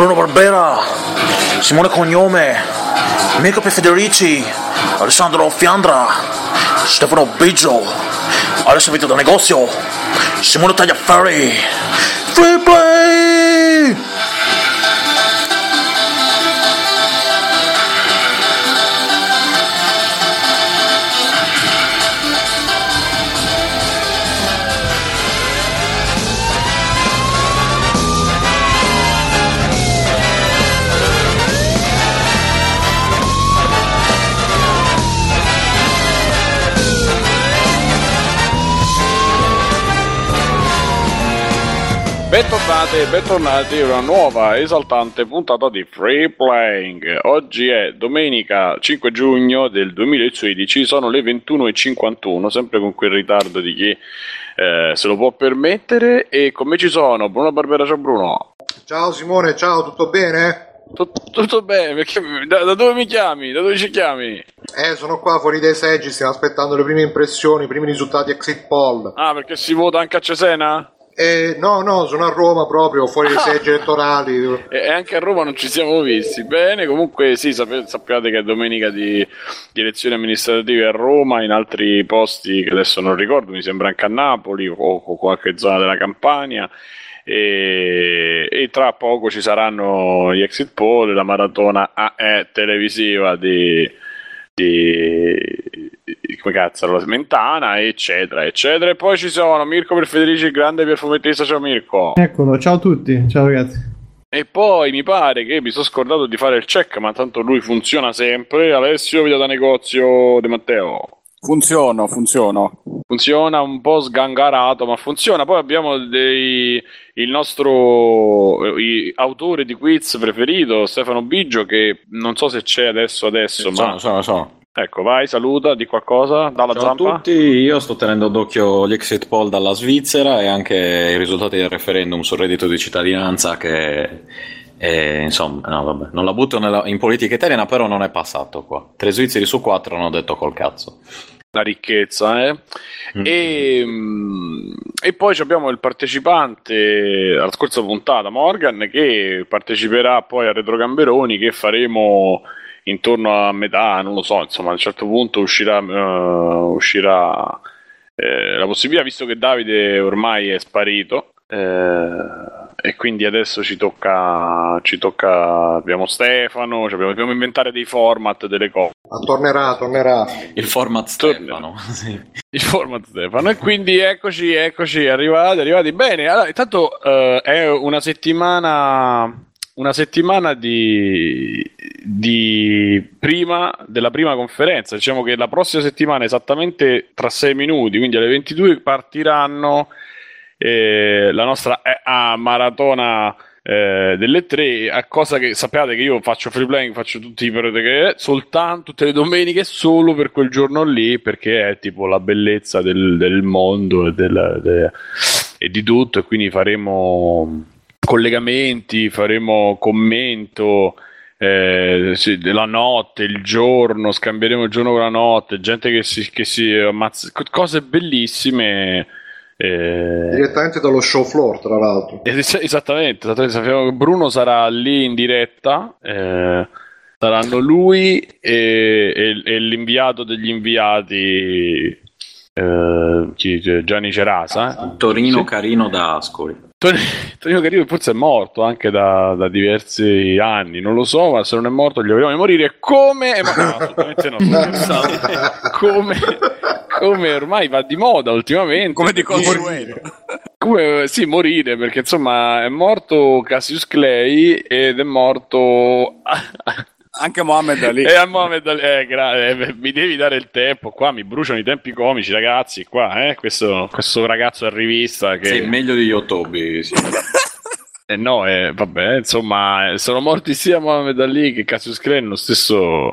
Bruno Barbera, Simone Cognome, Mirko P. Federici, Alessandro Fiandra, Stefano Biggio, Alessio Vito da Negozio, Simone Tagliaferri, Free Play! E bentornati a una nuova esaltante puntata di Free Playing. Oggi è domenica 5 giugno del 2016, sono le 21.51, sempre con quel ritardo di chi eh, se lo può permettere. E con me ci sono Bruno Barbera, ciao Bruno. Ciao Simone, ciao, tutto bene? Tut- tutto bene, da, da dove mi chiami? Da dove ci chiami? Eh, sono qua fuori dai seggi, stiamo aspettando le prime impressioni, i primi risultati exit poll. Ah, perché si vota anche a Cesena? Eh, no, no, sono a Roma proprio, fuori dai Ah. seggi elettorali. E anche a Roma non ci siamo visti. Bene, comunque sì, sape- sappiate che è domenica di, di elezioni amministrative a Roma, in altri posti che adesso non ricordo, mi sembra anche a Napoli o, o qualche zona della Campania. E, e tra poco ci saranno gli exit poll, la maratona AE televisiva di, di- come cazzo la Mentana, eccetera, eccetera. E poi ci sono Mirko per Federici, il grande perfumettista. Ciao Mirko. Eccolo, ciao a tutti, ciao ragazzi. E poi mi pare che mi sono scordato di fare il check, ma tanto lui funziona sempre. Alessio, video da negozio di Matteo. Funziono, funziono. Funziona un po' sgangarato, ma funziona. Poi abbiamo dei, il nostro eh, i- autore di quiz preferito, Stefano Biggio, che non so se c'è adesso, adesso, ma Sono, sono, sono. Ecco, vai, saluta, di qualcosa, dalla Ciao a zampa. tutti, io sto tenendo d'occhio gli exit poll dalla Svizzera e anche i risultati del referendum sul reddito di cittadinanza che eh, insomma, no, vabbè, non la butto nella- in politica italiana, però non è passato qua. Tre svizzeri su quattro hanno detto col cazzo. la ricchezza, eh? Mm. E, mm, e poi abbiamo il partecipante alla scorsa puntata, Morgan, che parteciperà poi a Retrogamberoni che faremo intorno a metà, non lo so, insomma a un certo punto uscirà, eh, uscirà eh, la possibilità, visto che Davide ormai è sparito. eh, e quindi adesso ci tocca, ci tocca abbiamo Stefano, ci abbiamo, dobbiamo inventare dei format, delle cose. Ah, tornerà, tornerà. Il format. Stefano. sì. Il format Stefano. E quindi eccoci, eccoci, arrivati, arrivati. Bene, allora, intanto eh, è una settimana. Una settimana di, di prima della prima conferenza. Diciamo che la prossima settimana, esattamente tra sei minuti, quindi alle 22, partiranno eh, la nostra EA maratona eh, delle tre. A cosa che sappiate che io faccio free playing, faccio tutti i periodi che soltanto tutte le domeniche solo per quel giorno lì, perché è tipo la bellezza del, del mondo e, del- de- e di tutto. E quindi faremo collegamenti, faremo commento. eh, sì, la notte, il giorno, scambieremo il giorno con la notte, gente che si, che si ammazza, co- cose bellissime. eh, Direttamente dallo show floor, tra l'altro. Es- Esattamente, esattamente. Sappiamo che Bruno sarà lì in diretta. eh, saranno lui e, e- e l'inviato degli inviati, eh, chi- Gianni Cerasa. eh? Torino Sì. carino da Ascoli. Toni- Tonino Carino forse è morto anche da, da diversi anni, non lo so, ma se non è morto gli vogliamo morire. Come... ma no, assolutamente no, come, come ormai va di moda ultimamente. Come di consueto. come, sì, morire, perché insomma è morto Cassius Clay ed è morto... Anche Mohammed Ali. E a Mohamed Ali- eh, gra- eh, mi devi dare il tempo, qua mi bruciano i tempi comici, ragazzi, qua, eh, questo, questo ragazzo a rivista che... Sì, meglio di Yotobi. Sì. Eh no, eh, vabbè, insomma, sono morti sia Mohamed Ali che Cassius Clay nello stesso,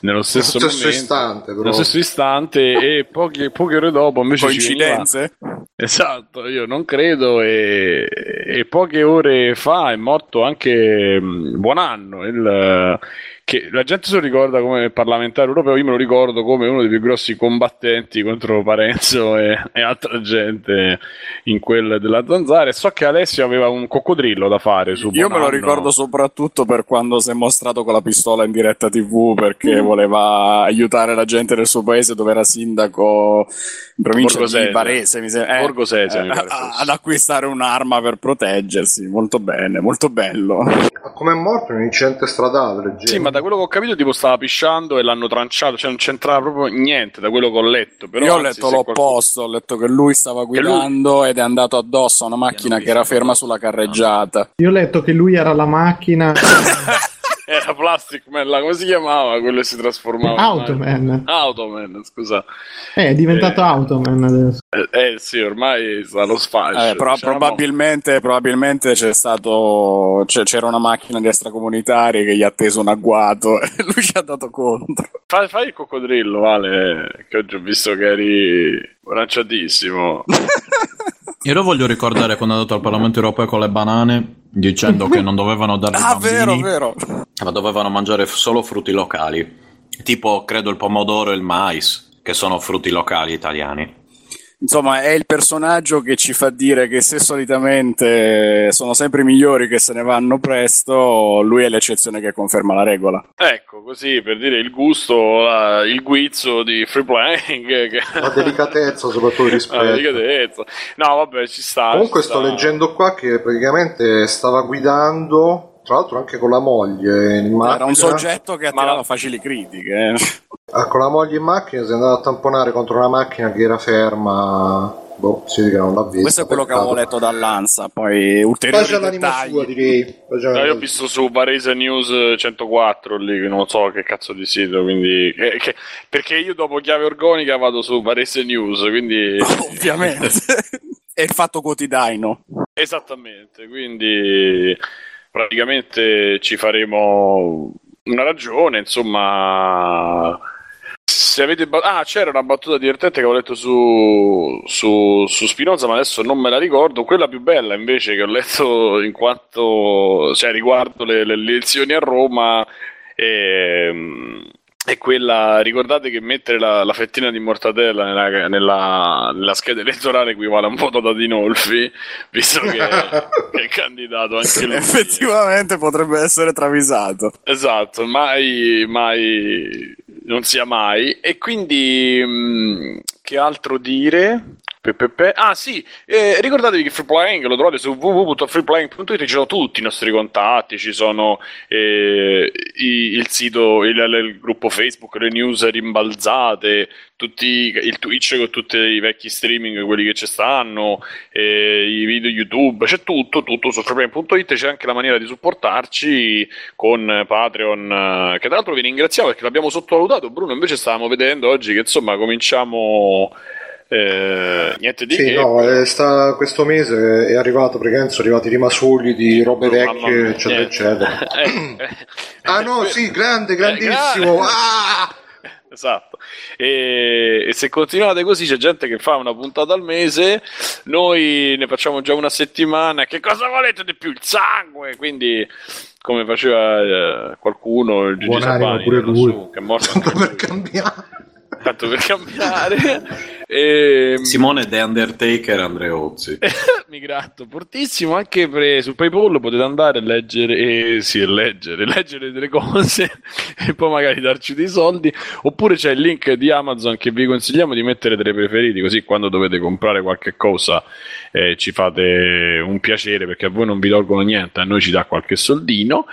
nello stesso, Nello stesso momento, istante, nello stesso istante e poche, poche ore dopo invece Coincidenze? Esatto, io non credo e, e poche ore fa è morto anche mh, Buonanno, il, che la gente se lo ricorda come parlamentare europeo, io me lo ricordo come uno dei più grossi combattenti contro Parenzo e, e altra gente in quel della zanzara. E so che Alessio aveva un coccodrillo da fare su Io me lo ricordo soprattutto per quando si è mostrato con la pistola in diretta TV perché Mm. voleva aiutare la gente del suo paese dove era sindaco in provincia Borgo di. Varese, mi sembra, eh, Borgo Sesia, mi eh, pare a- ad acquistare un'arma per proteggersi. Molto bene, molto bello. Ma come è morto in un incidente stradale? Sì, ma da quello che ho capito, tipo stava pisciando e l'hanno tranciato, cioè non c'entrava proprio niente da quello che ho letto. Però Io ho anzi, letto se l'opposto, ho letto che lui stava guidando ed è andato addosso a una macchina che era ferma sulla carreggiata. Io ho letto che lui era la macchina qualcuno- Era Plastic Man, là, come si chiamava? Quello che si trasformava. in Automan. Automan, scusa. Eh, è diventato Eh. Automan adesso. Eh, eh, sì, ormai sta allo sfascio. Eh, però diciamo. probabilmente, probabilmente c'è stato c'è- c'era una macchina di extracomunitari che gli ha teso un agguato e lui ci ha dato contro. Fai, fai il coccodrillo, Vale, che oggi ho visto che eri lanciatissimo. Io lo voglio ricordare quando è andato al Parlamento europeo con le banane, dicendo che non dovevano darle ai Ah, bambini, vero, vero. Ma dovevano mangiare solo frutti locali, tipo credo il pomodoro e il mais, che sono frutti locali italiani. Insomma, è il personaggio che ci fa dire che se solitamente sono sempre i migliori che se ne vanno presto, lui è l'eccezione che conferma la regola. Ecco, così per dire il gusto, la- il guizzo di free playing. Che... La delicatezza, soprattutto il La rispetto. delicatezza. No, vabbè, ci sta. Comunque ci sto sta. leggendo qua che praticamente stava guidando, tra l'altro anche con la moglie in macchina. Era un soggetto che Ma- attirava facili critiche. eh. Ah, con la moglie in macchina si è andato a tamponare contro una macchina che era ferma. Boh, si che non l'ha vista. Questo è quello che avevo peccato. letto dall'Ansa, poi ulteriori Faccia l'anima dettagli. sua, direi. No, io ho visto su Varese News 104 lì, che non so che cazzo di sito, quindi... che- che- perché io dopo chiave organica vado su Varese News, quindi... Ovviamente. è il fatto quotidiano. Esattamente, quindi praticamente ci faremo una ragione, insomma... Se avete ba- ah, c'era una battuta divertente che ho letto su, su, su Spinoza, ma adesso non me la ricordo. Quella più bella invece che ho letto in quanto cioè, riguardo le, le elezioni a Roma ehm, è quella. Ricordate che mettere la, la fettina di mortadella nella, nella- nella scheda elettorale equivale a un voto da Dinolfi, visto che, che è candidato anche lui. Effettivamente potrebbe essere travisato. Esatto, mai, mai, non sia mai. E quindi, mh, che altro dire? Ah sì, eh, ricordatevi che Freeplaying lo trovate su www.freeplaying.it, ci sono tutti i nostri contatti, ci sono eh, i- il sito, il, il gruppo Facebook, le news rimbalzate, tutti, il Twitch con tutti i vecchi streaming, quelli che ci stanno, eh, i video YouTube, c'è tutto, tutto su freeplaying.it, c'è anche la maniera di supportarci con Patreon, eh, che tra l'altro vi ringraziamo perché l'abbiamo sottovalutato, Bruno, invece stavamo vedendo oggi che insomma cominciamo... eh, niente di Sì, che, no, eh, sta- questo mese è arrivato, praticamente sono arrivati i rimasugli di robe vecchie, mia, eccetera, niente. eccetera. Eh, eh, Ah no, eh, sì, grande, eh, grandissimo. Ah! Esatto, e, e se continuate così c'è gente che fa una puntata al mese, noi ne facciamo già una settimana. Che cosa volete di più? Il sangue! Quindi, come faceva eh, qualcuno, il Gigi Sabani, pure lui. su, che è morto Tanto per cambiare. Tanto per cambiare. E, Simone The Undertaker Andreozzi. mi gratto fortissimo anche per- su PayPal potete andare a leggere eh, sì, leggere, leggere delle cose e poi magari darci dei soldi. Oppure c'è il link di Amazon che vi consigliamo di mettere dei preferiti così quando dovete comprare qualche cosa eh, ci fate un piacere perché a voi non vi tolgono niente a noi ci dà qualche soldino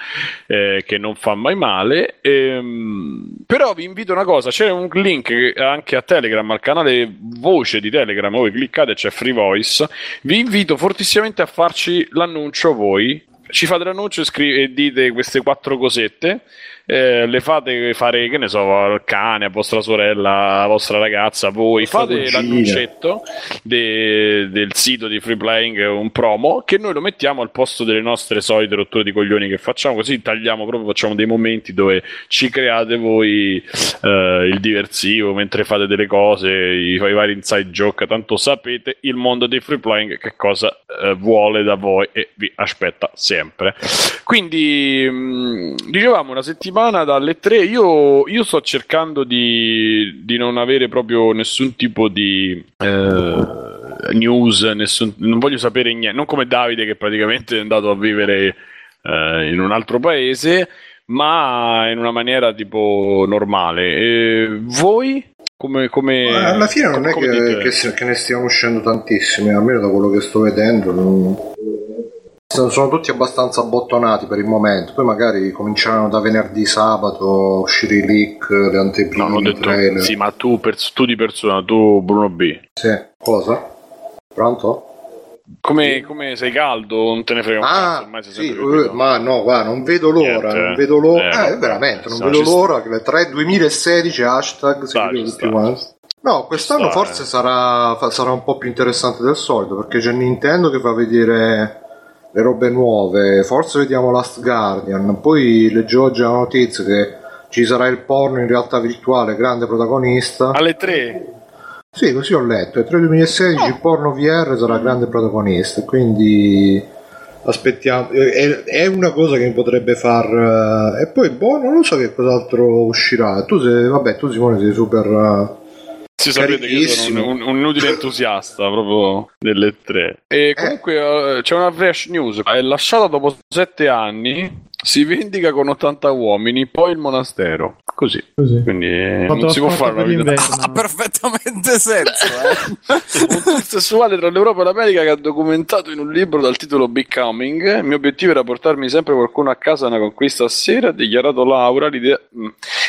eh, che non fa mai male. Ehm, però vi invito una cosa c'è un link anche a Telegram al canale voce di Telegram voi cliccate c'è Free Voice. Vi invito fortissimamente a farci l'annuncio voi. Ci fate l'annuncio e, scri- e dite queste quattro cosette eh, le fate fare che ne so al cane a vostra sorella alla vostra ragazza voi fate cugina. l'annuncetto de- del sito di Free Playing un promo che noi lo mettiamo al posto delle nostre solite rotture di coglioni che facciamo così tagliamo proprio facciamo dei momenti dove ci create voi eh, il diversivo mentre fate delle cose i, i vari inside joke tanto sapete il mondo dei free playing che cosa eh, vuole da voi e vi aspetta sempre quindi mh, dicevamo una settimana settimana dalle 3 io, io sto cercando di, di non avere proprio nessun tipo di eh, news, nessun- non voglio sapere niente, non come Davide che praticamente è andato a vivere eh, in un altro paese, ma in una maniera tipo normale. E voi come... come alla fine non come- è che, che che ne stiano uscendo tantissimi, almeno da quello che sto vedendo. non- sono sono tutti abbastanza abbottonati per il momento. Poi magari cominceranno da venerdì, sabato uscire i leak, le anteprime, No, non ho i detto, trailer. sì, ma tu, pers- tu di persona, tu Bruno B. Sì. Cosa? Pronto? Come, come sei caldo? Non te ne frega un cazzo, Ah, sei sì, eh, ma no, guarda, non vedo l'ora, Niente. non vedo l'ora. Eh, Eh, veramente, non vedo sta. l'ora che le 3 2016 hashtag si tutti quanti. No, quest'anno sta, forse eh. sarà, sarà un po' più interessante del solito perché c'è Nintendo che fa vedere le robe nuove, forse vediamo Last Guardian, poi leggo oggi la notizia che ci sarà il porno in realtà virtuale, grande protagonista. Alle 3? Sì, così ho letto. E tra il 2016 il porno VR sarà grande protagonista. Quindi aspettiamo. È, è una cosa che mi potrebbe far. eh, E poi, boh, non lo so che cos'altro uscirà. Tu sei, vabbè, tu Simone sei super. Si sapete che io sono un, un- un inutile entusiasta proprio delle tre. E comunque eh, c'è una flash news. È lasciata dopo sette anni. Si vendica con 80 uomini, poi il monastero. Così. Così. Quindi eh, non si può la fare una vita. Ha perfettamente senso, eh. Un sessuale tra l'Europa e l'America che ha documentato in un libro dal titolo Becoming. Il mio obiettivo era portarmi sempre qualcuno a casa una conquista a sera, ha dichiarato Laura. L'idea, mm,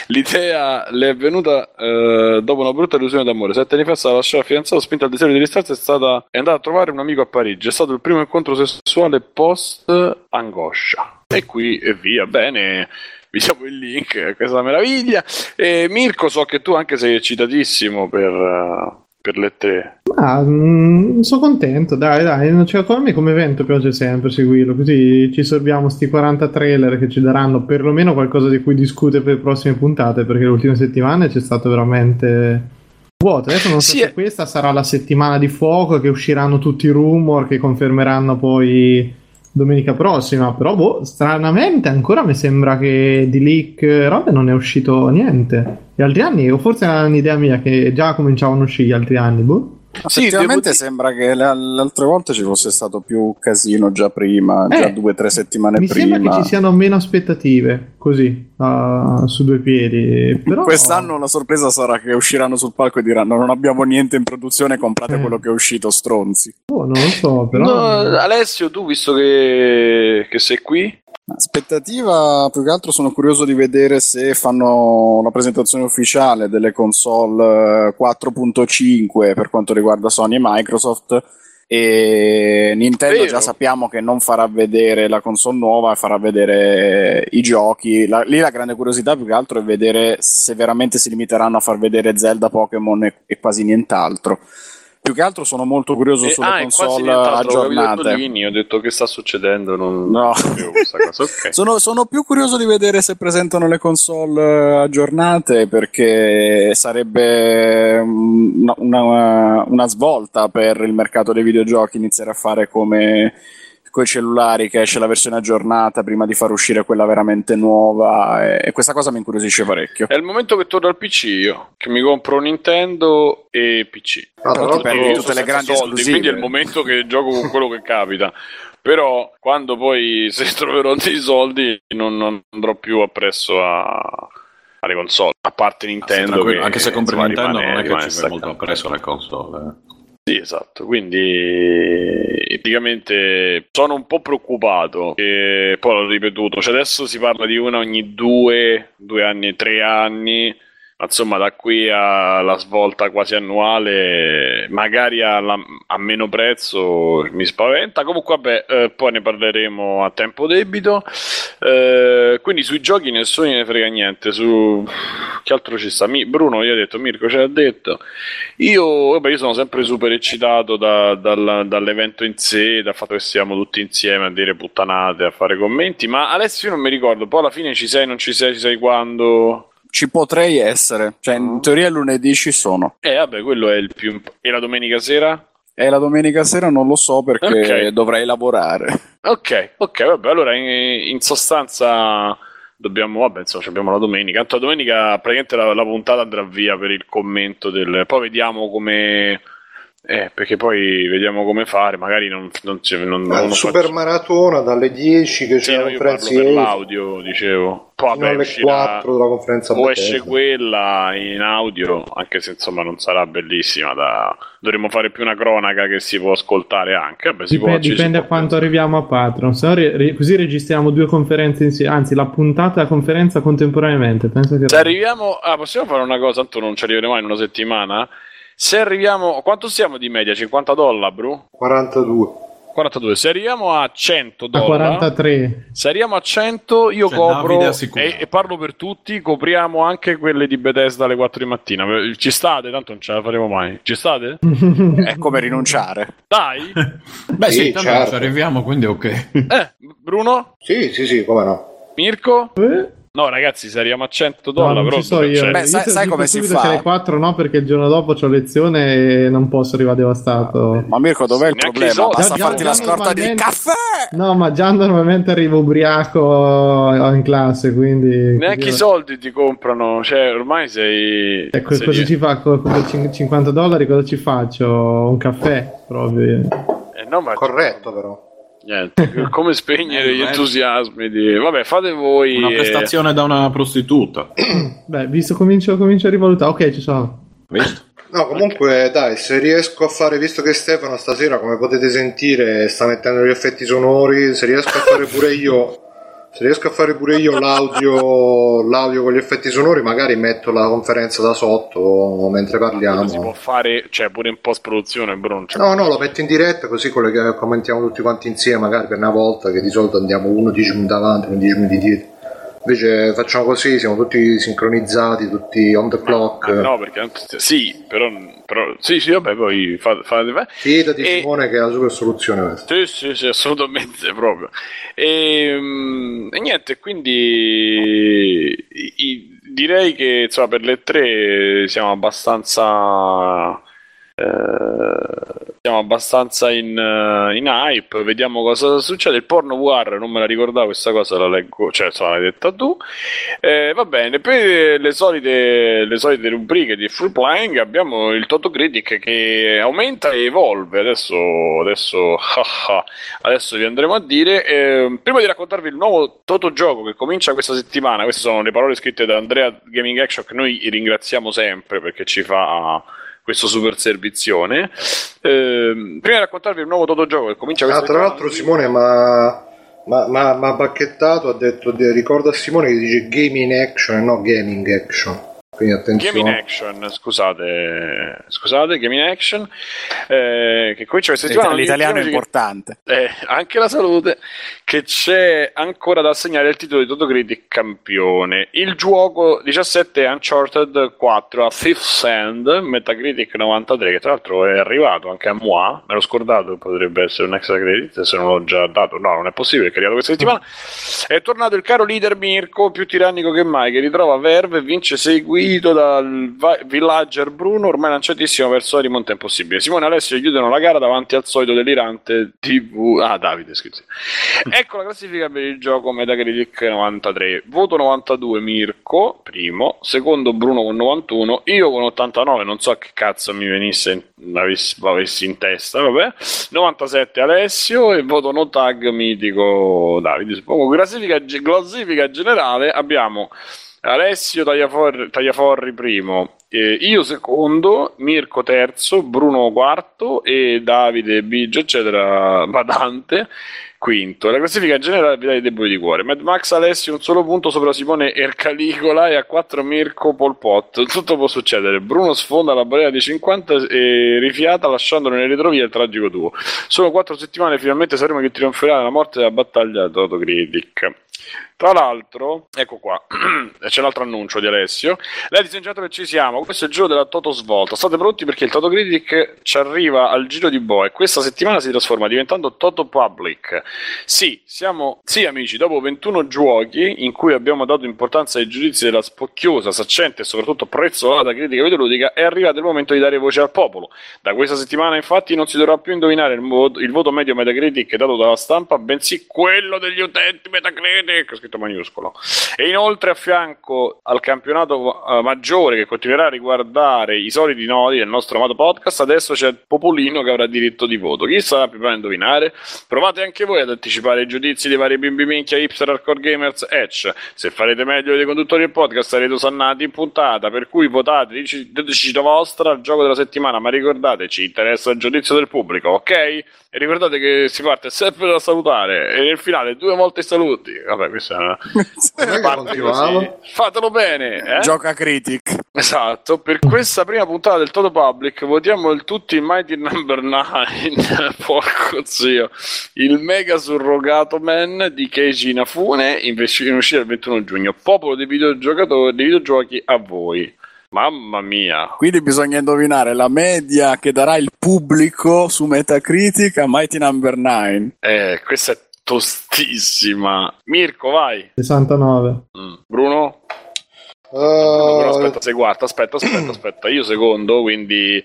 l'idea le è venuta eh, dopo una brutta illusione d'amore. Sette anni fa stava lasciata il fidanzato, spinta al desiderio di ristarsi, è stata è andata a trovare un amico a Parigi. È stato il primo incontro sessuale post angoscia. E qui e via, bene. Vi diamo il link a questa meraviglia. E Mirko, so che tu anche sei eccitatissimo per, eh, per le tre. Ah, mm, sono contento, dai, dai, non c'è come me come evento piace sempre seguirlo, così ci sorbiamo sti 40 trailer che ci daranno perlomeno qualcosa di cui discutere per le prossime puntate, perché le ultime settimane c'è stato veramente vuoto. Adesso non so Sì, se eh. questa sarà la settimana di fuoco, che usciranno tutti i rumor che confermeranno poi domenica prossima, però boh, stranamente ancora mi sembra che di leak eh, robe non è uscito niente. Gli altri anni, o forse era un'idea mia che già cominciavano a uscire gli altri anni, boh. Sì, Effettivamente devo di- sembra che le, le altre volte ci fosse stato più casino già prima, già Eh, due o tre settimane Mi prima. sembra che ci siano meno aspettative, così, ah, su due piedi. Però... Quest'anno la sorpresa sarà che usciranno sul palco e diranno non abbiamo niente in produzione, comprate Eh. quello che è uscito, stronzi. Oh, non lo so, però... No, Alessio, tu visto che, che sei qui, Aspettativa, più che altro sono curioso di vedere se fanno la presentazione ufficiale delle console eh, 4.5 per quanto riguarda Sony e Microsoft e Nintendo Vero. già sappiamo che non farà vedere la console nuova, farà vedere i giochi. La- lì la grande curiosità più che altro è vedere se veramente si limiteranno a far vedere Zelda, Pokémon e, e quasi nient'altro. Più che altro sono molto curioso Eh, sulle ah, console ho aggiornate. Tolini, ho detto che sta succedendo, non No. non sapevo questa cosa. Ok. Sono, sono più curioso di vedere se presentano le console eh, aggiornate perché sarebbe mm, una, una- una svolta per il mercato dei videogiochi iniziare a fare come con i cellulari che esce la versione aggiornata prima di far uscire quella veramente nuova e, e questa cosa mi incuriosisce parecchio. È il momento che torno al PC io, che mi compro Nintendo e PC. Ah, l'altro- perdi tutte le grandi soldi, esclusive. Quindi è il momento che gioco con quello che capita. Però quando poi se troverò dei soldi non, non andrò più appresso a, alle console. A parte Nintendo. Tranquillo, che, anche se compri Nintendo rimane- non è che ci molto appresso alle console. Sì, esatto. Quindi praticamente sono un po' preoccupato. E poi l'ho ripetuto. Cioè adesso si parla di una ogni due, due anni, tre anni. Ma insomma, da qui alla svolta quasi annuale, magari alla- a meno prezzo, mi spaventa. Comunque, vabbè, eh, poi ne parleremo a tempo debito. Eh, quindi sui giochi nessuno ne frega niente. Su che altro ci sta? Mi- Bruno, io ho detto, Mirko ce l'ha detto. Io, vabbè, io sono sempre super eccitato da- dal- dall'evento in sé, dal fatto che siamo tutti insieme a dire puttanate, a fare commenti. Ma Alessio, io non mi ricordo. Poi alla fine ci sei, non ci sei, ci sei quando. Ci potrei essere, cioè in teoria lunedì ci sono. Eh, vabbè, quello è il più. imp- E la domenica sera? E la domenica sera non lo so perché Ok. dovrei lavorare. Ok, ok, vabbè, allora in, in sostanza dobbiamo, vabbè, insomma, abbiamo la domenica. Tanto la domenica praticamente la, la puntata andrà via per il commento del. Poi vediamo come. Eh, perché poi vediamo come fare, magari non, non, c'è- non, non super faccio- maratona dalle 10 che Sì, c'è no, la io parlo conferenza per l'audio, dicevo. Poi vabbè, alle uscirà- 4 della conferenza o esce quella in audio, anche se insomma non sarà bellissima. Da... Dovremmo fare più una cronaca che si può ascoltare anche. Vabbè, si può- Dipende, si dipende a può quanto arriviamo a Patreon. Se no re- re- così registriamo due conferenze insieme, anzi la puntata e la conferenza contemporaneamente. Penso che Se arriviamo, ah, possiamo fare una cosa, tanto non ci arriveremo mai in una settimana. Se arriviamo, quanto siamo di media? 50 dollari, bro? 42. 42. Se arriviamo a 100 a dollari, 43. se arriviamo a 100, io Cioè, copro e, e parlo per tutti. Copriamo anche quelle di Bethesda alle 4 di mattina. Ci state? Tanto non ce la faremo mai. Ci state? È come rinunciare. Dai, Beh, sì, Sì, tanto certo. ci arriviamo, quindi ok. eh, Bruno, Sì, sì, sì, come no. Mirko. Eh? No, ragazzi, se arriviamo a 100 No, dollari, non però ci so io. cioè, Beh, Io sai- lo sai come si fa? alle 4 no, perché il giorno dopo ho lezione e non posso arrivare devastato. Ma Mirko, dov'è il problema? Basta Già- farti già la scorta di caffè! No, ma già normalmente arrivo ubriaco in classe, quindi... neanche i soldi ti comprano. Cioè, ormai sei. E co- sei- cosa ci fa con con quei 50 dollari? Cosa ci faccio? Un caffè? Proprio. Eh, no, ma Corretto però. Niente, come spegnere gli entusiasmi di... Vabbè, fate voi... Una eh, prestazione da una prostituta. Beh, visto comincio, comincio a rivalutare. Ok, ci sono. Visto? No, comunque, dai, se riesco a fare, visto che Stefano stasera, come potete sentire, sta mettendo gli effetti sonori, se riesco a fare pure io, se riesco a fare pure io l'audio, l'audio con gli effetti sonori, magari metto la conferenza da sotto mentre cosa si può parliamo. fare, cioè pure in post-produzione, Bruno. cioè- No, no, lo metto in diretta così collega- commentiamo tutti quanti insieme, magari per una volta, che di solito andiamo uno 10 minuti avanti, uno 10 minuti dietro. Invece facciamo così, siamo tutti sincronizzati, tutti on the clock. Ah, no, perché sì, però, però sì, sì, vabbè, poi fa- fate fa, Fidati E- Simone che è la super soluzione questa. Sì, sì, sì, assolutamente proprio. E, mm, e niente, quindi i- direi che insomma per le tre siamo abbastanza eh, siamo abbastanza in, eh, in hype, vediamo cosa succede. Il porno war non me la ricordavo, questa cosa la leggo, cioè insomma l'hai detta tu. Eh, va bene, per le solite, le solite rubriche di Full Playing abbiamo il Toto Critic che aumenta e evolve. Adesso, adesso, adesso vi andremo a dire. Eh, prima di raccontarvi il nuovo Toto gioco che comincia questa settimana, queste sono le parole scritte da Andrea Gaming Action che noi ringraziamo sempre perché ci fa questo super servizione. Eh, prima di raccontarvi il nuovo Toto gioco che comincia Ah, questa tra l'altro. Simone ma ma, ma, ma bacchettato ha detto ricorda a Simone che dice gaming action e no gaming action quindi attenzione Game in Action, scusate, scusate, Game in Action, eh, che comincia questa settimana. L'italiano è importante. eh, anche la salute, che c'è ancora da assegnare il titolo di Toto Critic campione. Il gioco 17 è Uncharted 4 a Fifth Sand, Metacritic 93, che tra l'altro è arrivato anche a moi, me l'ho scordato, potrebbe essere un extra credit se non l'ho già dato, no, non è possibile, che è arrivato questa settimana. È tornato il caro leader Mirko, più tirannico che mai, che ritrova Verve e vince seguito dal villager Bruno, ormai lanciatissimo verso la rimonta impossibile. Simone e Alessio chiudono la gara davanti al solito delirante TV. Ah, Davide, scusi. ecco la classifica per il gioco Metacritic 93. Voto 92 Mirko, primo. Secondo Bruno con 91. Io con 89, non so che cazzo mi venisse avessi, avessi in testa, vabbè. 97 Alessio e voto no tag mitico Davide. Suppongo classifica, classifica generale abbiamo Alessio Tagliaforri, Tagliaforri primo, eh, io secondo, Mirko terzo, Bruno quarto e Davide Biggio eccetera Badante quinto. La classifica generale vi dà i deboli di cuore. Mad Max Alessio un solo punto sopra Simone Ercalicola e a 4 Mirko Pol Pot. Tutto può succedere. Bruno sfonda la barriera di 50 e rifiata lasciandolo nelle retrovie il tragico tuo. Sono quattro settimane finalmente sapremo che trionferà la morte della battaglia Toto Critic. Tra l'altro, ecco qua, c'è l'altro annuncio di Alessio. Ladies and gentlemen, ci siamo. Questo è il giro della Toto Svolta. State pronti perché il Toto Critic ci arriva al giro di boa e questa settimana si trasforma diventando Toto Public. Sì, siamo, sì, amici, dopo 21 giochi in cui abbiamo dato importanza ai giudizi della spocchiosa, saccente e soprattutto prezzolata critica videoludica, è arrivato il momento di dare voce al popolo. Da questa settimana, infatti, non si dovrà più indovinare il, mo- il voto medio Metacritic dato dalla stampa, bensì quello degli utenti Metacritic. Nick, scritto minuscolo. E inoltre a fianco al campionato eh, maggiore che continuerà a riguardare i soliti nodi del nostro amato podcast, adesso c'è il Popolino che avrà diritto di voto. Chi sarà più bravo a indovinare? Provate anche voi ad anticipare i giudizi dei vari bimbi minchia hipster hardcore gamers Edge. Se farete meglio dei conduttori del podcast sarete osannati in puntata, per cui votate, diteci la vostra al gioco della settimana, ma ricordate, ci interessa il giudizio del pubblico, ok? E ricordate che si parte sempre da salutare e nel finale due volte i saluti. Vabbè, questa è una che parte così. Fatelo bene, eh? Gioca Critic. Esatto, per questa prima puntata del Toto Public votiamo il tutti Mighty Number 9, porco zio, il mega surrogato man di Keiji ves- in uscita il 21 giugno. Popolo dei videogiocatori, dei videogiochi a voi. Mamma mia. Quindi bisogna indovinare la media che darà il pubblico su Metacritic a Mighty Number 9. Eh, questa è tostissima. Mirko, vai. 69. Mm. Bruno? Però Uh, aspetta, se guarda, aspetta, aspetta, aspetta. Io secondo, quindi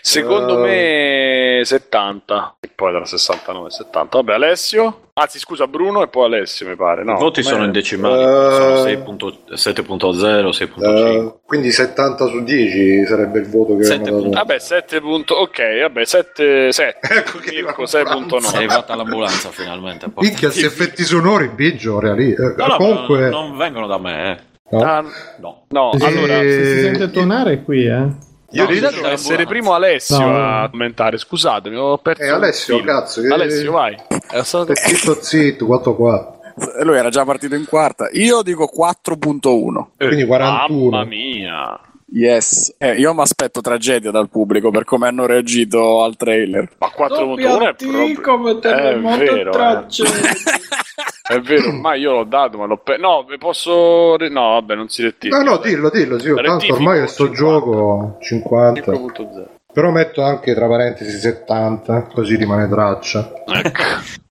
secondo Eh. me 70. E poi tra 69 e 70. Vabbè, Alessio. Anzi, scusa, Bruno e poi Alessio, mi pare. No, I voti sono in decimali, Eh. sono 6.0, 6.5. uh, quindi 70 su 10 sarebbe il voto che Sette hanno dato. Vabbè, 7. punto- Ok, vabbè, 7. 7. Ecco che Mirko, la 6.9. Sei arrivata all'ambulanza finalmente. Minchia, questi effetti sonori, biggio, reali. eh, No, no, comunque, non, non vengono da me, eh. No. Ah, No. no, Eh, allora. Se si Eh, sente tuonare è qui, eh. io dico- deve essere primo Alessio No. a commentare. Scusatemi, ho perso. Eh, Alessio, cazzo, che- Alessio, vai. È stato- zitto zitto 4-4 E Lui era già partito in quarta. Io dico 4.1. quindi 41 Mamma mia. Yes. Eh, io mi aspetto tragedia dal pubblico per come hanno reagito al trailer. Ma 4.1 è proprio... È vero, eh. È vero, ormai io l'ho dato, ma l'ho pe- No, posso... re- No, vabbè, non si rettifica. no no dillo dillo sì, tanto ormai questo 50. gioco 50 5.0. però metto anche tra parentesi 70 così rimane traccia Ecco.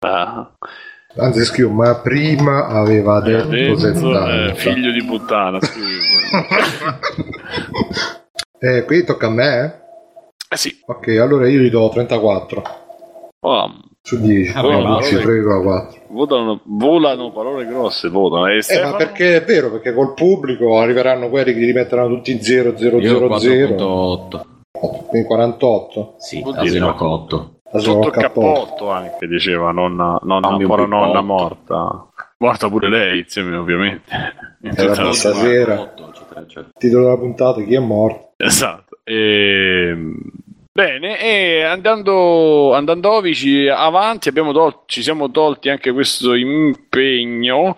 Ah, anzi scrivo ma prima aveva detto adesso, 70 eh, figlio di puttana, eh, qui tocca a me eh? Eh sì. ok allora io gli do 34 Oh, su 10 Ah, no, vabbè, 11,4 votano, volano parole grosse, votano. E Eh, Stefano? ma perché è vero, perché col pubblico arriveranno quelli che li metteranno tutti 0, 0, Io 0, 0, 4.8. quindi 48. Sì, Vuol dire- Sotto il cappotto. cappotto anche, diceva nonna, nonna un ancora nonna morta. Morta pure lei, insieme ovviamente. In Eh, stasera. eccetera, eccetera. Titolo della puntata, chi è morto? Esatto. Ehm, Bene, e andando, andando ci- avanti abbiamo tol- ci siamo tolti anche questo impegno,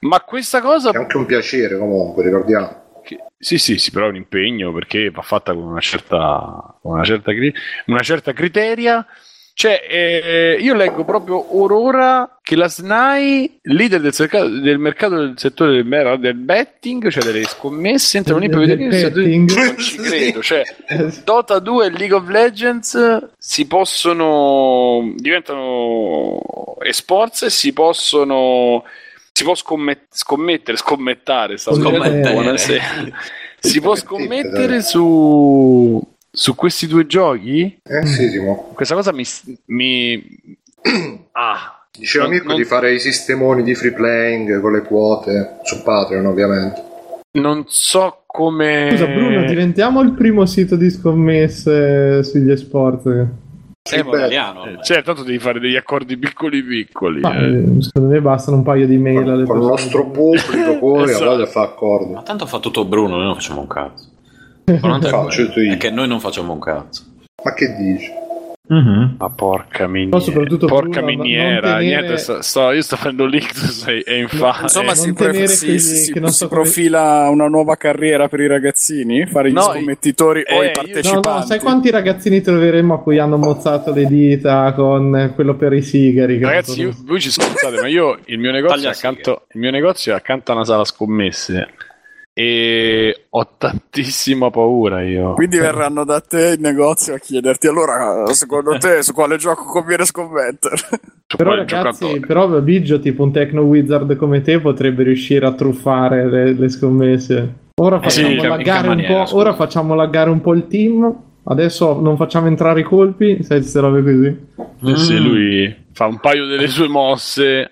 ma questa cosa... È anche un piacere comunque, ricordiamo. Che- sì, sì, sì, però è un impegno perché va fatta con una certa, con una certa, una certa criteria. Cioè, eh, io leggo proprio or ora che la SNAI, leader del, cerca- del mercato del settore del, mer- del betting, cioè delle scommesse, entrano lì per Del vedere se- betting. Non ci credo, cioè Dota 2 e League of Legends si possono diventano esports e si possono si può scommet- scommettere, scommettare, Scommettere. buonasera. si può scommettere su su questi due giochi? Eh sì, Simo. Questa cosa mi mi ah, Diceva Mirko non- di fare i sistemoni di free playing con le quote su Patreon, ovviamente. non so come Scusa, Bruno, diventiamo il primo sito di scommesse sugli esport. Beh, Italiano. Eh, cioè, tanto devi fare degli accordi piccoli piccoli. Ma, eh. eh, secondo me bastano un paio di mail alle con il nostro pubblico poi Esatto. a voglia fa accordi. Ma tanto fa tutto Bruno, noi non facciamo un cazzo. Ma non è Faccio io. è che noi non facciamo un cazzo. Ma che dici? Mhm. Ma porca miniera. Poi soprattutto porca Bruno, miniera. tenere- Niente, sto, sto- io sto facendo l'ictus e, e infatti. Insomma, non si, pre- si- si- che non si so come- profila una nuova carriera per i ragazzini? Fare gli No, scommettitori o eh, i io- partecipanti? No, no, sai quanti ragazzini troveremo a cui hanno mozzato le dita con quello per i sigari? Ragazzi, io- so- voi ci scherzate, ma io il mio negozio, Taglia accanto, il mio negozio è accanto a una sala scommesse e ho tantissima paura io. Quindi verranno da te in negozio a chiederti allora secondo te su quale gioco conviene scommettere? Però ragazzi, giocatore. però Biggio, tipo un techno wizard come te, potrebbe riuscire a truffare le, le scommesse. Ora Eh sì, facciamo, in che- in laggare che un maniera, po', scusa? ora facciamo laggare un po' il team. Adesso non facciamo entrare i colpi, sai queste robe così. Eh sì, lui fa un paio delle sue mosse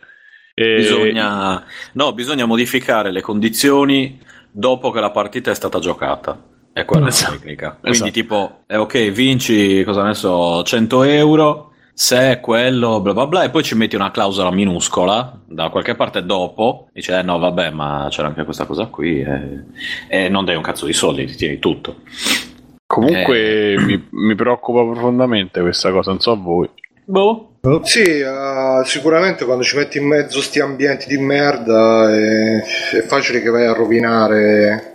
E- Bisogna, no, bisogna modificare le condizioni dopo che la partita è stata giocata. È quella Esatto. la tecnica. Quindi, Esatto. tipo, eh, ok, vinci, cosa ne so, 100 euro. Se è quello, bla bla bla, e poi ci metti una clausola minuscola da qualche parte dopo. Dice, eh no, vabbè, ma c'era anche questa cosa qui. E, e non dai un cazzo di soldi, ti tieni tutto. Comunque Eh. mi, mi preoccupa profondamente questa cosa, non so a voi. Boh. Sì, eh, sicuramente quando ci metti in mezzo sti ambienti di merda è, è facile che vai a rovinare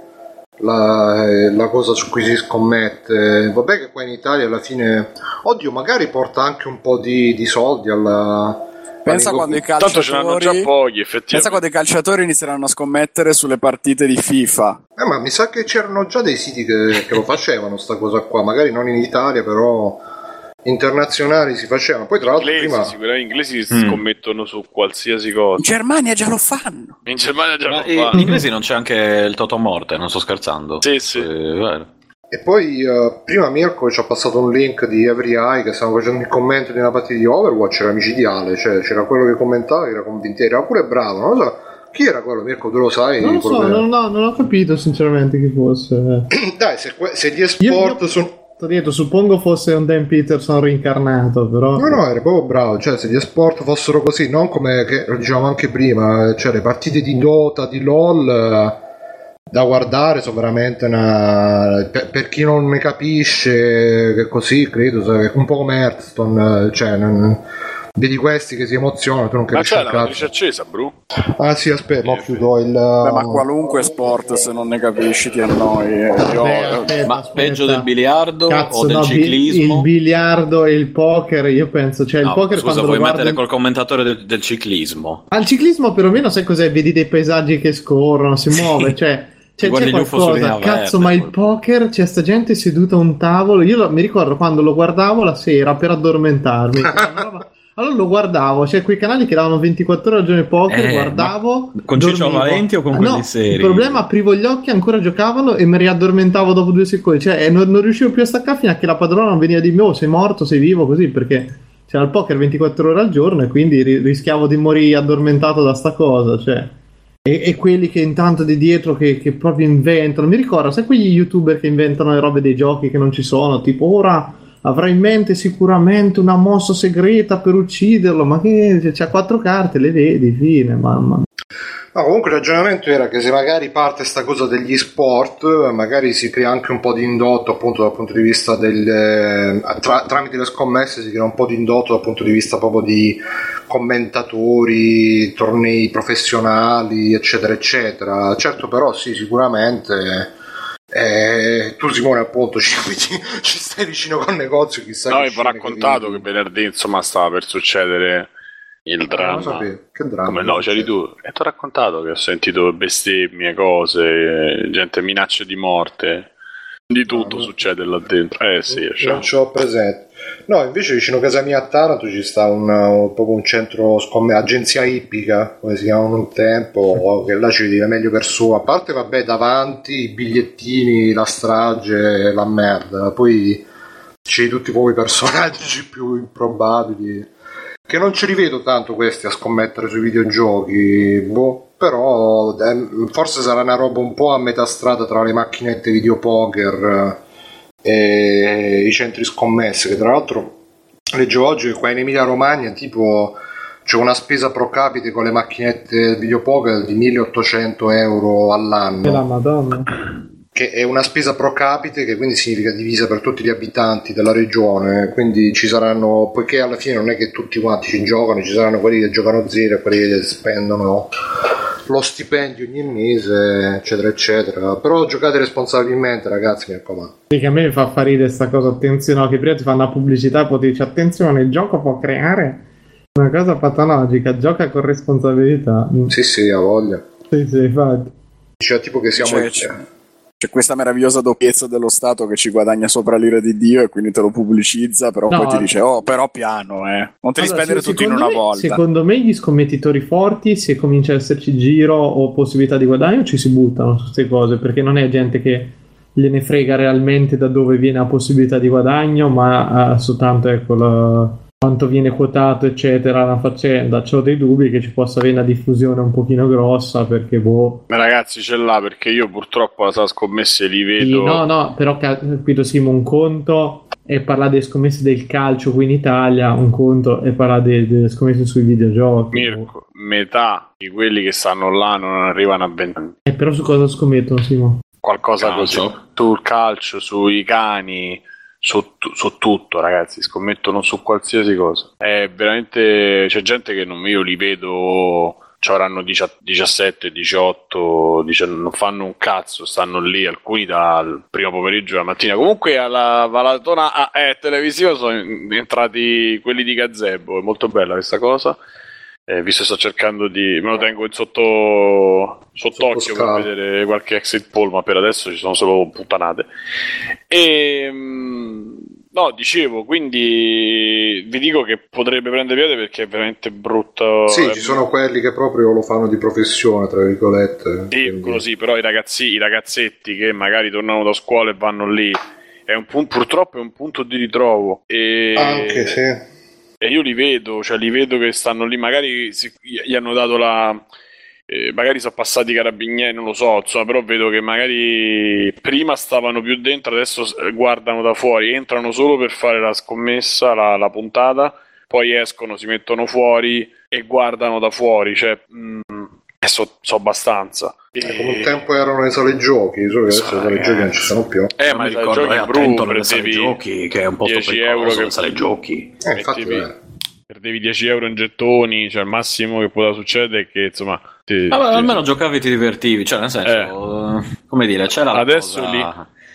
la, eh, la cosa su cui si scommette. Vabbè che qua in Italia alla fine, oddio, magari porta anche un po' di, di soldi alla... Pensa quando i Tanto ce l'hanno già calciatori pochi, Pensa quando i calciatori inizieranno a scommettere sulle partite di FIFA. Eh, ma mi sa che c'erano già dei siti che, che lo facevano sta cosa qua, magari non in Italia, però internazionali si facevano. Poi tra l'altro Inglesi, prima... sicuramente inglesi Mm. scommettono su qualsiasi In cosa. Germania già lo fanno. In Germania già Ma lo in fanno. inglese non c'è anche il Toto Morte, non sto scherzando. Sì, sì. Eh. E poi eh, prima Mirko ci ha passato un link di Every Eye che stavano facendo il commento di una partita di Overwatch, era micidiale, cioè c'era quello che commentava, era convinto, era pure bravo, non lo so. Chi era quello, Mirko? Tu lo sai? Non lo so, non, no, non ho capito sinceramente chi fosse. Dai, se, se gli esport Io- sono... T'ho detto, suppongo fosse un Dan Peterson rincarnato, però... No, no, era proprio bravo, cioè se gli esport fossero così, non come che, lo dicevamo anche prima, cioè le partite di Dota, di LOL, da guardare sono veramente una... Per, per chi non ne capisce, che così, credo, un po' come Hearthstone, cioè... non- Vedi questi che si emozionano, tu non Ma capisci c'è un la matrice accesa, Bru? Ah sì, aspetta, ho chiuso il... Beh, ma qualunque sport, se non ne capisci, ti annoi. eh. Io- Ma aspetta. peggio del biliardo Cazzo, o del no, ciclismo? il biliardo e il poker, io penso, cioè il No, poker scusa, quando vuoi lo guardi... mettere col commentatore del, del ciclismo? Al ciclismo perlomeno sai cos'è? Vedi dei paesaggi che scorrono, si muove, cioè c'è, Guardi c'è qualcosa. Cazzo, verde, ma il poker c'è sta gente seduta a un tavolo. Io lo- mi ricordo quando lo guardavo la sera per addormentarmi. allora lo guardavo, cioè quei canali che davano 24 ore al giorno di poker, Eh, guardavo. con Ciccio. Valenti o con Ah, quelli no, seri? Il problema, aprivo gli occhi, ancora giocavano e mi riaddormentavo dopo due secondi. Cioè, eh, non, non riuscivo più a staccare fino a che la padrona non veniva di me, oh, sei morto, sei vivo, così, perché c'era il poker 24 ore al giorno e quindi ri- rischiavo di morire addormentato da sta cosa, cioè. E, e quelli che intanto di dietro che, che proprio inventano, mi ricordo, sai quegli youtuber che inventano le robe dei giochi che non ci sono, tipo ora avrà in mente sicuramente una mossa segreta per ucciderlo, ma che cioè, c'ha quattro carte, le vedi, fine, mamma. No, comunque il ragionamento era che se magari parte sta cosa degli sport, magari si crea anche un po' di indotto appunto dal punto di vista del... eh, tra- tramite le scommesse si crea un po' di indotto dal punto di vista proprio di commentatori, tornei professionali, eccetera, eccetera. Certo però sì, sicuramente... eh, tu Simone appunto ci, ci stai vicino col negozio chissà No, vi ho raccontato che venerdì insomma stava per succedere il Ah, lo dramma. che dramma Come no, c'eri tu. E ti ho raccontato che ho sentito bestemmie, cose, gente, minacce di morte. Di tutto Ah, succede là dentro. Eh sì, non ce l'ho presente. No, invece vicino a casa mia a Taranto ci sta un, un- un centro scommessa, agenzia ippica, come si chiamava un tempo, che là ci vedi meglio per su. A parte, vabbè, davanti i bigliettini, la strage, la merda. Poi c'è tutti i personaggi più improbabili. Che non ci rivedo tanto questi a scommettere sui videogiochi, boh, però eh, forse sarà una roba un po' a metà strada tra le macchinette videopoker i centri scommesse, che tra l'altro leggevo oggi che qua in Emilia Romagna tipo c'è una spesa pro capite con le macchinette videopoker di 1800 euro E la all'anno, madonna. che è una spesa pro capite che quindi significa divisa per tutti gli abitanti della regione, quindi ci saranno, poiché alla fine non è che tutti quanti ci giocano, ci saranno quelli che giocano zero e quelli che spendono lo stipendio ogni mese, eccetera, eccetera. Però giocate responsabilmente, ragazzi, mi raccomando. Sì, che a me mi fa fare ridere sta cosa, attenzione, no, che prima ti fanno la pubblicità e poi ti dice attenzione, il gioco può creare una cosa patologica, gioca con responsabilità. Sì, sì, ha voglia. Sì, sì, infatti. Cioè, tipo che siamo... C'è- c'è- questa meravigliosa doppiezza dello Stato che ci guadagna sopra l'ira di Dio e quindi te lo pubblicizza, però No, poi ti dice, oh, però piano, eh. Non te li Allora, spendere se- tutti in una me- volta. Secondo me gli scommettitori forti, se comincia ad esserci giro o possibilità di guadagno, ci si buttano su queste cose, perché non è gente che gliene frega realmente da dove viene la possibilità di guadagno, ma eh, soltanto ecco la, quanto viene quotato, eccetera, una faccenda. Ho dei dubbi che ci possa avere una diffusione un pochino grossa perché boh. Ma ragazzi, ce l'ha perché io purtroppo la sala scommesse li Sì, vedo. no, no, però capito Simo, un conto è parlare delle scommesse del calcio qui in Italia, un conto è parlare de- delle scommesse sui videogiochi. Mirko, metà di quelli che stanno là non arrivano a 20 anni. Eh, però su cosa scommettono, Simo? Qualcosa Calcio? così. Sul calcio, sui cani, su, su tutto, ragazzi. Scommettono su qualsiasi cosa. È veramente. C'è gente che non io li vedo. Avranno 17, 18, 19, non fanno un cazzo, stanno lì alcuni dal primo pomeriggio alla mattina. Comunque alla Valatona ah, eh, televisiva sono entrati quelli di Gazebo, è molto bella questa cosa. Eh, visto che sto cercando di. me lo tengo in sotto, sott'occhio Sotto per vedere qualche exit poll, ma per adesso ci sono solo puttanate. E. mm, No, dicevo, quindi vi dico che potrebbe prendere piede perché è veramente brutto. Sì, è ci sono quelli che proprio lo fanno di professione, tra virgolette. sì, quindi- così, però i ragazzi, i ragazzetti che magari tornano da scuola e vanno lì, è un purtroppo è un punto di ritrovo. E, Anche sì. E io li vedo, cioè li vedo che stanno lì, magari si- gli hanno dato la... eh, magari sono passati i carabinieri, non lo so, insomma, però vedo che magari prima stavano più dentro, adesso guardano da fuori, entrano solo per fare la scommessa, la, la puntata, poi escono, si mettono fuori e guardano da fuori, cioè... mm, e so, so abbastanza. Eh, Come un tempo erano le sale giochi, solo che adesso le sale giochi non ci sono più. Eh, ma mi ricordo, in attento blu alle sale perdevi giochi, che è un posto 10 euro pericoloso, che- le sale giochi. Eh, infatti, eh. perdevi 10 euro in gettoni, cioè il massimo che poteva succedere è che insomma ti- Vabbè, ti- almeno giocavi e ti divertivi, cioè nel senso, eh, come dire, c'era la adesso cosa- li,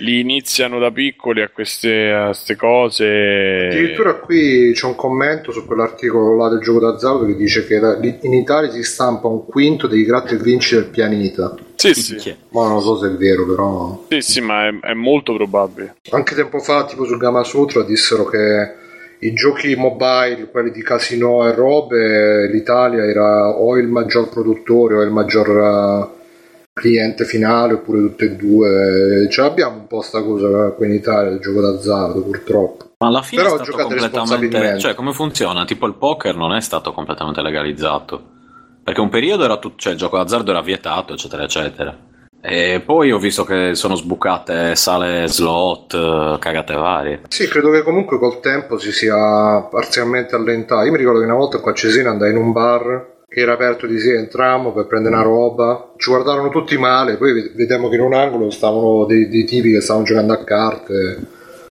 li iniziano da piccoli a queste, a queste cose. Addirittura qui c'è un commento su quell'articolo là del gioco d'azzardo che dice che in Italia si stampa un quinto dei gratta e vinci del pianeta. Sì, sì? Ma non so se è vero, però. sì, sì, ma è, è molto probabile. Anche tempo fa, tipo sul Gama Sutra, dissero che i giochi mobile, quelli di casino e robe, l'Italia era o il maggior produttore o il maggior eh, cliente finale, oppure tutte e due. Ce l'abbiamo un po' sta cosa qui in Italia, il gioco d'azzardo, purtroppo. Ma alla fine Però è stato completamente. Cioè, come funziona? Tipo il poker non è stato completamente legalizzato. Perché un periodo era tutto. Cioè, il gioco d'azzardo era vietato, eccetera, eccetera. E poi ho visto che sono sbucate sale slot, eh, cagate varie. Sì, credo che comunque col tempo si sia parzialmente allentato. Io mi ricordo che una volta qua a Cesena andai in un bar che era aperto di sera, entrammo per prendere una roba, ci guardarono tutti male, poi ved- vedemmo che in un angolo stavano dei, dei tipi che stavano giocando a carte.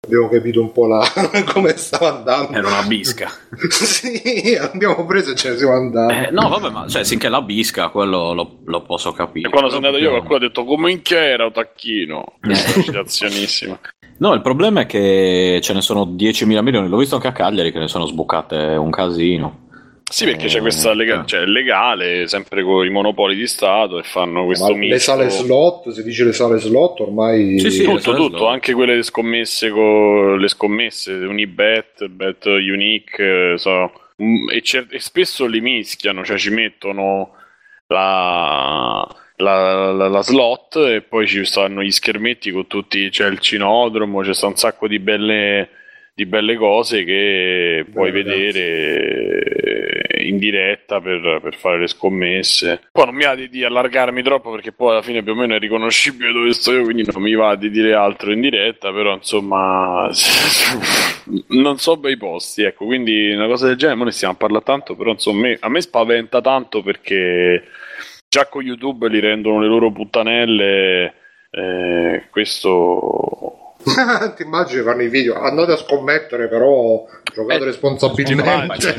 Abbiamo capito un po' la... come stava andando. Era una bisca. sì, abbiamo preso e ce ne siamo andati. Eh, no, vabbè, ma cioè, finché la bisca, quello lo, lo posso capire. E quando sono andato io, qualcuno ha detto come in che era un tacchino. Questa è una citazionissima. No, il problema è che ce ne sono 10.000 milioni. L'ho visto anche a Cagliari che ne sono sbucate un casino. Sì, perché c'è questa Eh, lega- cioè, è legale, sempre con i monopoli di Stato e fanno questo Ma misto. le sale slot, si dice le sale slot ormai... Sì, sì, tutto, tutto, slot. anche quelle scommesse con le scommesse, Unibet, Bet Unique, eh, so. Mm, e, cer- e spesso li mischiano, cioè ci mettono la, la, la- la slot e poi ci stanno gli schermetti con tutti, c'è il cinodromo, c'è sta un sacco di belle, di belle cose che puoi Beh, ragazzi. vedere in diretta per, per fare le scommesse. Poi non mi va di, di allargarmi troppo perché poi alla fine più o meno è riconoscibile dove sto io, quindi non mi va di dire altro in diretta, però insomma non so bei posti, ecco, quindi una cosa del genere, ne stiamo a parlare tanto, però insomma a me spaventa tanto perché già con YouTube li rendono le loro puttanelle, eh, questo... Ti immagini fanno i video, andate a scommettere però giocate Eh, responsabilmente. ti immagini,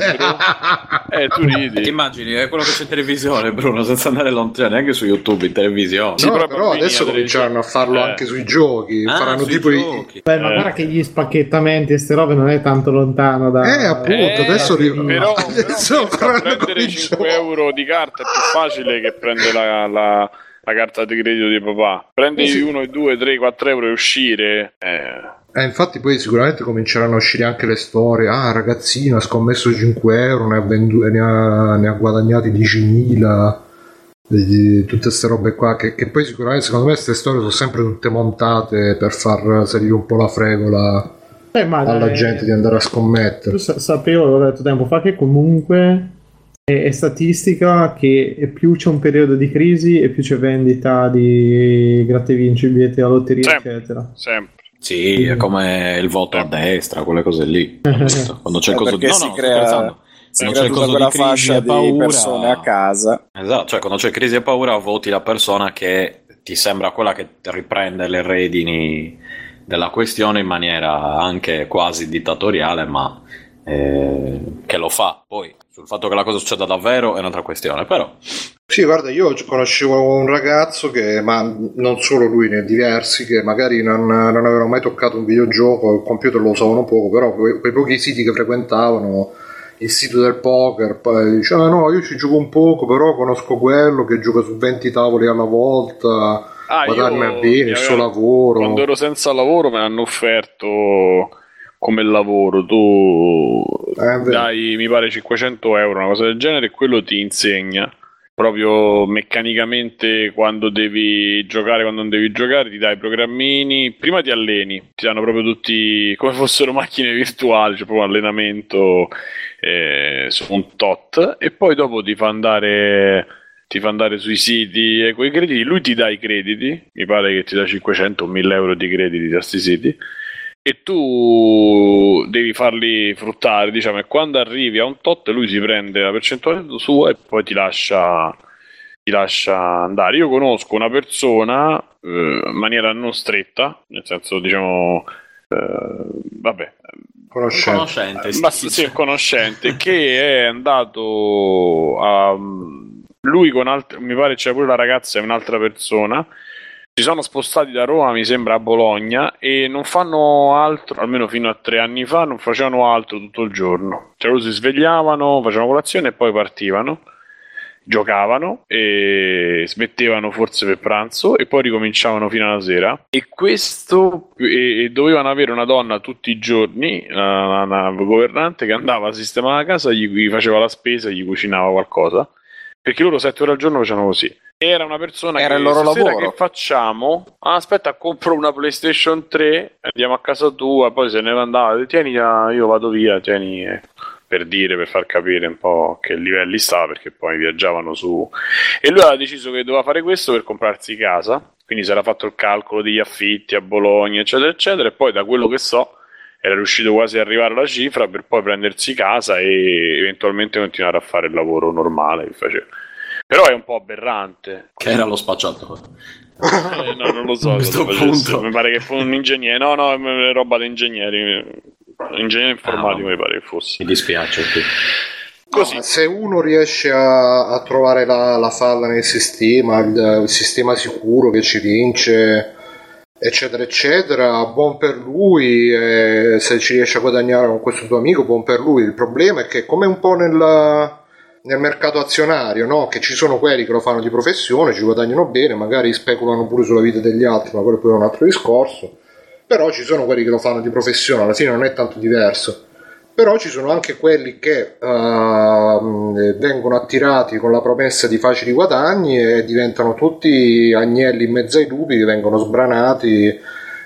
Eh, tu ridi. Ti immagini, è quello che c'è in televisione, Bruno, senza andare lontano, neanche su YouTube, in televisione. Sì, no, però però adesso a cominciarono a farlo eh. anche sui giochi. Ah, faranno sui tipo i- giochi. Beh, ma Eh. guarda che gli spacchettamenti e ste robe non è tanto lontano da... Eh, appunto, Eh, adesso, ri- però, adesso però prendere i 5 giochi. euro di carta è più facile che prendere la, la- la carta di credito di papà. Prendi Sì, sì. 1, 2, 3, 4 euro e uscire. Eh. Eh, infatti poi sicuramente cominceranno a uscire anche le storie. Ah, ragazzino ha scommesso 5 euro, ne ha, vendu- ne ha, ne ha guadagnati 10.000. Vedi, Tutte queste robe qua che, che poi sicuramente secondo me queste storie sono sempre tutte montate per far salire un po' la fregola Eh, alla dai, gente di andare a scommettere. Sa- sapevo, l'ho detto tempo fa, che comunque è, è statistica che più c'è un periodo di crisi e più c'è vendita di gratta e vinci, biglietti alla lotteria, Sempre. eccetera. Sempre. Sì, è come il voto a destra, quelle cose lì. Quando c'è Eh, il coso di... No, si no, crea- crea c'è coso quella di crisi fascia di paura... persone a casa. Esatto, cioè quando c'è crisi e paura voti la persona che ti sembra quella che riprende le redini della questione in maniera anche quasi dittatoriale, ma eh, che lo fa. Poi sul fatto che la cosa succeda davvero è un'altra questione, però Sì, guarda, io conoscevo un ragazzo che, ma non solo lui, ne diversi, che magari non, non avevano mai toccato un videogioco, il computer lo usavano poco, però quei, quei pochi siti che frequentavano, il sito del poker, poi dice, ah no, io ci gioco un poco, però conosco quello che gioca su 20 tavoli alla volta, Ah, guadagna io- bene, il suo lavoro. Quando ero senza lavoro me l'hanno offerto come lavoro. Tu Eh, dai, mi pare 500 euro, una cosa del genere, e quello ti insegna. Proprio meccanicamente quando devi giocare, quando non devi giocare, ti dai i programmini, prima ti alleni, ti danno proprio tutti come fossero macchine virtuali, cioè proprio allenamento eh, su un tot, e poi dopo ti fa andare ti fa andare sui siti e quei crediti, lui ti dà i crediti, mi pare che ti dà 500 o 1000 euro di crediti da questi siti, e tu devi farli fruttare, diciamo, e quando arrivi a un tot lui si prende la percentuale sua e poi ti lascia, ti lascia andare. Io conosco una persona eh, in maniera non stretta, nel senso, diciamo, eh, vabbè, Conoscente. conoscente. ma sì, sì, conoscente che è andato a lui con altri mi pare c'è pure la ragazza e un'altra persona si sono spostati da Roma mi sembra a Bologna e non fanno altro almeno fino a tre anni fa non facevano altro tutto il giorno. Cioè loro si svegliavano facevano colazione e poi partivano giocavano e smettevano forse per pranzo e poi ricominciavano fino alla sera. E questo e, e dovevano avere una donna tutti i giorni una, una governante che andava a sistemare la casa gli, gli faceva la spesa gli cucinava qualcosa perché loro sette ore al giorno facevano così era una persona Era che il loro "Stasera lavoro." che facciamo ah, aspetta compro una playstation 3 andiamo a casa tua poi se ne andava tieni ah, io vado via tieni eh." per dire, per far capire un po' che livelli stava, perché poi viaggiavano su. E lui aveva deciso che doveva fare questo per comprarsi casa, quindi si era fatto il calcolo degli affitti a Bologna, eccetera, eccetera, e poi da quello che so era riuscito quasi ad arrivare alla cifra per poi prendersi casa e eventualmente continuare a fare il lavoro normale che faceva. Però è un po' aberrante. Che era lo spacciatore. Eh, no, non lo so. A questo punto. Mi pare che fu un ingegnere. No, no, è roba da ingegneri. Ingegnere informatico Ah, mi pare che fosse. Mi dispiace. sì. Così. No, se uno riesce a, a trovare la, la falla nel sistema, il, il sistema sicuro che ci vince, eccetera, eccetera, buon per lui. eh, se ci riesce a guadagnare con questo tuo amico, buon per lui. Il problema è che, come un po' nel, nel mercato azionario, no? che ci sono quelli che lo fanno di professione, ci guadagnano bene, magari speculano pure sulla vita degli altri, ma quello poi è un altro discorso. Però ci sono quelli che lo fanno di professione, alla fine non è tanto diverso però ci sono anche quelli che ehm, vengono attirati con la promessa di facili guadagni e diventano tutti agnelli in mezzo ai lupi vengono sbranati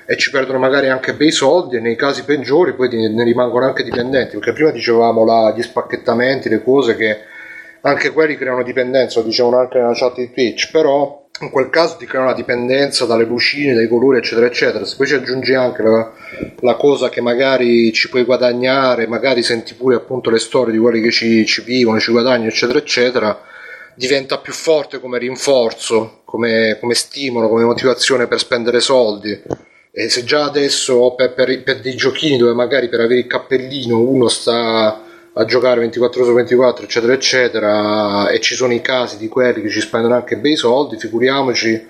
e ci perdono magari anche bei soldi e nei casi peggiori poi ne rimangono anche dipendenti perché prima dicevamo la- gli spacchettamenti, le cose che anche quelli creano dipendenza, lo dicevano anche nella chat di Twitch, però in quel caso ti creano la dipendenza dalle lucine, dai colori, eccetera, eccetera. Se poi ci aggiungi anche la, la cosa che magari ci puoi guadagnare, magari senti pure appunto le storie di quelli che ci, ci vivono, ci guadagnano, eccetera, eccetera, diventa più forte come rinforzo, come, come stimolo, come motivazione per spendere soldi. E se già adesso per, per- per dei giochini dove magari per avere il cappellino uno sta a giocare 24 ore su 24, eccetera, eccetera, e ci sono i casi di quelli che ci spendono anche bei soldi, figuriamoci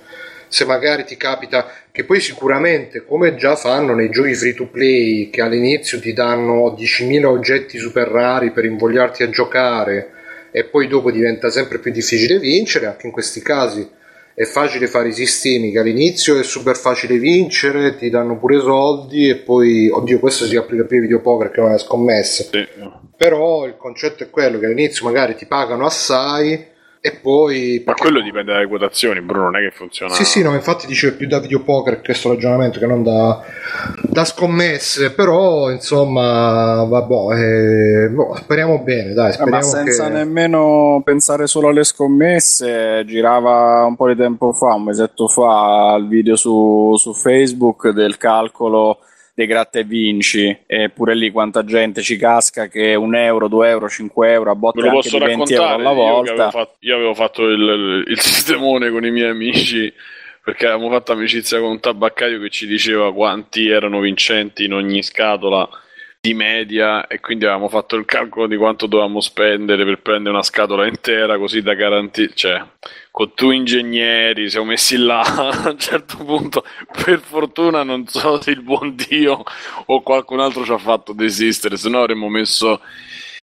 se magari ti capita che poi sicuramente come già fanno nei giochi free to play che all'inizio ti danno 10.000 oggetti super rari per invogliarti a giocare e poi dopo diventa sempre più difficile vincere anche in questi casi è facile fare i sistemi che all'inizio è super facile vincere ti danno pure soldi e poi oddio questo si applica più ai videopoker che non alle scommesse Sì. però il concetto è quello che all'inizio magari ti pagano assai E poi. Ma quello dipende dalle quotazioni, Bruno, non è che funziona. Sì, sì, no, infatti dice più da videopoker questo ragionamento che non da, da scommesse. Però, insomma, vabbè, eh, boh, speriamo bene, dai. Eh, Speriamo ma senza che... nemmeno pensare solo alle scommesse, girava un po' di tempo fa, un mesetto fa, il video su, su Facebook del calcolo dei gratta e vinci, eppure lì quanta gente ci casca che un euro, due euro, cinque euro, a botte anche posso di 20 euro alla Io, volta. avevo fatto, io avevo fatto il, il sistemone con i miei amici perché avevamo fatto amicizia con un tabaccaio che ci diceva quanti erano vincenti in ogni scatola di media e quindi avevamo fatto il calcolo di quanto dovevamo spendere per prendere una scatola intera così da garantire, cioè con due ingegneri siamo messi là a un certo punto per fortuna non so se il buon Dio o qualcun altro ci ha fatto desistere se no avremmo messo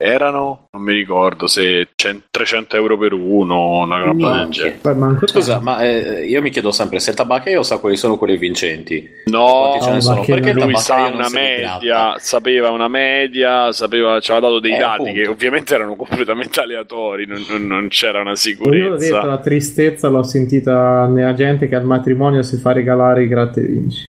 erano non mi ricordo se 100 300 euro per uno una roba del genere Scusa, ma eh, io mi chiedo sempre se il tabaccaio sa quali sono quelli vincenti. no sono? che Perché lui sa una media, sapeva una media, sapeva, ci aveva dato dei Eh, dati appunto. che ovviamente erano completamente aleatori, non, non- non c'era una Io l'ho detto, sicurezza. la tristezza l'ho sentita nella gente che al matrimonio si fa regalare i gratta e vinci.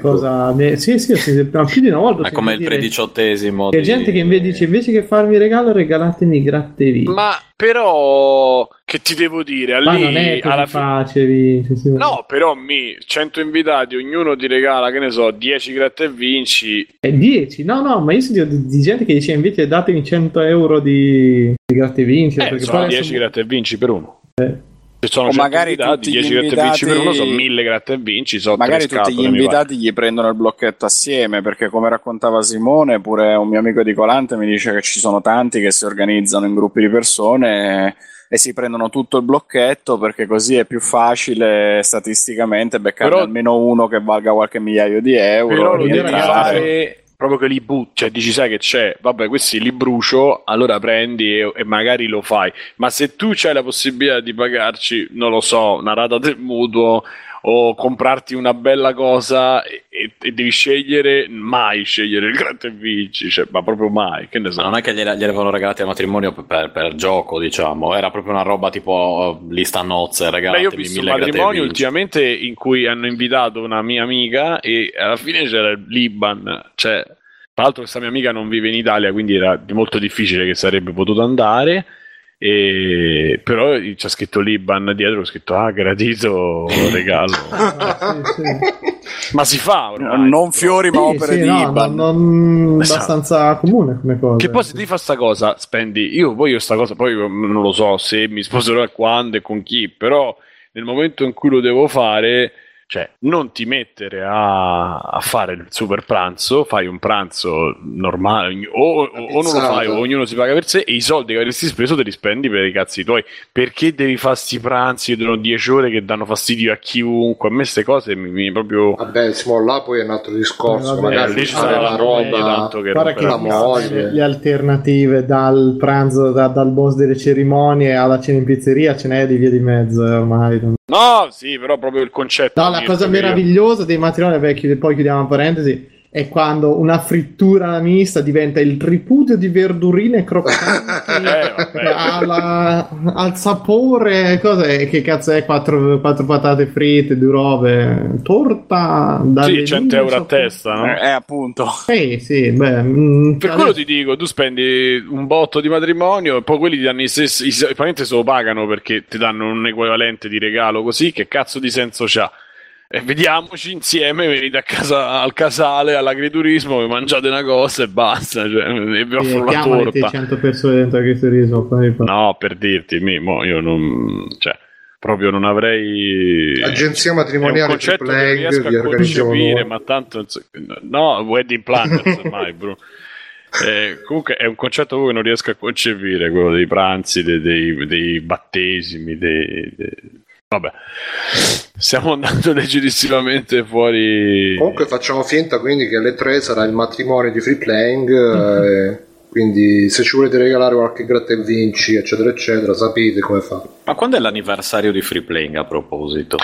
Cosa... Sì, sì, sentito- ma più di una volta. È come il prediciottesimo. C'è di- gente che invece dice invece che farmi regalo regalatemi i gratta e vinci. Ma però, che ti devo dire, Ma lì non è così alla fine... facile vince, sì. No, però mi 100 invitati, ognuno ti regala, che ne so, 10 gratta e vinci. È 10, no, no, ma io sento di, di gente che dice invece datemi 100 euro di, di gratta e vinci. Eh, perché sono poi 10 adesso- gratta e vinci per uno. Eh. Sono O 100 magari invitati, tutti gli 10 gratta e vinci per uno invitati- sono 1000 gratta e vinci, sono Magari tutti gli invitati gli prendono il blocchetto assieme, perché come raccontava Simone, pure un mio amico di Colante mi dice che ci sono tanti che si organizzano in gruppi di persone e, si prendono tutto il blocchetto perché così è più facile statisticamente beccare Però- almeno uno che valga qualche migliaio di euro. Però lo devi fare proprio che li butti, cioè dici sai che c'è, vabbè questi li brucio, allora prendi e, e magari lo fai, ma se tu c'hai la possibilità di pagarci, non lo so, una rata del mutuo o comprarti una bella cosa e, e- devi scegliere, mai scegliere il gratta e vinci, cioè, ma proprio mai, che ne so. Ma non è che gliele, gliele avevano regalati al matrimonio per, per- gioco, diciamo, era proprio una roba tipo eh, lista nozze, Beh, regalatemi io ho visto un matrimonio ultimamente in cui hanno invitato una mia amica e alla fine c'era il Liban, cioè, tra l'altro questa mia amica non vive in Italia, quindi era molto difficile che sarebbe potuto andare, e... però c'è scritto Liban dietro, ho scritto ah, gradito regalo. Sì, sì. Ma si fa ormai. Non fiori ma Sì, opere sì, di no, Iban. non- non- Esatto. abbastanza comune come cosa. Che poi se ti fa sta cosa, spendi. Io voglio sta cosa, poi non lo so se mi sposerò quando e con chi, però nel momento in cui lo devo fare, cioè non ti mettere a, a fare il super pranzo, fai un pranzo normale, o, o- o non lo fai, o ognuno si paga per sé, e i soldi che avresti speso te li spendi per i cazzi tuoi. Perché devi fare sti pranzi che durano 10 ore che danno fastidio a chiunque? A me queste cose mi, mi proprio. Vabbè, Simone, là poi è un altro discorso. Eh, vabbè, magari lì ci fare sarà la roba. tanto che Guarda che la moglie. le alternative dal pranzo, da- dal boss delle cerimonie alla cena in pizzeria ce n'è di via di mezzo eh, ormai. non- No, sì, però proprio il concetto. No, la cosa meravigliosa dei matrimoni, beh, chiude- poi chiudiamo la parentesi, è quando una frittura mista diventa il tripudio di verdurine croccanti Eh, vabbè. alla- al sapore, cosa è? Che cazzo è? Quattro, quattro patate fritte, due robe, torta da Sì, 100 euro a testa, no? Eh, eh, appunto. Sì, sì, beh, mm, Per adesso- quello ti dico, tu spendi un botto di matrimonio e poi quelli ti danno i stessi, i, praticamente se lo pagano perché ti danno un equivalente di regalo così, che cazzo di senso c'ha? E vediamoci insieme, venite a casa al casale, all'agriturismo, vi mangiate una cosa e basta, cioè, e vi sì, offro la torta. 100 persone dentro riso. poi- No, per dirti, mi- mo, io non, cioè, proprio non avrei... Agenzia È un matrimoniale concetto che non riesco a concepire, ma tanto no, wedding planners ormai, bro. Eh, comunque è un concetto che non riesco a concepire, quello dei pranzi, dei, dei- dei battesimi, dei, dei- vabbè. Stiamo andando leggerissimamente fuori. Comunque facciamo finta quindi che alle 3 sarà il matrimonio di Free Playing. eh, quindi se ci volete regalare qualche gratta e vinci, eccetera, eccetera, sapete come fare. Ma quando è l'anniversario di Free Playing a proposito?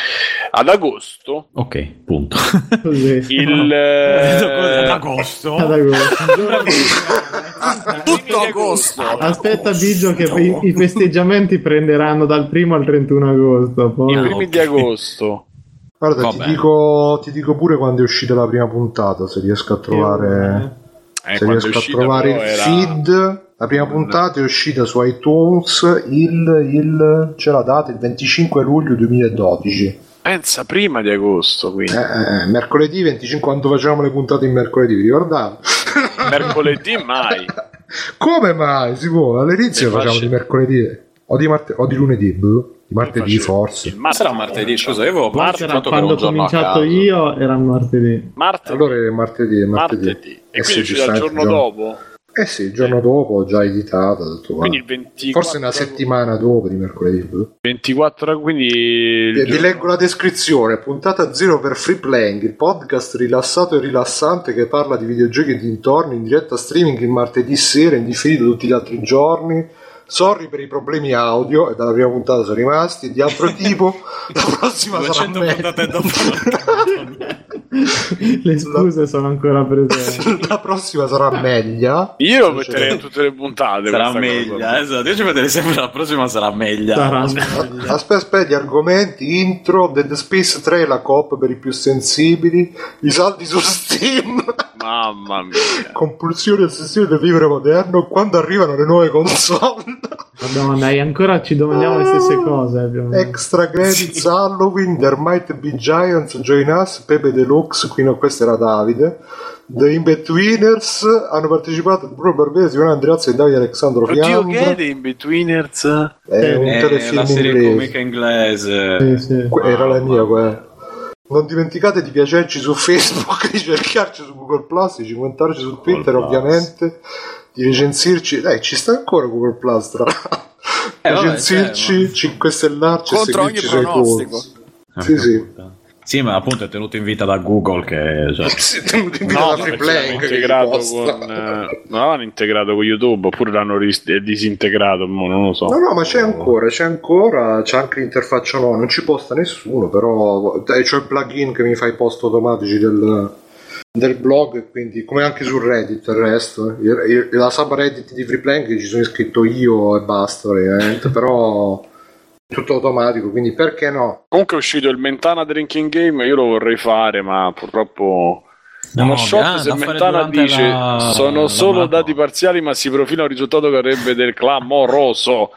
Ad agosto Ok, punto. Così. il Ad eh, agosto. Ad agosto. Il giorno di- tutto agosto. Aspetta Biggio che i, i festeggiamenti prenderanno dal 1 al 31 agosto. Poi... I primi di agosto. Guarda, ti dico, ti dico pure quando è uscita la prima puntata, se riesco a trovare, Eh, se riesco a trovare il era- feed. La prima puntata è uscita su iTunes il, il c'è la data, il 25 luglio 2012. Pensa prima di agosto, quindi. Eh, eh, mercoledì 25 quando facevamo le puntate in mercoledì, vi ricordate? Mercoledì mai. Come mai? Si può? All'inizio Eh, facciamo di mercoledì o di, marte- o di lunedì, boh. di martedì Facile. forse. Il Ma sarà martedì, scusa, io avevo Martedì. Pensato quando ho cominciato io era martedì. Martedì. Allora è martedì, è martedì. martedì. E Eh quindi sì, il giorno dopo. Eh sì, il giorno dopo già editata. Tutto Quindi il quanto. 24. Forse una settimana dopo di mercoledì. boh. 24, quindi. Vi, giorno- leggo la descrizione, puntata 0 per Free Playing, il podcast rilassato e rilassante che parla di videogiochi e dintorni in diretta streaming il martedì sera, in differito tutti gli altri giorni. Sorry per i problemi audio, e dalla prima puntata sono rimasti, di altro tipo. La prossima sarà 200 meglio. puntate dopo. Le scuse sono ancora presenti. La prossima sarà meglio. Io lo metterei in tutte le puntate. sarà meglio, esatto. Io ci vedrei sempre la prossima sarà meglio. Sarà Aspetta, aspetta, gli argomenti, intro, Dead Space 3, la coop per i più sensibili, i saldi su Steam, Mamma mia. compulsioni ossessioni del vivere moderno, quando arrivano le nuove console, Madonna, dai, ancora ci domandiamo le stesse cose. extra credits Halloween, There Might Be Giants, Join Us, Pepe Deluxe, qui no, questo era Davide, The In-Betweeners, hanno partecipato Bruno Barbera, Simone Andreazzi e Davide Alessandro Oddio, Fiandra, che è The In-Betweeners? è un Eh, telefilm la serie inglese. comica inglese. Sì, sì. Que- Era la mia quella. Non dimenticate di piacerci su Facebook, di cercarci su Google Plus, di commentarci su Twitter, Plus. ovviamente, di recensirci. Dai, ci sta ancora Google Plus, tra l'altro. Eh, vabbè, recensirci, 5 stellarci Contro ogni pronostico. Sì, sì. Sì, ma appunto è tenuto in vita da Google che... Cioè, Sì, tenuti in No, vita da ma free perché playing l'hanno che integrato con. eh, non l'hanno integrato con YouTube oppure l'hanno ris- disintegrato. mo non lo so. No, no, ma c'è ancora, c'è ancora, c'è anche l'interfaccia nuova, non ci posta nessuno, però eh, c'è il plugin che mi fa i post automatici del, del blog, quindi come anche su Reddit il resto. eh. Il- il- la subreddit di Freeplank ci sono iscritto io e basta, praticamente, però tutto automatico, quindi perché no? Comunque è uscito il Mentana Drinking Game. Io lo vorrei fare, ma purtroppo. No, Uno shot grande, se Mentana dice la- sono la solo maratona." dati parziali ma si profila un risultato che avrebbe del clamoroso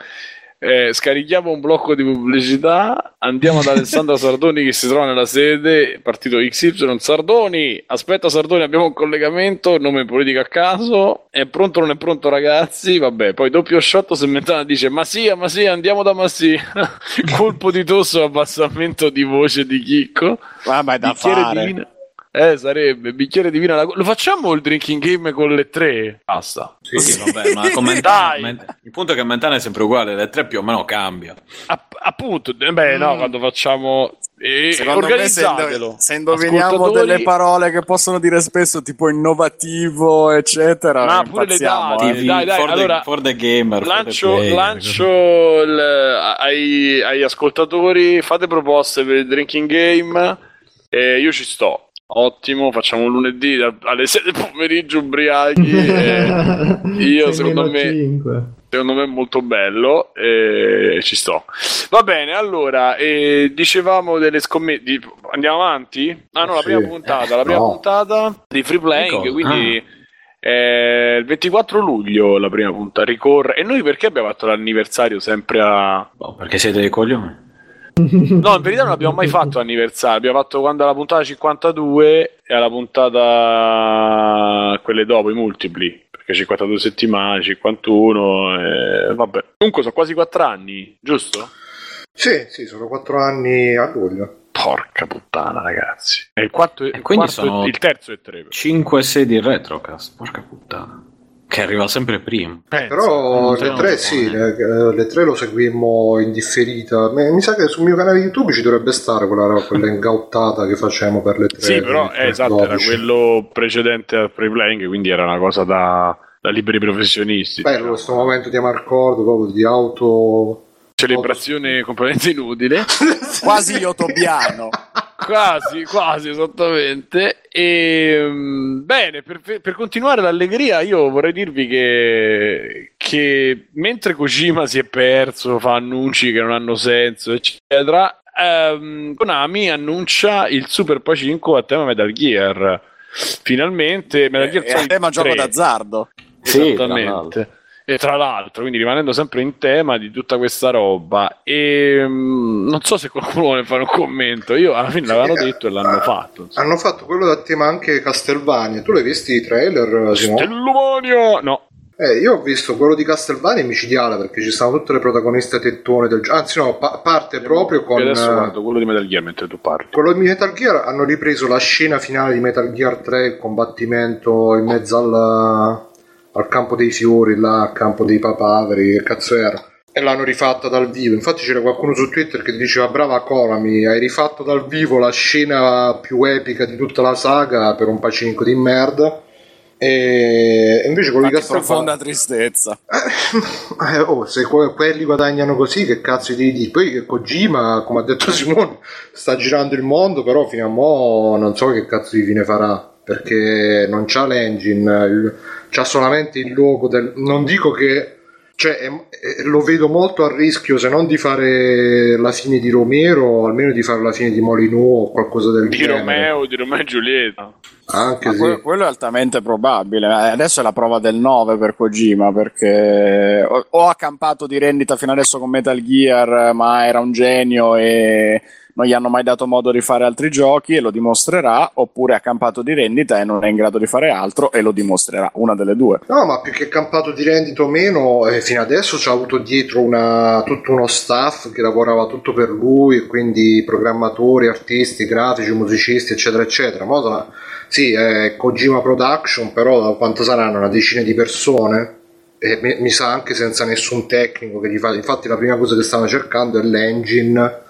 Eh, scarichiamo un blocco di pubblicità andiamo da Alessandro Sardoni che si trova nella sede partito XY Sardoni. Aspetta Sardoni abbiamo un collegamento nome politico a caso. È pronto o non è pronto ragazzi? Vabbè poi doppio shot se Mentana dice ma sì ma sì andiamo da Massia. Colpo di tosso abbassamento di voce di Chicco. Vabbè, da fare. di. Eh, sarebbe bicchiere di vino. alla- Lo facciamo il drinking game con le tre? Basta. Sì, vabbè, ma con Mentana, Men- il punto è che Mentana è sempre uguale, le tre più o meno cambia. App- appunto, eh, beh, no, quando facciamo. Eh, Secondo me se, organizzatelo. indo- se indoviniamo delle parole che possono dire spesso tipo innovativo eccetera Ma pure le date. eh. Dai, dai, for, allora, the, for the gamer, Lancio, for the lancio il- ai, agli ascoltatori, fate proposte per il drinking game. E io ci sto. Ottimo, facciamo un lunedì alle 6 del pomeriggio ubriachi. io, secondo me, cinque. secondo me è molto bello e ci sto. Va bene, allora, eh, dicevamo delle scommesse. di- Andiamo avanti? Ah no, la Sì. prima puntata, la prima no. puntata di Free Playing, quindi eh, il 24 luglio la prima puntata ricorre. E noi perché abbiamo fatto l'anniversario sempre a... Boh, perché siete dei coglioni. No, in verità non abbiamo mai fatto l'anniversario, abbiamo fatto quando alla puntata 52 e alla puntata quelle dopo, i multipli, perché 52 settimane, 51, e vabbè. Comunque sono quasi 4 anni, giusto? Sì, sì, sono 4 anni a luglio. Porca puttana, ragazzi. E il, quarto, il, quindi quarto- sono- il terzo è 3. 5 sedi retrocast, porca puttana. Che arriva sempre prima. Però non le sono tre sì, le, le tre lo seguimmo in differita. Mi mi sa che sul mio canale YouTube ci dovrebbe stare quella, quella ingauttata che facciamo per le tre. Sì, però per eh, esatto, era 12. quello precedente al free playing, quindi era una cosa da, da liberi professionisti. Bello questo momento di Amarcord proprio di auto. Celebrazione completamente inutile. quasi yotobiano quasi, quasi esattamente. E, bene, per, per, continuare l'allegria, io vorrei dirvi che, che mentre Kojima si è perso, fa annunci che non hanno senso, eccetera, ehm, Konami annuncia il Super Pacinco a tema Metal Gear. Finalmente, Metal Gear Solid è a tema 3. gioco d'azzardo. Esattamente. Sì, e tra l'altro, quindi rimanendo sempre in tema di tutta questa roba, e um, non so se qualcuno vuole fare un commento. Io alla fine l'avevano detto e l'hanno fatto. Insomma. Hanno fatto quello da tema anche Castelvania. Tu l'hai visto i trailer? Castelvania! No. Eh, io ho visto quello di Castelvania micidiale perché ci stanno tutte le protagoniste tettone del gioco. Anzi, no, pa- parte proprio con. E adesso guardo quello di Metal Gear mentre tu parli. Quello di Metal Gear hanno ripreso la scena finale di Metal Gear 3, il combattimento in mezzo al, al campo dei fiori, là, al campo dei papaveri, che cazzo era. E l'hanno rifatta dal vivo. Infatti c'era qualcuno su Twitter che diceva: Brava Konami, hai rifatto dal vivo la scena più epica di tutta la saga per un pacinico di merda e invece quello di Castelvania profonda tristezza eh, oh, se quelli guadagnano così che cazzo di di poi che Kojima come ha detto Simone sta girando il mondo però fino a mo non so che cazzo di fine farà perché non c'ha l'engine c'ha solamente il logo del non dico che cioè, è, lo vedo molto a rischio se non di fare la fine di Romero, almeno di fare la fine di Molyneux o qualcosa del di genere. Di Romeo, di Romeo e Giulietta. Anche sì. quello, quello, è altamente probabile. Adesso è la prova del 9 per Kojima perché o, o ha campato di rendita fino adesso con Metal Gear, ma era un genio e non gli hanno mai dato modo di fare altri giochi e lo dimostrerà, oppure ha campato di rendita e non è in grado di fare altro e lo dimostrerà, una delle due. No, ma più che campato di rendita o meno, eh, fino adesso ci ha avuto dietro una, tutto uno staff che lavorava tutto per lui, quindi programmatori, artisti, grafici, musicisti, eccetera, eccetera. Moda, sì, è Kojima Production, però quanto saranno? Una decina di persone? E mi, mi sa anche senza nessun tecnico che gli fa. Infatti, la prima cosa che stanno cercando è l'engine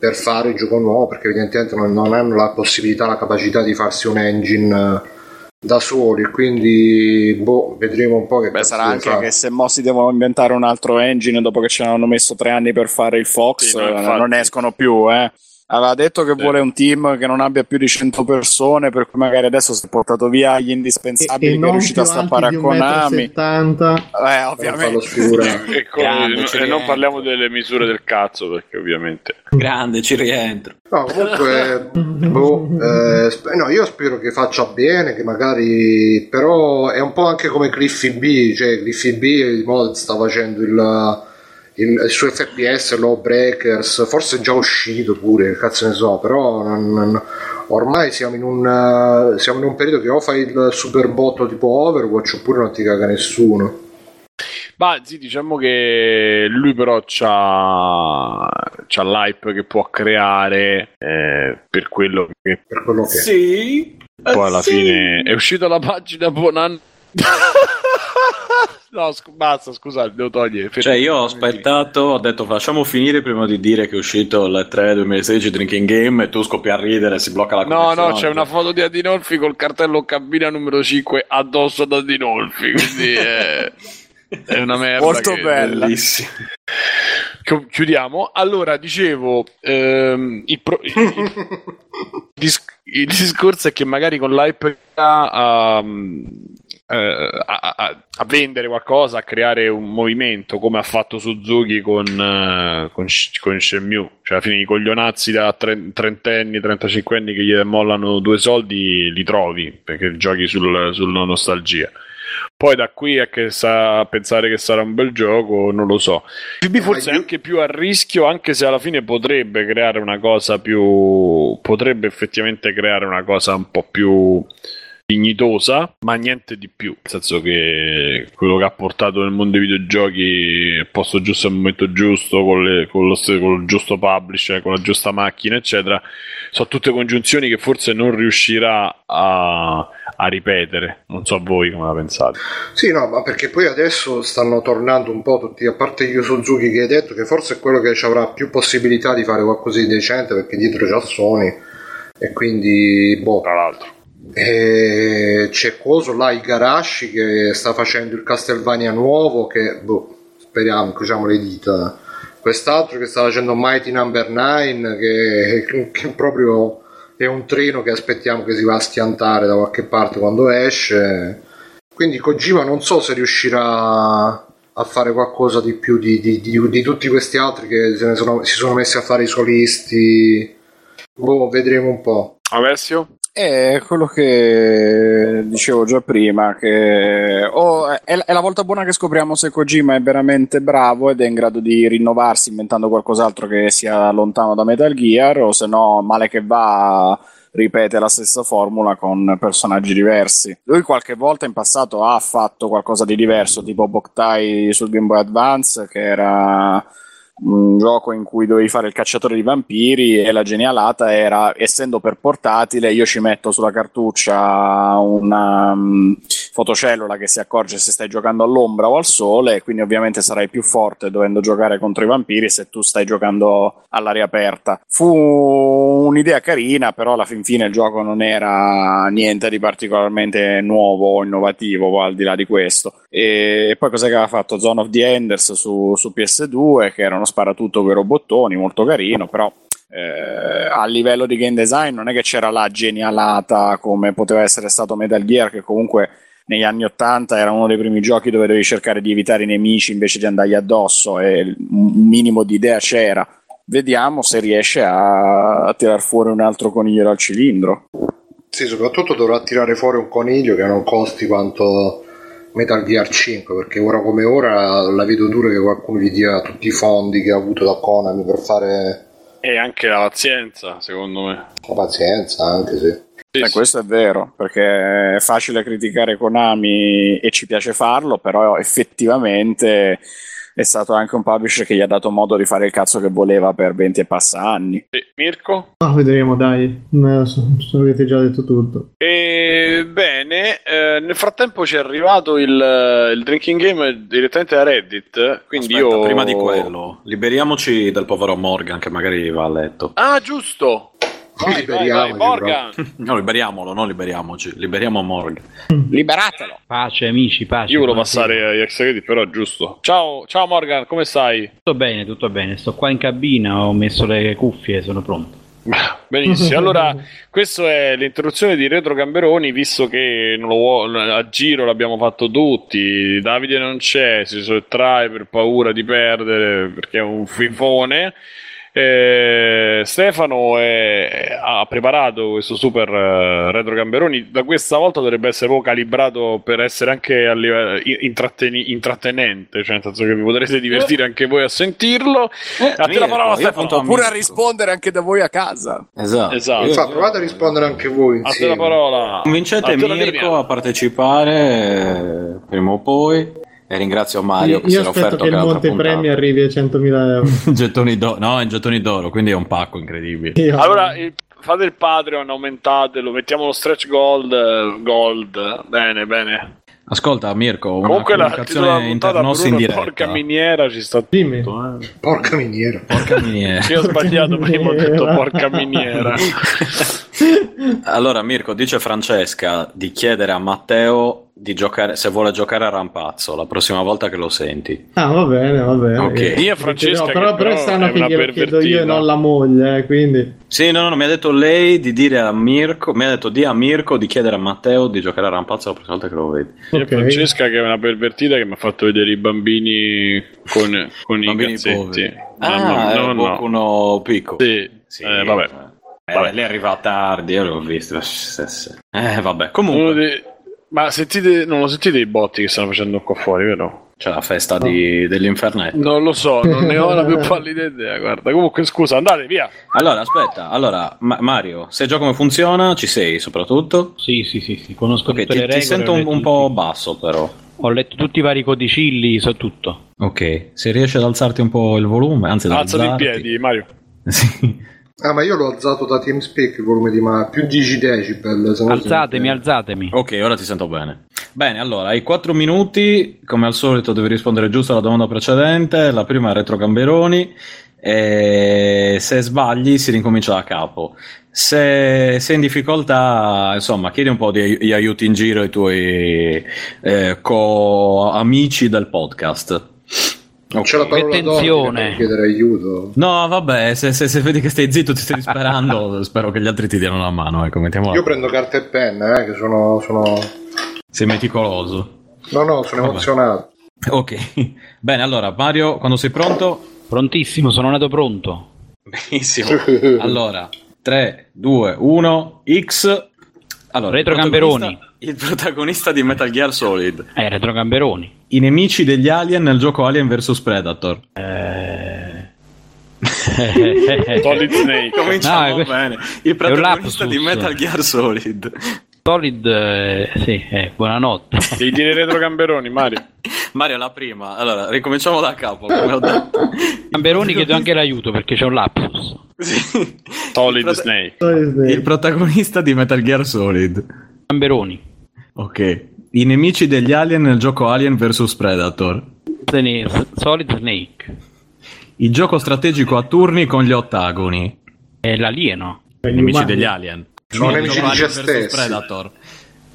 per fare il gioco nuovo perché evidentemente non, non hanno la possibilità, la capacità di farsi un engine eh, da soli quindi boh, vedremo un po' che Beh, sarà anche fare. che se mo si devono inventare un altro engine dopo che ci hanno messo tre anni per fare il Fox sì, no, non escono più eh aveva detto che sì. vuole un team che non abbia più di 100 persone, per cui magari adesso si è portato via gli indispensabili e, e che è riuscito a stappare a Konami. Eh, ovviamente. e, Grande, e non parliamo delle misure del cazzo, perché ovviamente. Grande, ci rientro. No, comunque, boh, eh, no, io spero che faccia bene, che magari, però è un po' anche come Cliffy B, cioè Cliffy B sta facendo il il, il suo FPS Lawbreakers forse è già uscito pure cazzo ne so però non, non, ormai siamo in, un, uh, siamo in un periodo che o fai il super botto tipo Overwatch oppure non ti caga nessuno ma sì, diciamo che lui però c'ha, c'ha l'hype che può creare eh, per quello che... Per quello che... Sì. Poi alla sì. fine è uscita la pagina Bonan... No, sc- basta, scusate, devo togliere. Cioè, io ho aspettato, ho detto facciamo finire prima di dire che è uscito il 3 2016 Drinking Game e tu scoppi a ridere e si blocca la No, no, c'è una foto di Adinolfi col cartello cabina numero 5 addosso ad Adinolfi, quindi è, è una merda. Molto bella. Bellissima. Chiudiamo. Allora, dicevo, ehm, il, pro- il, dis- il, discorso è che magari con l'hype um, a, a, a, vendere qualcosa, a creare un movimento come ha fatto Suzuki con, uh, con, con Shenmue. Cioè, alla fine i coglionazzi da tre, trentenni, trentacinquenni che gli mollano due soldi li trovi perché giochi sul, sulla nostalgia. Poi da qui a, che sa, a pensare che sarà un bel gioco, non lo so. PB forse è anche più a rischio, anche se alla fine potrebbe creare una cosa più. potrebbe effettivamente creare una cosa un po' più dignitosa, ma niente di più. Nel senso che quello che ha portato nel mondo dei videogiochi al posto giusto al momento giusto, con, le, con, lo, con, il giusto publisher, con la giusta macchina, eccetera, sono tutte congiunzioni che forse non riuscirà a, a ripetere. Non so voi come la pensate. Sì, no, ma perché poi adesso stanno tornando un po' tutti, a parte Yu Suzuki che hai detto che forse è quello che ci avrà più possibilità di fare qualcosa di decente perché dietro c'è Sony e quindi boh. Tra l'altro e c'è Coso là, Igarashi che sta facendo il Castlevania nuovo che boh, speriamo, incrociamo le dita. Quest'altro che sta facendo Mighty Number 9 che, che proprio è un treno che aspettiamo che si va a schiantare da qualche parte quando esce. Quindi Kojima non so se riuscirà a fare qualcosa di più di, di, di, di tutti questi altri che sono, si sono messi a fare i solisti. Boh, vedremo un po'. Alessio? È quello che dicevo già prima, che oh, è, è, la volta buona che scopriamo se Kojima è veramente bravo ed è in grado di rinnovarsi inventando qualcos'altro che sia lontano da Metal Gear, o se no, male che va, ripete la stessa formula con personaggi diversi. Lui qualche volta in passato ha fatto qualcosa di diverso, tipo Boktai sul Game Boy Advance, che era un gioco in cui dovevi fare il cacciatore di vampiri e la genialata era essendo per portatile io ci metto sulla cartuccia una um, fotocellula che si accorge se stai giocando all'ombra o al sole quindi ovviamente sarai più forte dovendo giocare contro i vampiri se tu stai giocando all'aria aperta. Fu un'idea carina però alla fin fine il gioco non era niente di particolarmente nuovo o innovativo al di là di questo. E poi cos'è che aveva fatto? Zone of the Enders su, su PS2 che era uno sparatutto con i robottoni, molto carino, però eh, a livello di game design non è che c'era la genialata come poteva essere stato Metal Gear, che comunque negli anni 80 era uno dei primi giochi dove dovevi cercare di evitare i nemici invece di andargli addosso e un minimo di idea c'era. Vediamo se riesce a, a tirar fuori un altro coniglio dal cilindro. Sì, soprattutto dovrà tirare fuori un coniglio che non costi quanto Metal Gear 5 perché ora come ora la vedo dura che qualcuno gli dia tutti i fondi che ha avuto da Konami per fare e anche la pazienza secondo me la pazienza anche sì, sì, eh, questo è vero perché è facile criticare Konami e ci piace farlo però effettivamente è stato anche un publisher che gli ha dato modo di fare il cazzo che voleva per 20 e passa anni. Sì, Mirko? Ah, vedremo, dai. No, so, so, avete già detto tutto. E, bene, eh, nel frattempo ci è arrivato il, il, drinking game direttamente da Reddit. Quindi Aspetta, io. Prima di quello, liberiamoci del povero Morgan che magari va a letto. Ah, giusto. Vai, liberiamo, vai, vai, no, liberiamolo, non liberiamoci, liberiamo Morgan. Liberatelo. Pace, amici, pace. Io volevo passare agli ex credit, però è giusto. Ciao, ciao Morgan, come stai? Tutto bene, tutto bene. Sto qua in cabina, ho messo le cuffie, sono pronto. Benissimo, allora questa è l'introduzione di Retro Gamberoni, visto che vuole, a giro l'abbiamo fatto tutti, Davide non c'è, si sottrae per paura di perdere perché è un fifone. Eh, Stefano è, ha preparato questo super uh, retro Gamberoni. Da questa volta dovrebbe essere proprio calibrato per essere anche a livello, intratteni, intrattenente, cioè nel senso che vi potrete divertire anche voi a sentirlo. Eh, a te la parola, Stefano. Oppure a rispondere anche da voi a casa. Esatto. esatto. Infatti, provate a rispondere anche voi. A te la parola. Convincete Mirko a partecipare eh, prima o poi. E ringrazio Mario io, che io si è offerto che il montepremi arrivi a 100.000 euro. gettoni d'oro, no, in gettoni d'oro, quindi è un pacco incredibile. Io. Allora, il, fate il Patreon, aumentatelo, mettiamo lo stretch gold, gold. Bene, bene. Ascolta Mirko, una Comunque comunicazione internos in diretta. Porca miniera ci sta Dimmi. tutto. Eh. Porca miniera. Porca miniera. Io ho sbagliato prima, ho detto porca miniera. allora Mirko, dice Francesca di chiedere a Matteo di giocare, se vuole giocare a rampazzo la prossima volta che lo senti. Ah, va bene, va bene. Ok. Io Francesca no, però, però è strano che glielo chiedo io e non la moglie, eh, quindi... Sì, no, no, mi ha detto lei di dire a Mirko, mi ha detto di a Mirko di chiedere a Matteo di giocare a rampazzo la prossima volta che lo vedi. Okay. Francesca che è una pervertita che mi ha fatto vedere i bambini con, con bambini i cazzetti. Ah, no, no, no. uno piccolo. Sì, sì eh, vabbè. Eh, vabbè. Lei arriva tardi, io l'ho visto. Eh, vabbè, comunque... Ma sentite, non lo sentite i botti che stanno facendo qua fuori, vero? C'è la festa no. di, dell'infernetto. Non lo so, non ne ho la più pallida idea. Guarda, comunque, scusa, andate via. Allora, aspetta, allora, Ma- Mario, sai già come funziona? Ci sei soprattutto? Sì, sì, sì, sì. conosco okay, tutte ti, le regole. Ti sento un, un po' basso, però. Ho letto tutti i vari codicilli, so tutto. Ok, se riesci ad alzarti un po' il volume, anzi, alzati in piedi, Mario. sì. Ah, ma io l'ho alzato da TeamSpeak il volume di ma più 10 decibel. Alzatemi, alzatemi. Ok, ora ti sento bene. Bene, allora, hai 4 minuti, come al solito devi rispondere giusto alla domanda precedente, la prima è Retro Gamberoni, e se sbagli si ricomincia da capo. Se sei in difficoltà, insomma, chiedi un po' di, di aiuti in giro ai tuoi eh, co-amici del podcast. Non c'è la parola Attenzione. chiedere aiuto. No, vabbè, se, se- se vedi che stai zitto, ti stai disperando, spero che gli altri ti diano una mano, ecco, mettiamola. Io prendo carta e penna, eh, che sono, sono... Sei meticoloso. No, no, sono Vabbè. emozionato. Ok, bene, allora, Mario, quando sei pronto? Prontissimo, sono nato pronto. Benissimo. Allora, 3, 2, 1, X. Allora, Retro il protagonista- Gamberoni. Il protagonista di Metal Gear Solid. Eh, Retro Gamberoni. I nemici degli alien nel gioco Alien vs Predator. Eh... Solid Snake. Cominciamo No, è que- bene. Il protagonista di Metal Gear Solid. Solid, eh, sì, eh, buonanotte. Devi dire retro Gamberoni, Mario. Mario, la prima. Allora, ricominciamo da capo, come ho detto. Gamberoni chiedo anche l'aiuto perché c'è un lapsus. Sì. Solid prota- Snake. Il protagonista di Metal Gear Solid. Gamberoni. Ok. I nemici degli alien nel gioco Alien vs Predator. Solid Snake. Il gioco strategico a turni con gli ottagoni. È l'alieno. I nemici degli alien. Sono Il nemici gioco di se Alien vs stessi. Predator.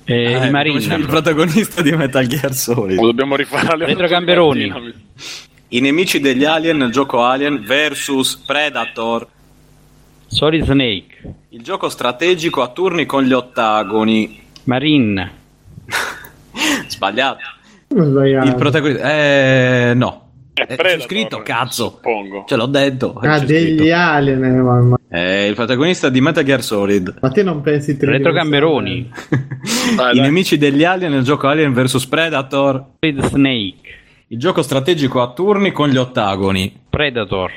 Eh, Eh, c'è il protagonista di Metal Gear Solid. O dobbiamo rifare le Retro Gamberoni. I nemici degli alien nel gioco Alien vs Predator. Solid Snake. Il gioco strategico a turni con gli ottagoni. Marine. Sbagliato. Sbagliato. Il protagonista. Eh, no. È Eh, c'è Predator, scritto, cazzo. Suppongo. Ce l'ho detto. Ah, c'è degli scritto. alien, eh, mamma. Eh, il protagonista di Metal Gear Solid. Ma te non pensi tre Retro Gamberoni. I nemici degli alien nel gioco Alien vs Predator. Solid Snake. Il gioco strategico a turni con gli ottagoni. Predator.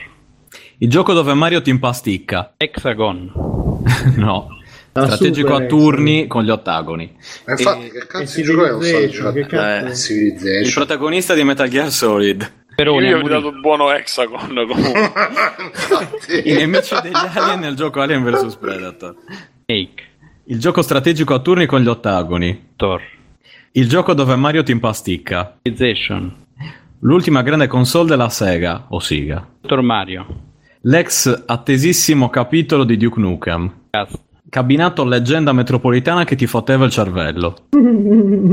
Il gioco dove Mario ti impasticca. Hexagon. no. La strategico Super a turni con gli ottagoni. Ma infatti, E- che cazzo di gioco è un Civilization, che Sunshot? cazzo Eh, è? Il protagonista di Metal Gear Solid. Gamberoni. Io gli ho dato buono Hexagon comunque. I nemici degli alien nel gioco Alien vs Predator. Snake. Il gioco strategico a turni con gli ottagoni. Thor. Il gioco dove Mario ti impasticca. Civilization. L'ultima grande console della Sega, o Siga. Dottor Mario. L'ex attesissimo capitolo di Duke Nukem. Cast. Cabinato leggenda metropolitana che ti fotteva il cervello.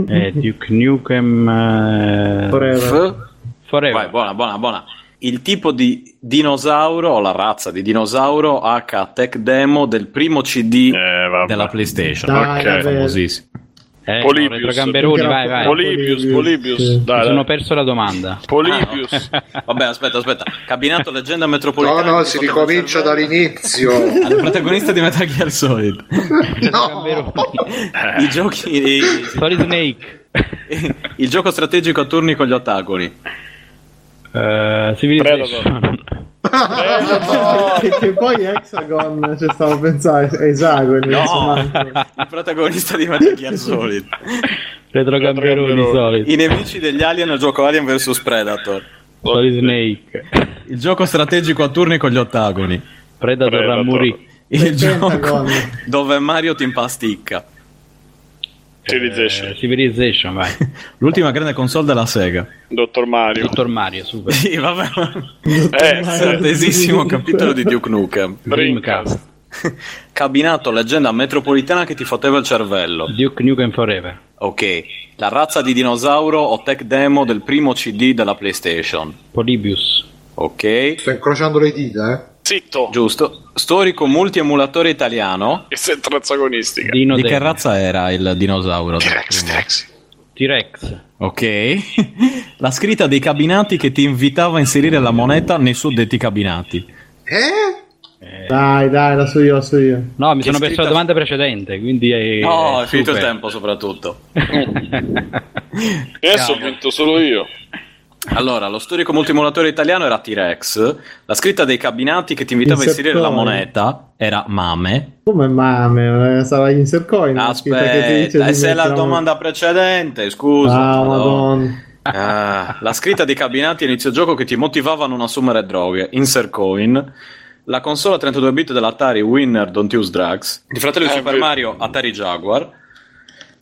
Eh, Duke Nukem. eh, Forever. Forever. Vai, buona, buona, buona. Il tipo di dinosauro, o la razza di dinosauro H Tech Demo del primo CD Eh, della PlayStation. Dai, Ok, famosissimo. Eh, no, Retro Gamberoni, vai, vai. Polybius, Polybius. Sì. Dai, Mi dai. sono perso la domanda. Polybius. Vabbè, aspetta, aspetta. Cabinato leggenda metropolitana. No, no, si ricomincia dall'inizio. Al protagonista di Metal Gear Solid. Gamberoni. I giochi. i- Solid Snake. il gioco strategico a turni con gli ottagoni. Eh, Civilization. Che, che poi Hexagon ci stavo a pensare esagoni No, il protagonista di Metal Gear Solid. Retro Gamberoni. Solid. I nemici degli alien nel gioco Alien vs Predator. Solid Snake. Il gioco strategico a turni con gli ottagoni. Predator Predator. Ramuri. Il gioco Pentagon. dove Mario ti impasticca. Civilization. Eh, Civilization, vai. L'ultima grande console della Sega. Dottor Mario. Dottor Mario, super. Sì, vabbè. Eh, Attesissimo capitolo di Duke Nukem. Dreamcast. Cabinato leggenda metropolitana che ti fotteva il cervello. Duke Nukem Forever. Ok. La razza di dinosauro o tech demo del primo CD della PlayStation. Polybius. Ok. Sto incrociando le dita, eh. Zitto. Giusto. Storico multi-emulatore italiano. E senza agonistica. Dino Di che Demo. razza era il dinosauro? T-Rex, T-Rex. T-Rex. Ok. La scritta dei cabinati che ti invitava a inserire la moneta nei suddetti cabinati. Eh? dai dai la so io la so io No, mi Che sono perso scritta- la domanda precedente, quindi è... No, è finito il tempo soprattutto. E adesso ho vinto solo io. Allora, lo storico multimolatore italiano era T-Rex, la scritta dei cabinati che ti invitava a inserire la moneta era Mame. come mame eh, sarà insert coin la scritta che ti dice Aspetta, di e se è la domanda precedente, scusa. ah Madonna. madonna Ah, la scritta dei cabinati inizio gioco che ti motivavano a non assumere droghe, Insert Coin. La console a 32 bit dell'Atari Winner Don't Use Drugs. Il fratello di Eh, Super vero. Mario Atari Jaguar.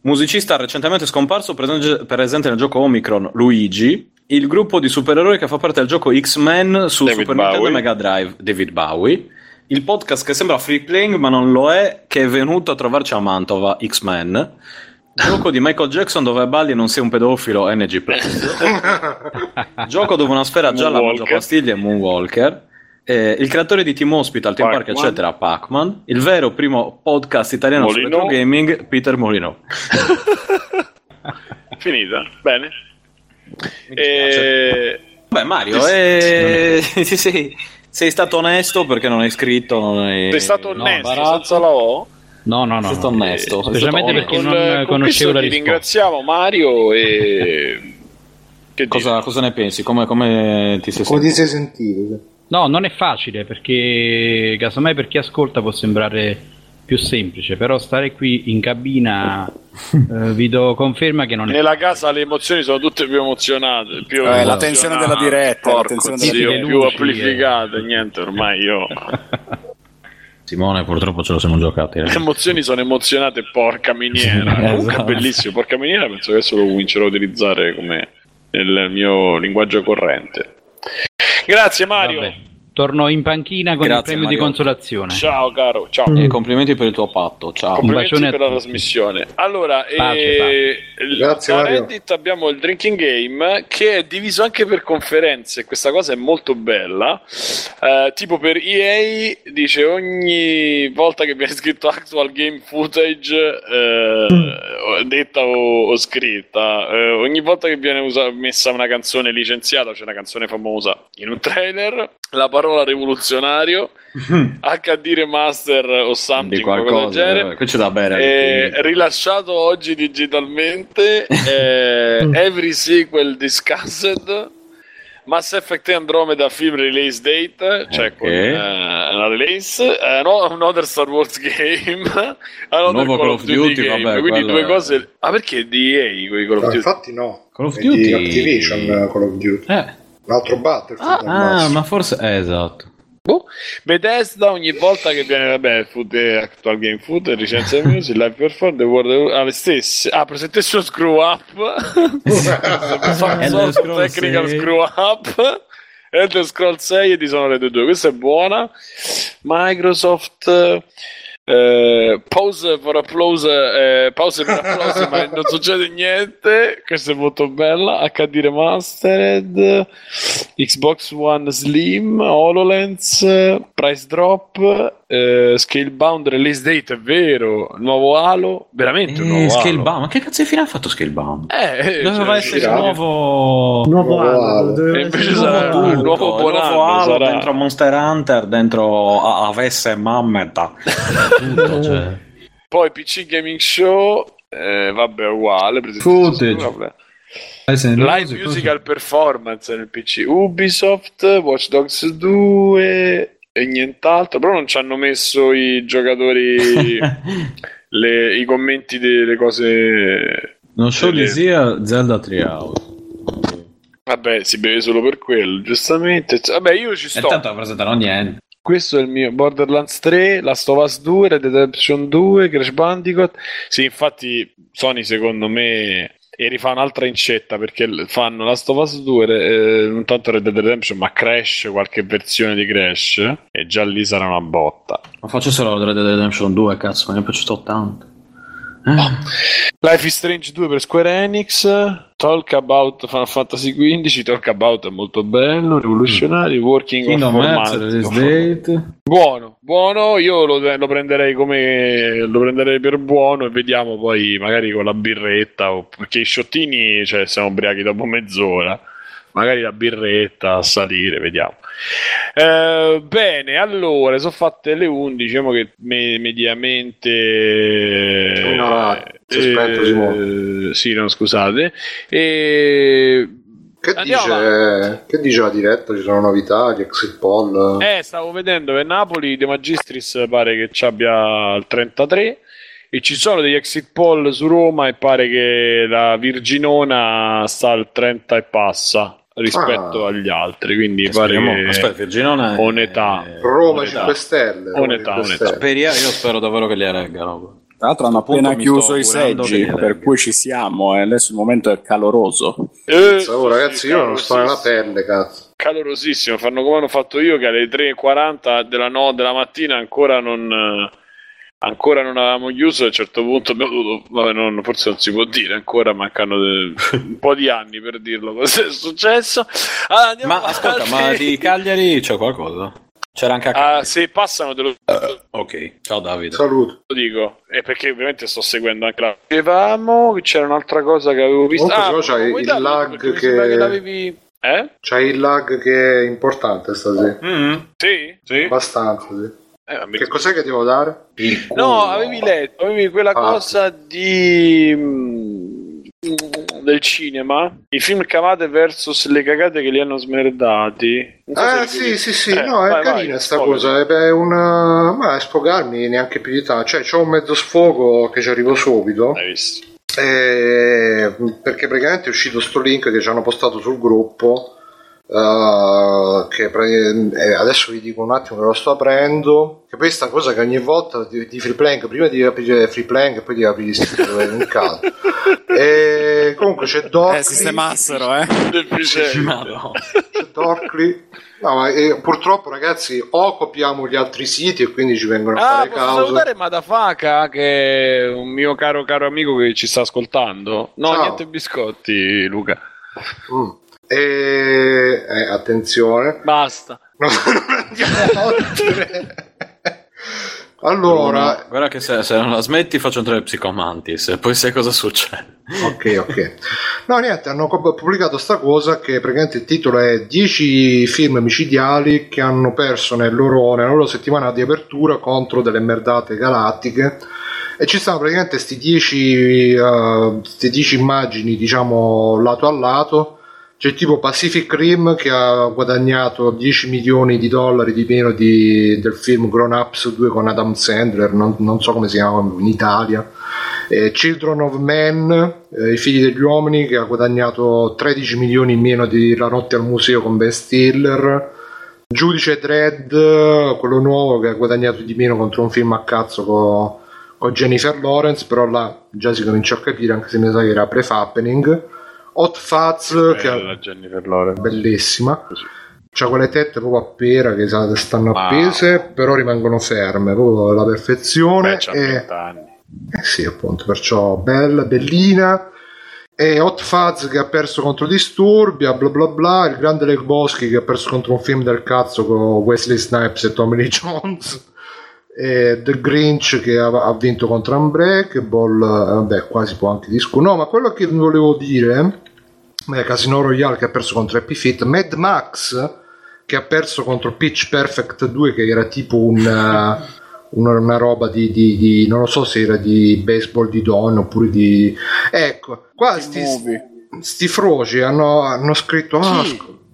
Musicista recentemente scomparso, presente nel gioco Omicron, Luigi. Il gruppo di supereroi che fa parte del gioco X-Men su David Super Nintendo e Bowie. Mega Drive, David Bowie. Il podcast che sembra free playing ma non lo è, che è venuto a trovarci a Mantova, X-Men. Gioco di Michael Jackson dove balli non sei un pedofilo, NG Plus. Gioco dove una sfera gialla mangia pastiglie, Moonwalker. Eh, il creatore di Team Hospital, Team Park, eccetera, Pac-Man. Il vero primo podcast italiano su Molino. retro gaming, Peter Molino. Finita, bene. E... Beh, Mario, eh, sì, sì, sei stato onesto perché non hai scritto. Non hai... Sei stato no, onesto barazzo. senza la O. No, no, no. Sei stato no. onesto. sei Specialmente stato perché onesto. non con conoscevo la ti risposta. ringraziamo Mario e... Che Cosa, cosa ne pensi? Come, come ti sei Come sentito? ti sei sentito? No, non è facile perché casomai per chi ascolta può sembrare più semplice, però stare qui in cabina eh, vi do conferma che non è Nella casa le emozioni sono tutte più emozionate. Più Eh, la tensione della diretta, la Porco tensione della zio, diretta. più Luci, amplificate. Niente, ormai io. Simone, purtroppo ce lo siamo giocati. eh. Le emozioni sono emozionate, porca miniera. Comunque Esatto. è bellissimo. Porca miniera, penso che adesso lo comincerò a utilizzare come nel mio linguaggio corrente. Grazie Mario. Vabbè, torno in panchina con il Grazie, premio di Mario. consolazione. Ciao caro, ciao. E complimenti per il tuo patto. Ciao. Bacione a per la trasmissione. Allora, Pace, eh, Grazie, da Mario. Reddit abbiamo il drinking game che è diviso anche per conferenze. Questa cosa è molto bella. Eh, tipo per EA dice ogni volta che viene scritto actual game footage, eh, detta o, o scritta, eh, ogni volta che viene usa- messa una canzone licenziata, c'è una canzone famosa in un trailer, la parola rivoluzionario, HD remaster o something, Di qualcosa del genere. eh, Qui c'è da bere. Eh, rilasciato oggi digitalmente eh, Every Sequel Discussed Mass Effect Andromeda film release date cioè Ok. con eh, la release eh, no, Another Star Wars game Another Nuovo Call of Duty, game vabbè, quindi quello due è- cose ah perché di EA quei Call of No, Duty infatti no. Call of È Duty- di Activision eh, Call of Duty. Eh, Un altro Battlefield. Ah, massimo. ma forse. Eh, esatto. Boh. Bethesda ogni volta che viene vabbè food, actual game food licenza music live performance the world ah, le stesse ah presentation screw up technical 6. screw up Elder Scrolls 6 e Dishonored 2 questa è buona Microsoft eh, pause for applause eh, pause per applausi ma non succede niente. Questa è molto bella. HD remastered Xbox One Slim HoloLens price drop eh, Scalebound release date è vero nuovo Halo veramente un Eh, nuovo Halo Scalebound. Ma che cazzo di fine ha fatto Scalebound? eh, Doveva cioè, essere il nuovo. Nuovo Halo. doveva E invece nuovo sarà il nuovo Tutto, buon nuovo Halo sarà. dentro Monster Hunter, dentro a- Avesse e Mammeta. Tutto, cioè. poi PC Gaming Show eh, vabbè uguale Footage. vabbè. Live Live musical performance nel PC Ubisoft, Watch Dogs 2 e nient'altro. Però non ci hanno messo i giocatori, le- i commenti delle cose. Non show delle- sia Zelda Treehouse. Vabbè, si beve solo per quello, giustamente. Vabbè, io ci E sto. tanto non presentano niente. Questo è il mio Borderlands 3, Last of Us 2, Red Dead Redemption 2, Crash Bandicoot. Sì, infatti Sony secondo me e rifà un'altra incetta perché fanno Last of Us 2, eh, non tanto Red Dead Redemption, ma Crash, qualche versione di Crash e già lì sarà una botta. Ma faccio solo Red Dead Redemption 2, cazzo, mi è piaciuto tanto. Eh. Life is Strange 2 per Square Enix, Talk About Final Fantasy XV, Talk About è molto bello, rivoluzionario, Working Kingdom Hearts. Buono, buono, io lo, lo prenderei come lo prenderei per buono e vediamo poi magari con la birretta o perché i sciottini cioè, siamo ubriachi dopo mezz'ora. Magari la birretta a salire, vediamo. Eh, bene, allora, sono fatte le 11, diciamo che me- mediamente è spento, Simone. sì, no, scusate. E Che dice, che dice la diretta? Ci sono novità, gli exit poll? Eh, stavo vedendo che Napoli De Magistris pare che ci abbia il 33 e ci sono degli exit poll su Roma e pare che la Virginona sta al 30 e passa rispetto Ah. agli altri, quindi pare Speriamo- che Aspetta, Virginone. onetà. eh, Roma onetà. 5 Stelle. Onetà, 5 onetà. Speriamo, io spero davvero che li reggano. Tra l'altro hanno appena chiuso i seggi, per cui ci siamo e adesso il momento è caloroso. Eh, Oh, ragazzi, io non sto nella pelle, cazzo. calorosissimo, fanno come hanno fatto io che alle 3.40 della, no, della mattina ancora non, eh, ancora non avevamo chiuso a un certo punto abbiamo dovuto, vabbè, non, forse non si può dire ancora mancano de, un po' di anni per dirlo cosa è successo allora, ma ascolta ma di Cagliari c'è qualcosa? c'era anche a Cagliari uh, se passano te lo uh, ok ciao Davide saluto lo dico è perché ovviamente sto seguendo anche la dicevamo c'era un'altra cosa che avevo visto ah, c'hai il lag che, che l'avevi eh? C'hai il lag che è importante stasera. Mm-hmm. Sì? sì? Abbastanza, sì. Eh, che cos'è che devo dare? no, avevi letto, avevi quella ah. cosa di mm, del cinema? I film cavate versus le cagate che li hanno smerdati. So eh sì sì sì. Eh, no è vai, carina sta cosa è una ma è sfogarmi neanche più di tanto. Cioè c'ho un mezzo sfogo che ci arrivo subito. Hai visto. Eh, perché praticamente è uscito sto link che ci hanno postato sul gruppo Uh, che eh, adesso vi dico un attimo che lo sto aprendo che poi sta cosa che ogni volta di, di free plank prima di aprire free plank e poi di aprire in caso e comunque c'è Dorkly eh sistemassero eh. C'è Dorkly no, ma, eh, purtroppo ragazzi o copiamo gli altri siti e quindi ci vengono a ah, fare cause salutare Madafaka che è un mio caro caro amico che ci sta ascoltando? No Ciao. niente biscotti Luca. Mm. E eh, attenzione, basta. non andiamo oltre. Allora, no, guarda che se, se, non la smetti faccio entrare Psicomantis e poi sai cosa succede. Ok, ok. No, niente, hanno pubblicato sta cosa che praticamente il titolo è 10 film micidiali che hanno perso nel loro, nella loro settimana di apertura contro delle merdate galattiche e ci stanno praticamente queste 10, uh, 10 immagini, diciamo, lato a lato c'è tipo Pacific Rim che ha guadagnato 10 milioni di dollari di meno di, del film Grown Ups 2 con Adam Sandler, non, non so come si chiama in Italia. Eh, Children of Men, eh, I figli degli uomini, che ha guadagnato 13 milioni in meno di La notte al museo con Ben Stiller. Giudice Dredd, quello nuovo che ha guadagnato di meno contro un film a cazzo con, con Jennifer Lawrence, però là già si comincia a capire, anche se mi sa che era pre-fappening. Hot Fuzz che è Jennifer Lawrence. bellissima. Così. c'ha quelle tette proprio a pera che stanno wow. appese però rimangono ferme proprio alla perfezione. Beh, e... anni Eh sì appunto perciò bella bellina. E Hot Fuzz che ha perso contro Disturbia bla bla bla. Il grande Leg Boschi che ha perso contro un film del cazzo con Wesley Snipes e Tommy Lee Jones. E The Grinch che ha, ha vinto contro Unbreakable. Vabbè qua si può anche discutere no ma quello che volevo dire Casino Royale che ha perso contro Happy Feet. Mad Max che ha perso contro Pitch Perfect 2 che era tipo un, uh, una, una, roba di, di, di, non lo so se era di baseball di donne oppure di ecco qua sti, sti froci hanno, hanno scritto ah,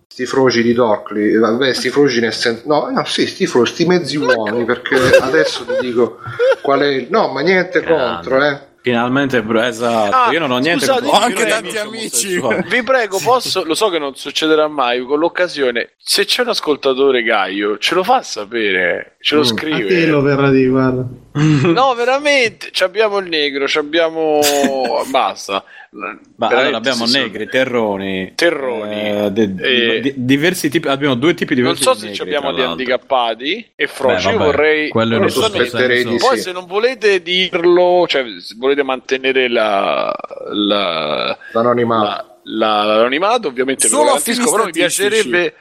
sti froci di Dorkly vabbè sti froci nel senso no, no sì sti froci sti mezzi uomini perché adesso ti dico qual è il no ma niente contro eh Finalmente, esatto. Ah, Io non ho niente scusate, Ho anche tanti amici. Vi prego, posso, lo so che non succederà mai con l'occasione. Se c'è un ascoltatore Gaio, ce lo fa sapere, ce lo mm. scrive. A te lo verrà di guarda. no, veramente. Abbiamo il negro, abbiamo. Basta. Ma allora abbiamo negri, terroni, terroni eh, de, e... di, diversi tipi. Abbiamo due tipi diversi. Non so se abbiamo degli handicappati e froci. Io vorrei. Quello è sospetterei di Poi, sì. se non volete dirlo, cioè, se volete mantenere la, la l'anonimato. La, la, l'anonimato, ovviamente Solo lo garantisco, però mi piacerebbe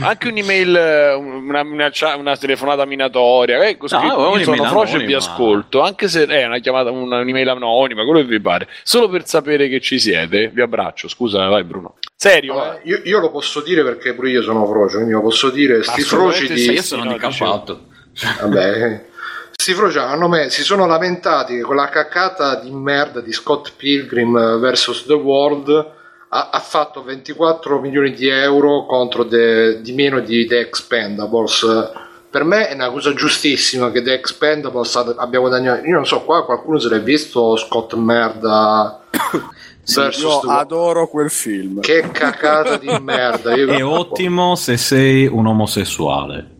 anche un'email, una, una, una telefonata minatoria. Eh, così no, io sono Froce e vi ascolto, anche se è una chiamata, una, un'email anonima, quello che vi pare, solo per sapere che ci siete. Vi abbraccio. Scusa, vai, Bruno. Serio? Allora, io, io, lo posso dire perché pure io sono Froce, quindi lo posso dire. Sti froci di. Io sono handicappato. Vabbè. Sti froci hanno me, si sono lamentati che con la caccata di merda di Scott Pilgrim vs. The World ha, ha, fatto 24 milioni di euro contro de, di meno di The Expendables. Per me è una cosa giustissima che The Expendables abbia guadagnato. Io non so, qua qualcuno se l'è visto Scott Merda. Sì, io adoro quel film. Che cacata di merda. Io è ottimo se sei un omosessuale.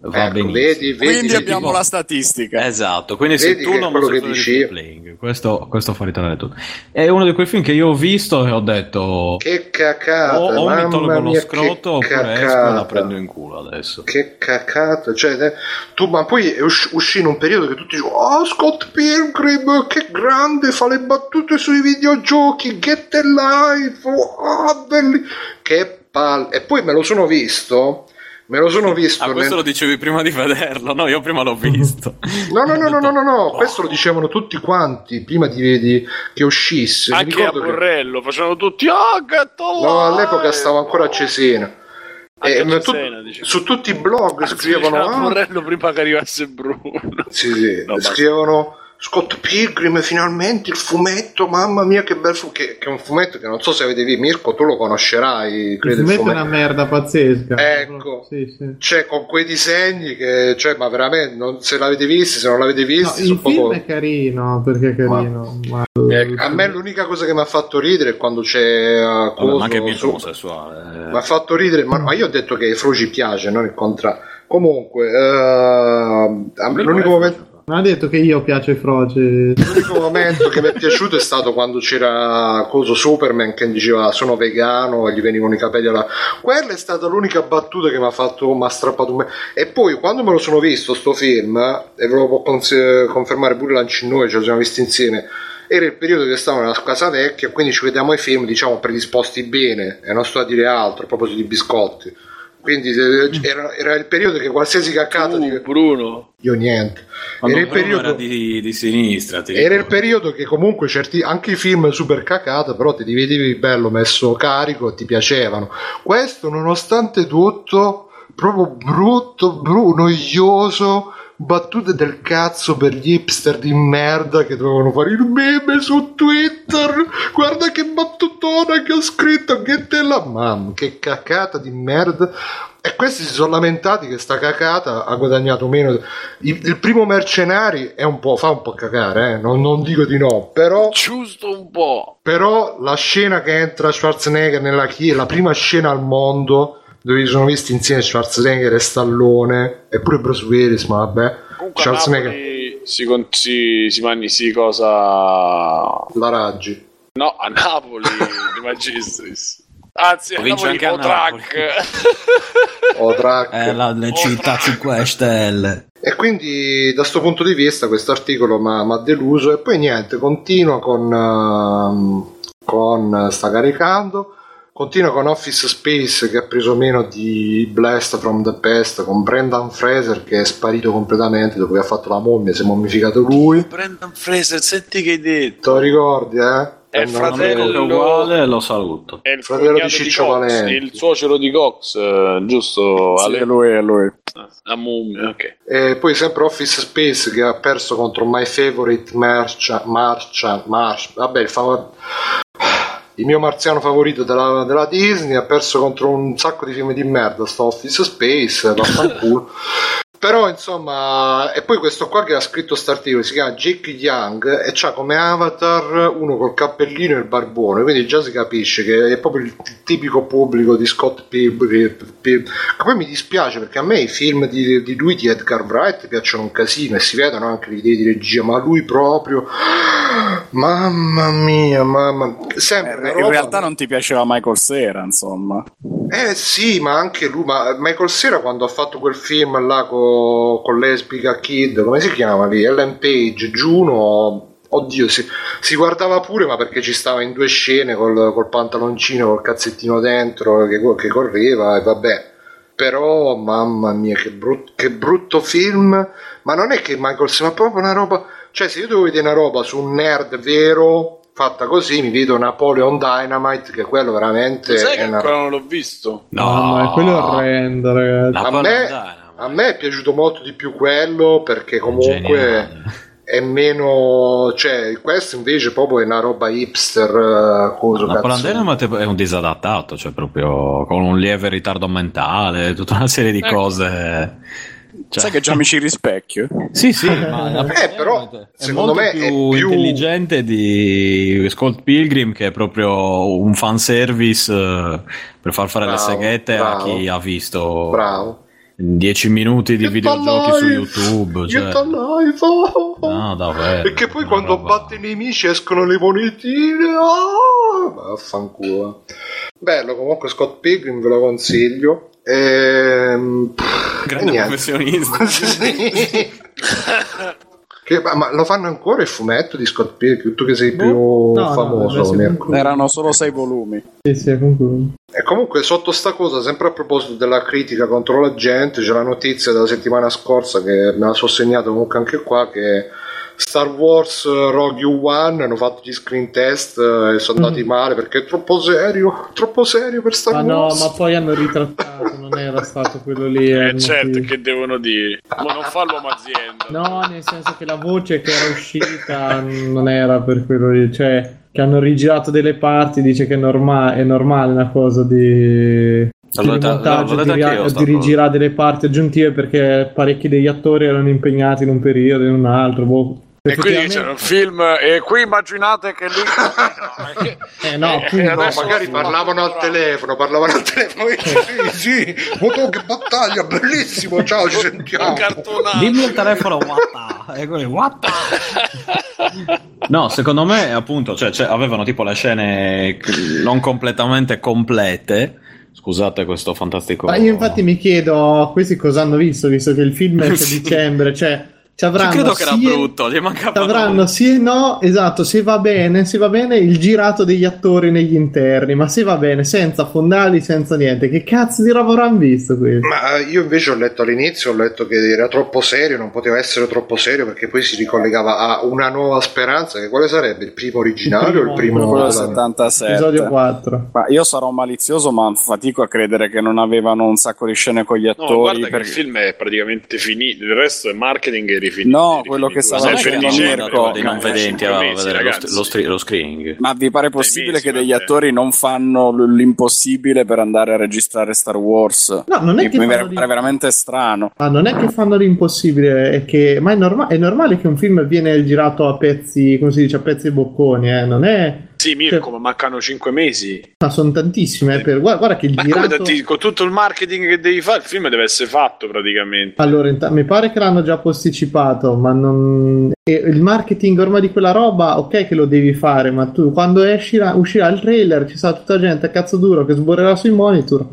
Va ecco, vedi, vedi, quindi abbiamo tipo... la statistica. Esatto, quindi se tu non quello che dici questo, questo fa ritornare tutto. È uno di quei film che io ho visto e ho detto Che cacata, o, o mi mamma tolgo lo mia, scroto che oppure esco e cacata. la prendo in culo adesso. Che cacata, cioè, te- tu, ma poi è usci- uscì in un periodo che tutti dicevano, oh Scott Pilgrim, che grande, fa le battute sui videogiochi, get the life, oh, belli, che palle, e poi me lo sono visto, me lo sono visto, Ah, questo lo dicevi prima di vederlo, no? Io prima l'ho visto. no, no, no, no, no, no, no, Oh. questo lo dicevano tutti quanti, prima di, di- che uscisse, Anche a ricordo che- Borrello facevano tutti oh gatto no, all'epoca stavo ancora a Cesena, E, tu- Cesena, dicevo. su tutti i blog scrivevano, C'era "Ah, Borrello prima che arrivasse Bruno Sì, sì, No, basta. Scott Pilgrim finalmente il fumetto, mamma mia che bel fumetto, che, che è un fumetto che non so se avete visto, Mirko tu lo conoscerai, Il credo il fumetto è fumetto. una merda pazzesca. Ecco. Sì, sì. Cioè, con quei disegni che, cioè, ma veramente, non, se l'avete visto, se non l'avete No, visto, il sono film proprio- è carino perché è carino. Ma... a me l'unica cosa che mi ha fatto ridere è quando c'è uh, Vabbè, coso ma anche Mirko su- omosessuale. mi ha fatto ridere, ma, ma io ho detto che ai Fro ci piace, non il contrario. Comunque, eh, me l'unico momento... Non ha detto che io piace ai froci. L'unico momento che mi è piaciuto è stato quando c'era Coso Superman che diceva sono vegano e gli venivano i capelli alla... Quella è stata l'unica battuta che mi ha fatto, mi ha strappato un. E poi quando me lo sono visto sto film, e ve lo può cons- confermare pure Lancinoi, ce lo siamo visti insieme, era il periodo che stavo nella casa vecchia, quindi ci vediamo i film diciamo predisposti bene, e non sto a dire altro a proposito di biscotti. Quindi era, era il periodo che qualsiasi caccata di... Uh, Bruno Io niente. Quando Era il periodo... era di, di sinistra. ti Era il periodo che comunque certi, anche i film super cacata, però ti vedevi bello messo carico e ti piacevano. Questo, nonostante tutto, proprio brutto, bru- noioso, battute del cazzo per gli hipster di merda che dovevano fare il meme su Twitter. Guarda che battutona che ho scritto, che te la mamma, che cacata di merda. E questi si sono lamentati che sta cacata ha guadagnato meno. Il, il primo Mercenari è un po', fa un po' cacare, eh? non, non dico di no, però, giusto un po' però la scena che entra Schwarzenegger nella chiesa, la prima scena al mondo dove sono visti insieme Schwarzenegger e Stallone, e pure Bruce Willis, ma vabbè. comunque Schwarzenegger, Napoli si, con- si, si mangi si cosa la Raggi. no a Napoli di Magistris anzi a Vince Napoli anche a Potrac O Track. Eh, la, città 5 stelle. E quindi da questo punto di vista questo articolo mi ha deluso e poi niente, continua con, ehm, con sta caricando, continua con Office Space che ha preso meno di Blast from the Past con Brendan Fraser che è sparito completamente dopo che ha fatto la mummia, si è mummificato lui. Brendan Fraser senti che hai detto Te lo ricordi, eh? È il fratello- uguale, lo saluto. è il Fratello di Ciccio Cox, Valenti. il suocero di Cox eh, giusto Sì, Ale? lui, è lui. la mummia ok E poi sempre Office Space che ha perso contro My Favorite Marcha, Marcha, March, vabbè, il, fav- il mio marziano favorito della, della Disney, ha perso contro un sacco di film di merda, sto Office Space, vaffanculo. Però insomma, e poi questo qua che ha scritto quest'articolo si chiama Jake Young e c'ha come avatar uno col cappellino e il barbone, quindi già si capisce che è proprio il tipico pubblico di Scott Pilgrim. Poi mi dispiace perché a me i film di, di lui, di Edgar Wright, piacciono un casino e si vedono anche le idee di regia, ma lui proprio, mamma mia, mamma, sempre Eh, in realtà non ti piaceva Michael Cera, insomma. eh sì, ma anche lui, ma Michael Cera quando ha fatto quel film là co- con Lesbica Kid, come si chiama lì? Ellen Page, Juno, oddio, si, si guardava pure, ma perché ci stava in due scene col, col pantaloncino, col cazzettino dentro che, che correva e vabbè. Però, mamma mia, che, brut- che brutto film. Ma non è che Michael ma proprio una roba... Cioè, se io devo vedere una roba su un nerd vero, fatta così, mi vedo Napoleon Dynamite, che quello veramente sai è che una ancora non l'ho visto No, ma quello è orrendo, ragazzi. La a me, Dynamite. A me è piaciuto molto di più quello perché comunque Geniale. è meno cioè questo invece proprio è una roba hipster eh, cazzo. Dynamite è un disadattato, cioè proprio con un lieve ritardo mentale, tutta una serie di Ecco. cose. Cioè- Sai che già mi ci rispecchio? Sì, sì, ma la Eh, però, è secondo molto me più, è più- intelligente di Scott Pilgrim che è proprio un fanservice eh, per far fare Bravo, le seghette bravo. a chi ha visto bravo 10 minuti di Get videogiochi su! YouTube. Cioè... Get alive! No, davvero. Perché poi quando roba- batte i nemici escono le monetine. Ah! Vaffanculo. Bello, comunque Scott Pilgrim ve lo consiglio. Ehm, pff, Grande niente. professionista. Sì. Che- ma, ma lo fanno ancora il fumetto di Scott Pilgrim? Tu che sei più No, no, famoso. Mirko. concludo. Erano solo sei volumi. Sì, sì. E comunque sotto sta cosa, sempre a proposito della critica contro la gente, c'è la notizia della settimana scorsa che me la so segnata comunque anche qua che Star Wars eh, Rogue One hanno fatto gli screen test eh, e sono andati male perché è troppo serio, troppo serio per Star Ma no, Wars. ma poi hanno ritrattato, non era stato quello lì. Eh, certo, motivo. che devono dire? Ma non fa l'uomo azienda. No, nel senso che la voce che era uscita non era per quello lì, cioè che hanno rigirato delle parti, dice che è, norma- è normale una cosa di, detta- montaggio, di, detta ri- anch'io, sta di rigirare delle parti aggiuntive perché parecchi degli attori erano impegnati in un periodo in un altro. boh. E quindi c'era un film, e qui immaginate che lì. Eh no, Eh. No, magari parlavano al telefono, parlavano al telefono. sì, sì, oh, che battaglia, bellissimo, ciao, ci sentiamo. cartonato. Dimmi il telefono, what the? E quelli, what the? No, secondo me, appunto, cioè, cioè, avevano tipo le scene non completamente complete. Scusate questo fantastico. Ma io infatti mi chiedo questi cosa hanno visto, visto che il film esce a dicembre, cioè ci avranno credo che era sia- brutto, gli mancava avranno sì e no, esatto, se va bene, se va bene il girato degli attori negli interni, ma se va bene senza fondali, senza niente, che cazzo di roba avranno visto qui? Ma io invece ho letto all'inizio, ho letto che era troppo serio, non poteva essere troppo serio perché poi si ricollegava a una nuova speranza, che quale sarebbe? Il primo originale o il primo? Quello della- 77. Episodio 4. Ma io sarò malizioso, ma fatico a credere che non avevano un sacco di scene con gli No, attori. guarda che perché- il film è praticamente finito, il resto è marketing e rifinito. No, quello che stava in Mirko, dei non manca vedenti a vedere lo, lo, stri- lo screening. Ma vi pare possibile mesi, che degli vabbè. attori non fanno l'impossibile per andare a registrare Star Wars? No, non è mi, che mi pare veramente strano. Ah, non è che fanno l'impossibile, è che ma è, norma- è normale che un film viene girato a pezzi, come si dice, a pezzi bocconi, eh? non è Sì, Mirko, ma mancano 5 mesi. ma sono tantissime, eh, per- guarda, guarda che il Ma girato tanti- con tutto il marketing che devi fare, il film deve essere fatto praticamente. Allora, inta- mi pare che l'hanno già posticipato, ma non... e il marketing ormai di quella roba, ok che lo devi fare, ma tu quando escirà, uscirà il trailer ci sarà tutta gente a cazzo duro che sborrerà sui monitor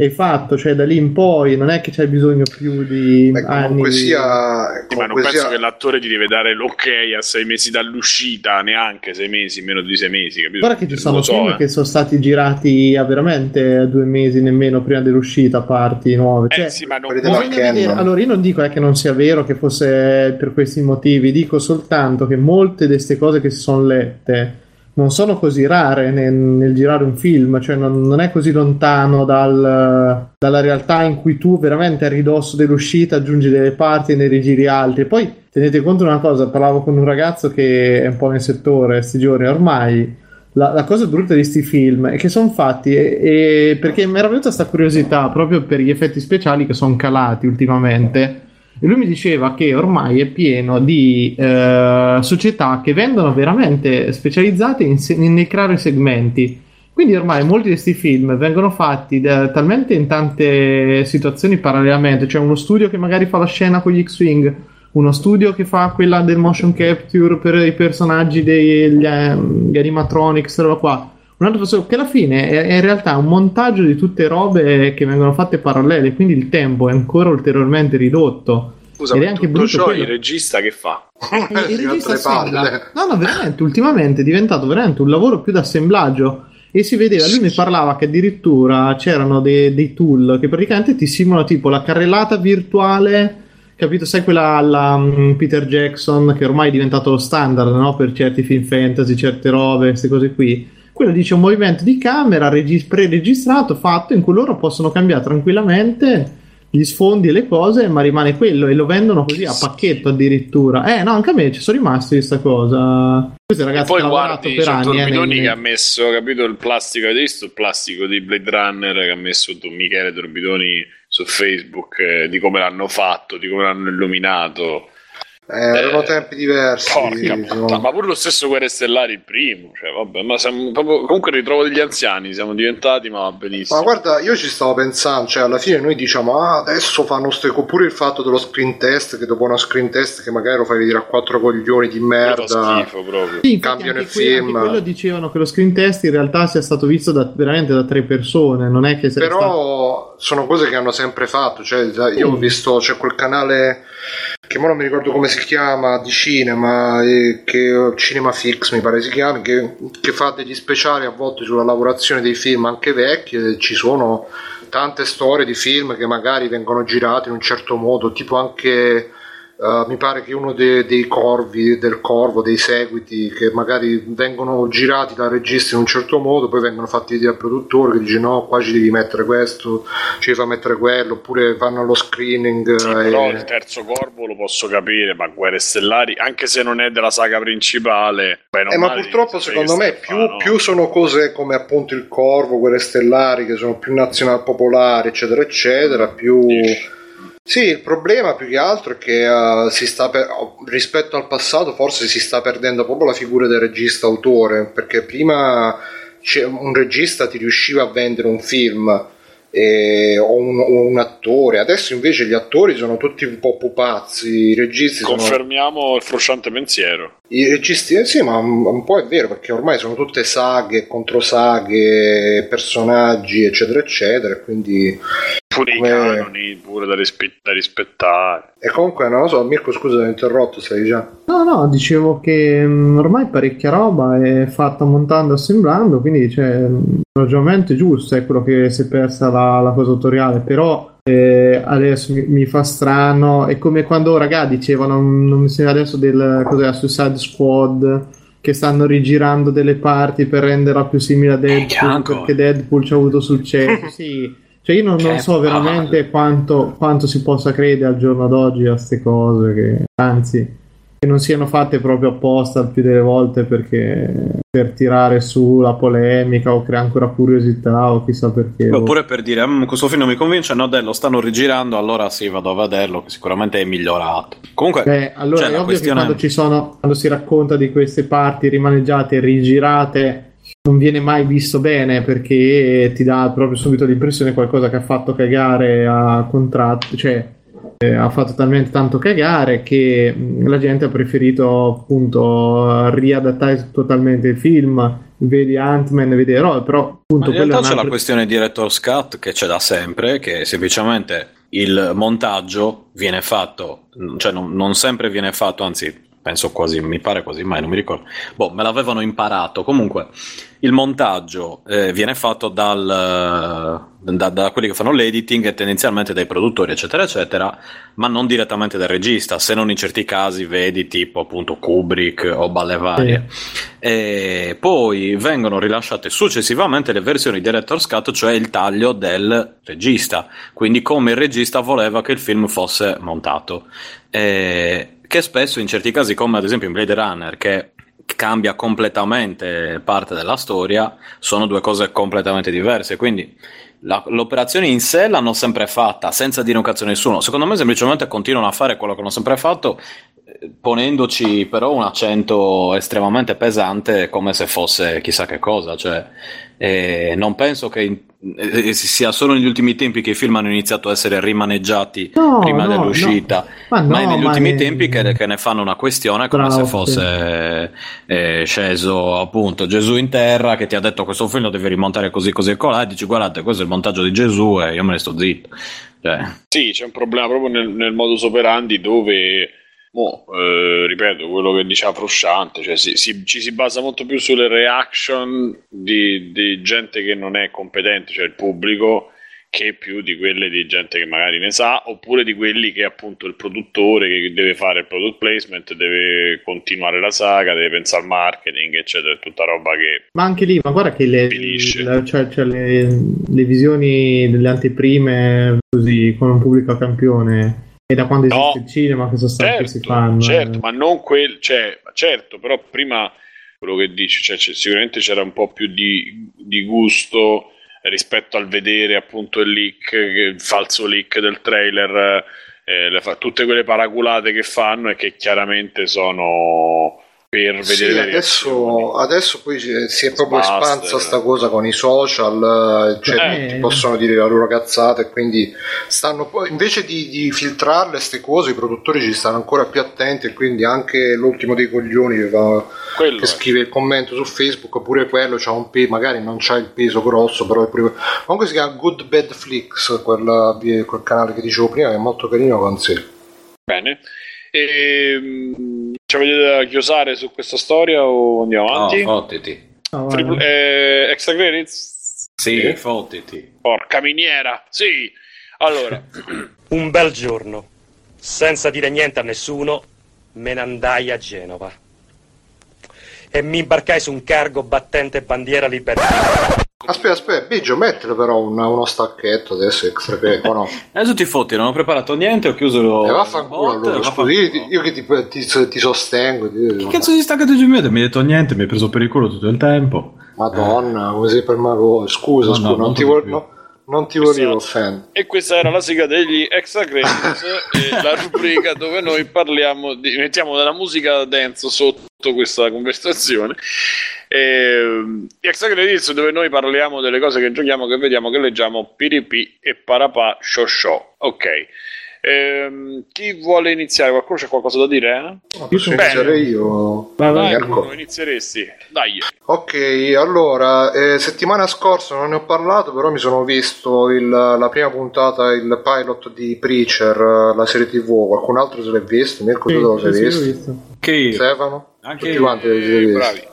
e hai fatto, cioè da lì in poi non è che c'hai bisogno più di Beh, anni. comunque sia, ma non comunque penso sia- che l'attore ti deve dare l'ok a sei mesi dall'uscita, neanche sei mesi, meno di sei mesi, capito? Guarda che ci sono so, film eh. che sono stati girati a veramente due mesi nemmeno prima dell'uscita, parti nuove. Eh Cioè, sì, ma non vedere- allora io non dico eh, che non sia vero che fosse per questi motivi, dico soltanto che molte di queste cose che si sono lette non sono così rare nel, nel girare un film, cioè non, non è così lontano dal- dalla realtà in cui tu veramente a ridosso dell'uscita aggiungi delle parti e ne rigiri altri. Poi tenete conto di una cosa, parlavo con un ragazzo che è un po' nel settore questi giorni, ormai la, la cosa brutta di questi film è che sono fatti e, e- perché mi era venuta questa curiosità proprio per gli effetti speciali che sono calati ultimamente e lui mi diceva che ormai è pieno di eh, società che vendono veramente specializzate in, nel creare segmenti quindi ormai molti di questi film vengono fatti da- talmente in tante situazioni parallelamente cioè uno studio che magari fa la scena con gli X-Wing uno studio che fa quella del motion capture per i personaggi degli ehm, gli animatronics, roba qua. Un altro studio che alla fine è, è in realtà un montaggio di tutte robe che vengono fatte parallele, quindi il tempo è ancora ulteriormente ridotto. Scusa, Ed è anche tutto brutto ciò quello. il regista che fa? Il Sì, regista altre palle. assembla. No, no, veramente, ultimamente è diventato veramente un lavoro più d'assemblaggio. E si vedeva, lui mi parlava che addirittura c'erano dei, dei tool che praticamente ti simulano tipo la carrellata virtuale, capito? Sai quella alla mm, Peter Jackson che ormai è diventato lo standard no? per certi film fantasy, certe robe, queste cose qui. Quello dice un movimento di camera regi- pre-registrato, fatto, in cui loro possono cambiare tranquillamente gli sfondi e le cose, ma rimane quello e lo vendono così a pacchetto addirittura. Eh, no, anche a me ci sono rimasti questa cosa. Questo ragazzo poi ha lavorato guardi per anni. eh, Torbidoni nei- che ha messo, capito, il plastico, avete visto il plastico di Blade Runner che ha messo Don Michele Torbidoni su Facebook, eh, di come l'hanno fatto, di come l'hanno illuminato. Eh, erano tempi diversi. Puttana, ma pure lo stesso Guerre Stellari il primo, cioè vabbè, ma siamo proprio, comunque ritrovo degli anziani, siamo diventati, ma va benissimo. Ma guarda, io ci stavo pensando, cioè alla fine noi diciamo, ah, adesso fanno ste oppure il fatto dello screen test, che dopo uno screen test che magari lo fai vedere a quattro coglioni di merda. schifo proprio. Sì, Cambiano anche il film. anche quello dicevano che lo screen test in realtà sia stato visto da, veramente da tre persone, non è che sia stato... Però sono cose che hanno sempre fatto, cioè io ho visto, c'è quel canale che ora non mi ricordo come si chiama, di cinema, eh, che Cinema Fix mi pare si chiami, che, che fa degli speciali a volte sulla lavorazione dei film anche vecchi ci sono tante storie di film che magari vengono girati in un certo modo, tipo anche eh, mi pare che uno de- dei corvi, del corvo, dei seguiti che magari vengono girati da registi in un certo modo, poi vengono fatti vedere al produttore che dice no, qua ci devi mettere questo, ci devi far mettere quello, oppure vanno allo screening. Sì, eh, però e- il terzo corvo lo posso capire, ma Guerre Stellari, anche se non è della saga principale, Eh, ma purtroppo secondo me più, fare, no? più sono cose come appunto il Corvo, Guerre Stellari, che sono più nazional popolari, eccetera, eccetera, più... Dici. Sì, il problema più che altro è che eh, si sta per- rispetto al passato forse si sta perdendo proprio la figura del regista autore, perché prima c'è- un regista ti riusciva a vendere un film e- o, un, o un attore, adesso invece gli attori sono tutti un po' pupazzi, i registi sono... Confermiamo il frusciante pensiero. I registi, eh sì, ma un, un po' è vero perché ormai sono tutte saghe, controsaghe, personaggi, eccetera, eccetera. Quindi, Pure Come- i canoni, pure da, rispe- da rispettare. e comunque, non lo so, Mirko, scusa, ti ho interrotto, stai già. No, no, dicevo che mh, ormai parecchia roba è fatta montando e assemblando, quindi cioè, mh, il ragionamento è giusto, è quello che si è persa la, la cosa autoriale, però eh, adesso mi, mi fa strano, è come quando raga dicevano, mh, non mi sembra adesso del cos'era, Suicide Squad, che stanno rigirando delle parti per renderla più simile a Deadpool, Chianco. perché Deadpool ci ha avuto successo, sì. Cioè io non, non Che so veramente quanto, quanto si possa credere al giorno d'oggi a queste cose, che, anzi che non siano fatte proprio apposta il più delle volte perché per tirare su la polemica o creare ancora curiosità o chissà perché. Oppure per dire, "Mm, questo film non mi convince, no, dai, lo stanno rigirando, allora sì, vado a vederlo, che sicuramente è migliorato. Comunque, Beh, allora cioè, è ovvio questione- che quando ci sono, quando si racconta di queste parti rimaneggiate e rigirate non viene mai visto bene perché ti dà proprio subito l'impressione di qualcosa che ha fatto cagare a contratto, cioè eh, ha fatto talmente tanto cagare che mh, la gente ha preferito appunto riadattare totalmente il film, vedi Ant-Man, vedi eroe, però Ma appunto in quello è realtà c'è la questione director's cut che c'è da sempre, che semplicemente il montaggio viene fatto, cioè non, non sempre viene fatto, anzi penso quasi, mi pare quasi mai, non mi ricordo. Boh, me l'avevano imparato. Comunque, il montaggio eh, viene fatto dal, da, da quelli che fanno l'editing e tendenzialmente dai produttori, eccetera, eccetera, ma non direttamente dal regista, se non in certi casi vedi tipo appunto Kubrick o balle varie. E poi vengono rilasciate successivamente le versioni director's cut, cioè il taglio del regista, quindi come il regista voleva che il film fosse montato. E che spesso in certi casi, come ad esempio in Blade Runner, che cambia completamente parte della storia, sono due cose completamente diverse. Quindi la- l'operazione in sé l'hanno sempre fatta senza dire un cazzo a nessuno. Secondo me, semplicemente continuano a fare quello che hanno sempre fatto, eh, ponendoci però un accento estremamente pesante, come se fosse chissà che cosa. Cioè, eh, non penso che in- eh, sia solo negli ultimi tempi che i film hanno iniziato a essere rimaneggiati No, prima no, dell'uscita, no. ma, Ma è negli ma ultimi è- tempi che, che ne fanno una questione come Bravo, se fosse eh, sceso appunto Gesù in terra che ti ha detto questo film lo devi rimontare così così e colà e dici guardate questo è il montaggio di Gesù e io me ne sto zitto cioè, Sì, c'è un problema proprio nel, nel modus operandi dove, mo, eh, ripeto, quello che diceva Frusciante, cioè si- si- ci si basa molto più sulle reaction di, di gente che non è competente, cioè il pubblico, che più di quelle di gente che magari ne sa, oppure di quelli che appunto il produttore che deve fare il product placement, deve continuare la saga, deve pensare al marketing, eccetera, tutta roba che Ma anche lì, ma guarda che le, Finisce. la- cioè, cioè le, le visioni delle anteprime così con un pubblico a campione è da quando esiste No. il cinema che sono stati che si Certo, fanno. certo, eh. ma non quel, cioè, certo, però prima quello che dici, cioè, c'è- sicuramente c'era un po' più di, di gusto rispetto al vedere appunto il leak, il falso leak del trailer eh, le fa- tutte quelle paraculate che fanno e che chiaramente sono per Sì, vedere adesso, adesso poi si si è proprio Basta, espansa eh. sta cosa con i social, eh, cioè Eh. tutti possono dire la loro cazzata e quindi stanno poi invece di, di filtrarle queste cose i produttori ci stanno ancora più attenti e quindi anche l'ultimo dei coglioni che, va- che scrive il commento su Facebook pure quello c'ha un peso, magari non c'ha il peso grosso però è pure... comunque si chiama Good Bad Flix quel, quel canale che dicevo prima che è molto carino con sé Bene. Ehm, ci avete da chiosare su questa storia o andiamo No, avanti? fottiti. No, Triple- guarda. eh, extra credits? Sì, fottiti. Porca miniera, sì. Allora, Un bel giorno, senza dire niente a nessuno, me ne andai a Genova. E mi imbarcai su un cargo battente bandiera libertà. Aspetta aspetta Biggio mettilo però un- uno stacchetto adesso extra che o no Adesso ti fotti, non ho preparato niente, ho chiuso lo. E vaffanculo bot, allora, vaffanculo. scusi, io, io che ti, ti- ti sostengo. ti- Che cazzo di staccato giù mi hai detto niente, mi hai preso per il culo tutto il tempo. Madonna, come sei per Mago. Scusa, No, scusa, no, non, molto ti no, non ti volevo offendere. e questa era la sigla degli extra credits, la rubrica dove noi parliamo di mettiamo della musica dance sotto questa conversazione. E, extra credits dove noi parliamo delle cose che giochiamo, che vediamo, che leggiamo, PDP e parapà show. Ok. Ehm, chi vuole iniziare? Qualcuno c'è qualcosa da dire? eh? No, posso Bene. iniziare io? Vai, vai. Dai, Ecco. Inizieresti. Dai. Ok, allora, eh, settimana scorsa non ne ho parlato, però mi sono visto il- la prima puntata, il pilot di Preacher, eh, la serie tv. Qualcun altro se l'è visto? Mirko, Sì, tu te lo sei visto? visto. Che io. Stefano? Anche Tutti io. quanti visti? bravi.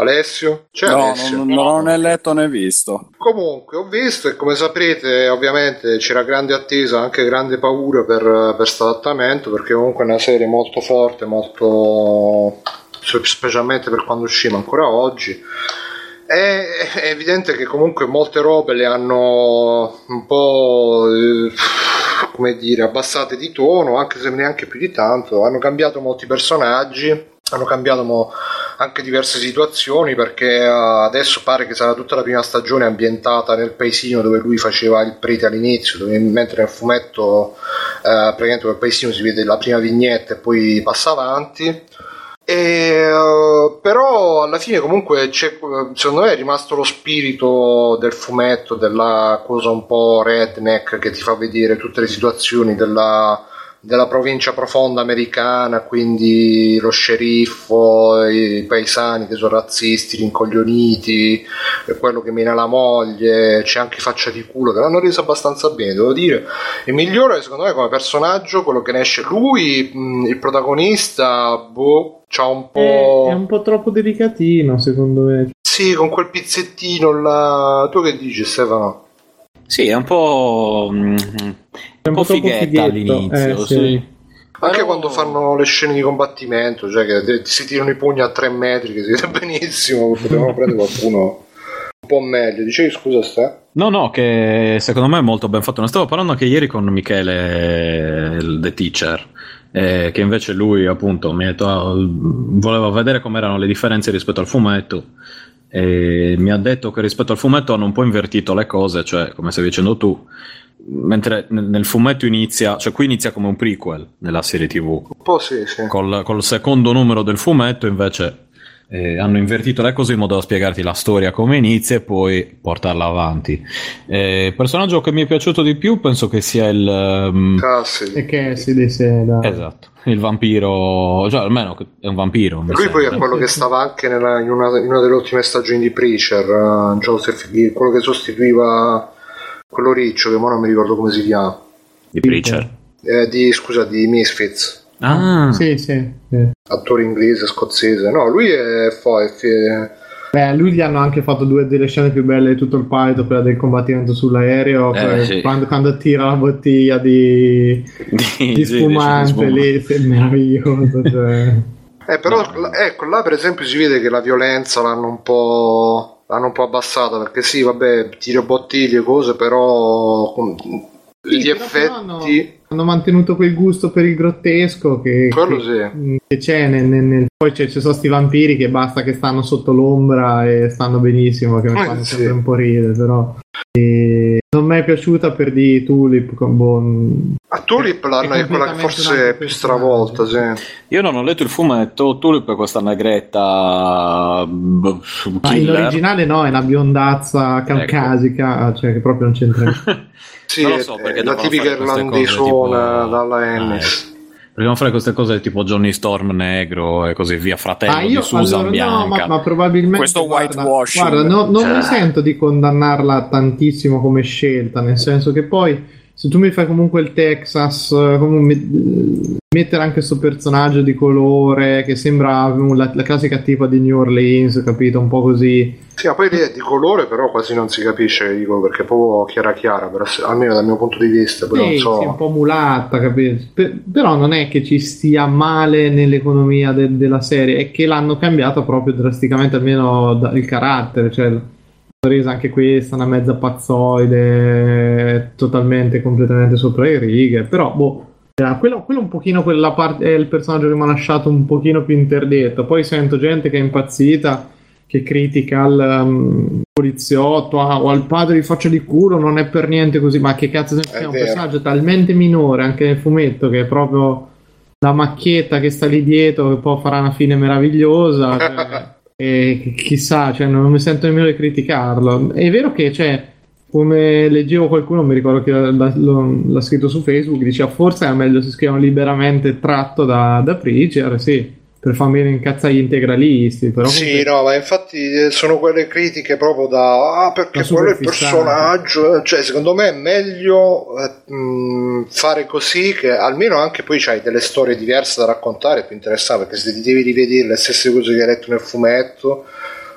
Alessio? C'è No, Alessio? non, non ho né letto né visto. Comunque, ho visto e come saprete, ovviamente c'era grande attesa, anche grande paura per, questo adattamento, perché comunque è una serie molto forte, molto specialmente per quando uscì, ma ancora oggi. È, è evidente che comunque molte robe le hanno un po' eh, come dire abbassate di tono, anche se neanche più di tanto. Hanno cambiato molti personaggi, hanno cambiato anche diverse situazioni perché eh, adesso pare che sarà tutta la prima stagione ambientata nel paesino dove lui faceva il prete all'inizio, dove- mentre nel fumetto eh, praticamente quel paesino si vede la prima vignetta e poi passa avanti. E, eh, però alla fine comunque secondo me è rimasto lo spirito del fumetto, della cosa un po' redneck che ti fa vedere tutte le situazioni della, della provincia profonda americana, quindi lo sceriffo, i paesani che sono razzisti, rincoglioniti, quello che mena la moglie, c'è anche faccia di culo che l'hanno resa abbastanza bene, devo dire. Il migliore secondo me come personaggio, quello che ne esce lui, il protagonista, boh, c'ha un È, po'... è un po' troppo delicatino, secondo me. Sì, con quel pizzettino là... Tu che dici Stefano? Sì, è un po'. mm, È un po' troppo fighetta fighetto, all'inizio, eh, sì. Anche Però- quando fanno le scene di combattimento, cioè che si tirano i pugni a tre metri, che si vede benissimo, potevano prendere qualcuno un po' meglio. Dicevi scusa Ste? No, no, che secondo me è molto ben fatto. Ne stavo parlando anche ieri con Michele, il The Teacher, eh, che invece lui appunto mi ha detto, ah, voleva vedere com'erano le differenze rispetto al fumetto. E mi ha detto che rispetto al fumetto hanno un po' invertito le cose, cioè come stai dicendo tu, mentre nel, nel fumetto inizia, cioè qui inizia come un prequel nella serie TV, Un po' sì, sì. col, col secondo numero del fumetto invece eh, hanno invertito le cose in modo da spiegarti la storia come inizia e poi portarla avanti. Eh, il personaggio che mi è piaciuto di più penso che sia il... ehm, Cassidy. E che si dei seda. esatto, il vampiro, cioè almeno è un vampiro. Lui poi è quello che stava anche nella- in, una, in una delle ultime stagioni di Preacher, eh, Joseph Gill, quello che sostituiva quello riccio, che ora non mi ricordo come si chiama. Di Preacher. Eh, di, scusa, di Misfits, Ah, Sì, sì, sì. attore inglese, scozzese. No, lui è, fo- è fi- Beh, lui gli hanno anche fatto due delle scene più belle di tutto il pilot, quella del combattimento sull'aereo, Eh, sì. quando, quando tira la bottiglia di, Di, di spumante lì, è meraviglioso. Cioè. Eh, però l- ecco, là per esempio si vede che la violenza l'hanno un po', l'hanno un po' abbassata, perché sì, vabbè, tiro bottiglie, cose, però con- gli Sì, però effetti... hanno, hanno mantenuto quel gusto per il grottesco che, che- sì. che c'è nel, nel- nel- poi c'è- ci sono sti vampiri che basta che stanno sotto l'ombra e stanno benissimo che mi Eh, fanno sì. sempre un po' ridere però E non mi è piaciuta per di Tulip con buon... A Tulip l'hanno è, quella che forse è più stravolta, sì. Io non ho letto il fumetto, Tulip è questa negretta b- Ma in killer. originale no, è una biondazza caucasica, cioè che proprio non c'entra niente. Sì, Non lo so, perché è la tipica irlandesona tipo- dalla Ah, Ennis. ecco. Dobbiamo fare queste cose tipo Johnny Storm negro e così via, fratello Ah, io di Susan allora, bianca. no, ma, ma probabilmente Questo guarda, whitewashing. guarda, no- non Eh. mi sento di condannarla tantissimo come scelta, nel senso che poi se tu mi fai comunque il Texas, eh, comunque met- mettere anche questo personaggio di colore che sembra la, la classica tipa di New Orleans, capito? Un po' così. Sì, ma poi è di colore, però quasi non si capisce, dico, perché è proprio chiara chiara, per ess- almeno dal mio punto di vista, non Sì, so. sì, un po' mulatta, capito? Per- però non è che ci stia male nell'economia de- della serie, è che l'hanno cambiata proprio drasticamente, almeno da- il carattere, cioè resa anche questa una mezza pazzoide, totalmente, completamente sopra le righe, però boh. era Quello, quello un pochino quella parte è il personaggio che mi ha lasciato un pochino più interdetto. Poi sento gente che è impazzita, che critica il um, poliziotto ah, o al padre di faccia di culo, non è per niente così. Ma che cazzo è, È un personaggio talmente minore anche nel fumetto che è proprio la macchietta che sta lì dietro che poi farà una fine meravigliosa. cioè, e chi- chissà, cioè, non mi sento nemmeno di criticarlo. È vero che, cioè, come leggevo qualcuno, mi ricordo che l'ha, l'ha scritto su Facebook, diceva forse è meglio se scrivono liberamente tratto da, da Preacher, sì, per farmi incazzare gli integralisti. Però Sì, comunque- no, ma infatti eh, sono quelle critiche proprio da ah, perché quello è il personaggio. Cioè, secondo me è meglio eh, mh, fare così che almeno anche poi c'hai delle storie diverse da raccontare, più interessanti, perché se ti devi rivedere le stesse cose che hai letto nel fumetto,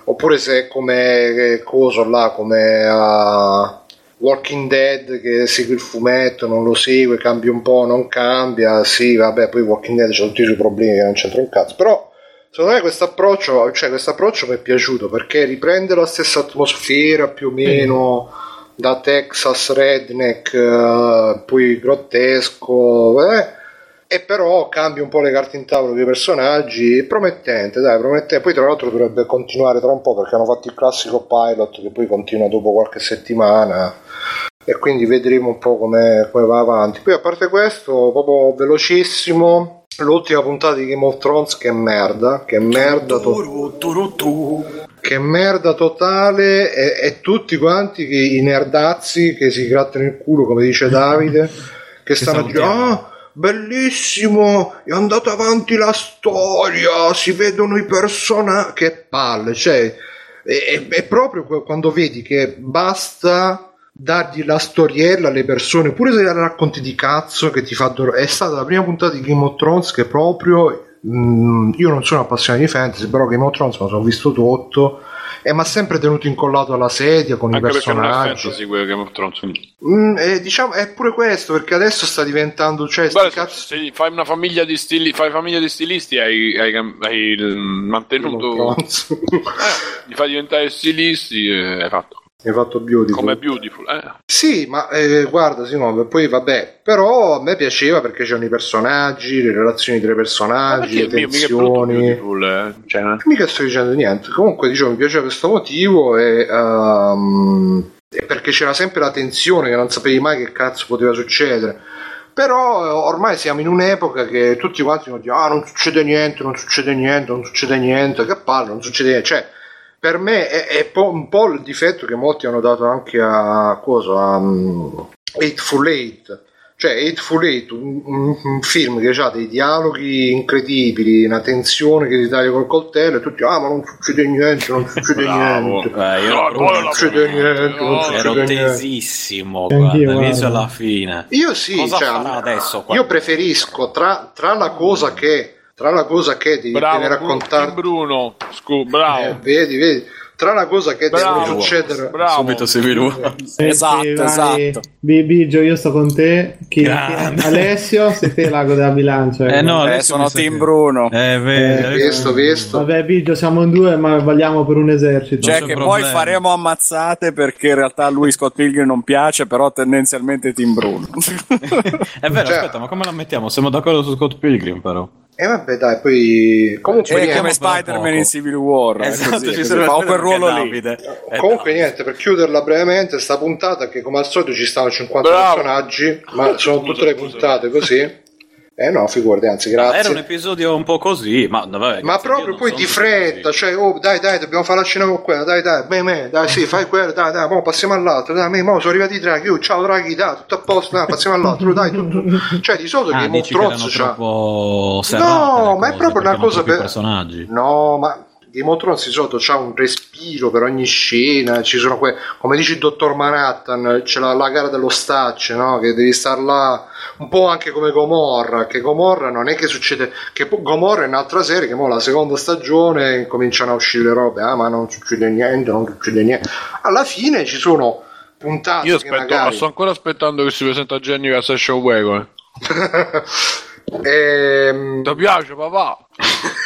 oppure se è come eh, coso là, come a Walking Dead che segue il fumetto, non lo segue, cambia un po', non cambia, sì, vabbè, poi Walking Dead c'ha tutti i suoi problemi che non c'entra un cazzo, però Secondo me questo approccio, cioè questo approccio mi è piaciuto perché riprende la stessa atmosfera più o meno da Texas redneck, eh, poi grottesco, eh, e però cambia un po' le carte in tavola dei personaggi, promettente, dai, promettente. Poi tra l'altro dovrebbe continuare tra un po' perché hanno fatto il classico pilot che poi continua dopo qualche settimana e quindi vedremo un po' come, come va avanti. Poi a parte questo, proprio velocissimo, l'ultima puntata di Game of Thrones che merda, che merda totale. Che merda totale e, e tutti quanti che, i nerdazzi che si grattano il culo, come dice Davide, che stanno dicendo "Ah, bellissimo, è andata avanti la storia, si vedono i personaggi, che palle, cioè è, è- proprio quando vedi che basta dargli la storiella alle persone, pure se la racconti di cazzo che ti fa dor- è stata la prima puntata di Game of Thrones che proprio mm, io non sono appassionato di fantasy, però Game of Thrones me lo sono visto tutto e mi ha sempre tenuto incollato alla sedia con Anche i personaggi. fantasy quello Game of Thrones. Mm, e diciamo è pure questo perché adesso sta diventando cioè Guarda, cazzo se fai una famiglia di stili, fai famiglia di stilisti, hai, hai, hai mantenuto. Eh, li fai diventare stilisti e hai fatto. Hai fatto beautiful Come Beautiful. Eh. Sì, ma eh, guarda Simone, poi vabbè, però a me piaceva perché c'erano i personaggi, le relazioni tra i personaggi, le mica, mica tensioni. Beautiful? Eh? Cioè, Mica sto dicendo niente. Comunque, diciamo, mi piaceva questo motivo e, e perché c'era sempre la tensione che non sapevi mai che cazzo poteva succedere. Però eh, ormai siamo in un'epoca che tutti quanti dicono ah non succede niente, non succede niente, non succede niente, che palle, non succede niente. Cioè, per me è, è po- un po' il difetto che molti hanno dato anche a cosa a um, Eightful Eight. Cioè Eightful Eight un, un- un film che ha dei dialoghi incredibili una tensione che ti taglia col coltello e tutti ah ma non succede niente non succede Bravo. niente. Eh, io No, non succede niente non no, succede ero niente tesissimo, guarda, all'inizio alla fine. io sì cioè, io preferisco tra, tra la cosa che tra la cosa che devi Bravo, devi raccontare Bruno. Scu- bravo. eh, vedi vedi tra la cosa che bravo. deve succedere Bravo. Subito si. Eh, Esatto, esatto. Bi- Biggio, io sto con te. Chi- Alessio, sei te l'ago della bilancia. Eh no, Eh, sono Team Bruno. Eh, vedi, Eh, visto visto Vabbè, Biggio, siamo in due, ma valiamo per un esercito. Cioè che problema. poi faremo ammazzate perché in realtà a lui Scott Pilgrim non piace, però tendenzialmente Team Bruno. È vero, Cioè- aspetta, ma come la mettiamo? Siamo d'accordo su Scott Pilgrim, però. E vabbè, dai, poi. Comunque, È niente, come Spider-Man in Civil War. è Esatto, così, ci serve fa quel ruolo lì. Eh, Comunque, Davide. niente, per chiuderla brevemente, sta puntata che come al solito ci stanno 50 Bravo. personaggi, ma sono tutte le puntate così. Eh no, figurati, anzi, Era un grazie. episodio un po' così, ma vabbè, Ma proprio poi di fretta, così. cioè, oh, dai, dai, dobbiamo fare la cena con quella, dai, dai, beh, me, dai, sì, fai quello, dai, dai, mo passiamo all'altro, dai, me, mo sono arrivati i draghi, oh, ciao draghi, dai, tutto a posto, dai, passiamo all'altro, dai, tu, tu. Cioè, di solito Ah, che Thrones c'ha... troppo serrate No, ma è proprio una cosa per... personaggi. No, ma Game of Thrones di solito c'ha un respiro per ogni scena, ci sono que... come dice il dottor Manhattan, c'è la, la gara dello stacce, no? Che devi star là un po' anche come Gomorra, che Gomorra non è che succede, che Gomorra è un'altra serie che mo la seconda stagione cominciano a uscire le robe, ah ma non succede niente, non succede niente. Alla fine ci sono puntate Io aspetto, magari... sto ancora aspettando che si presenta Jenny a Session Wagon. Ehm, Ti piace, papà?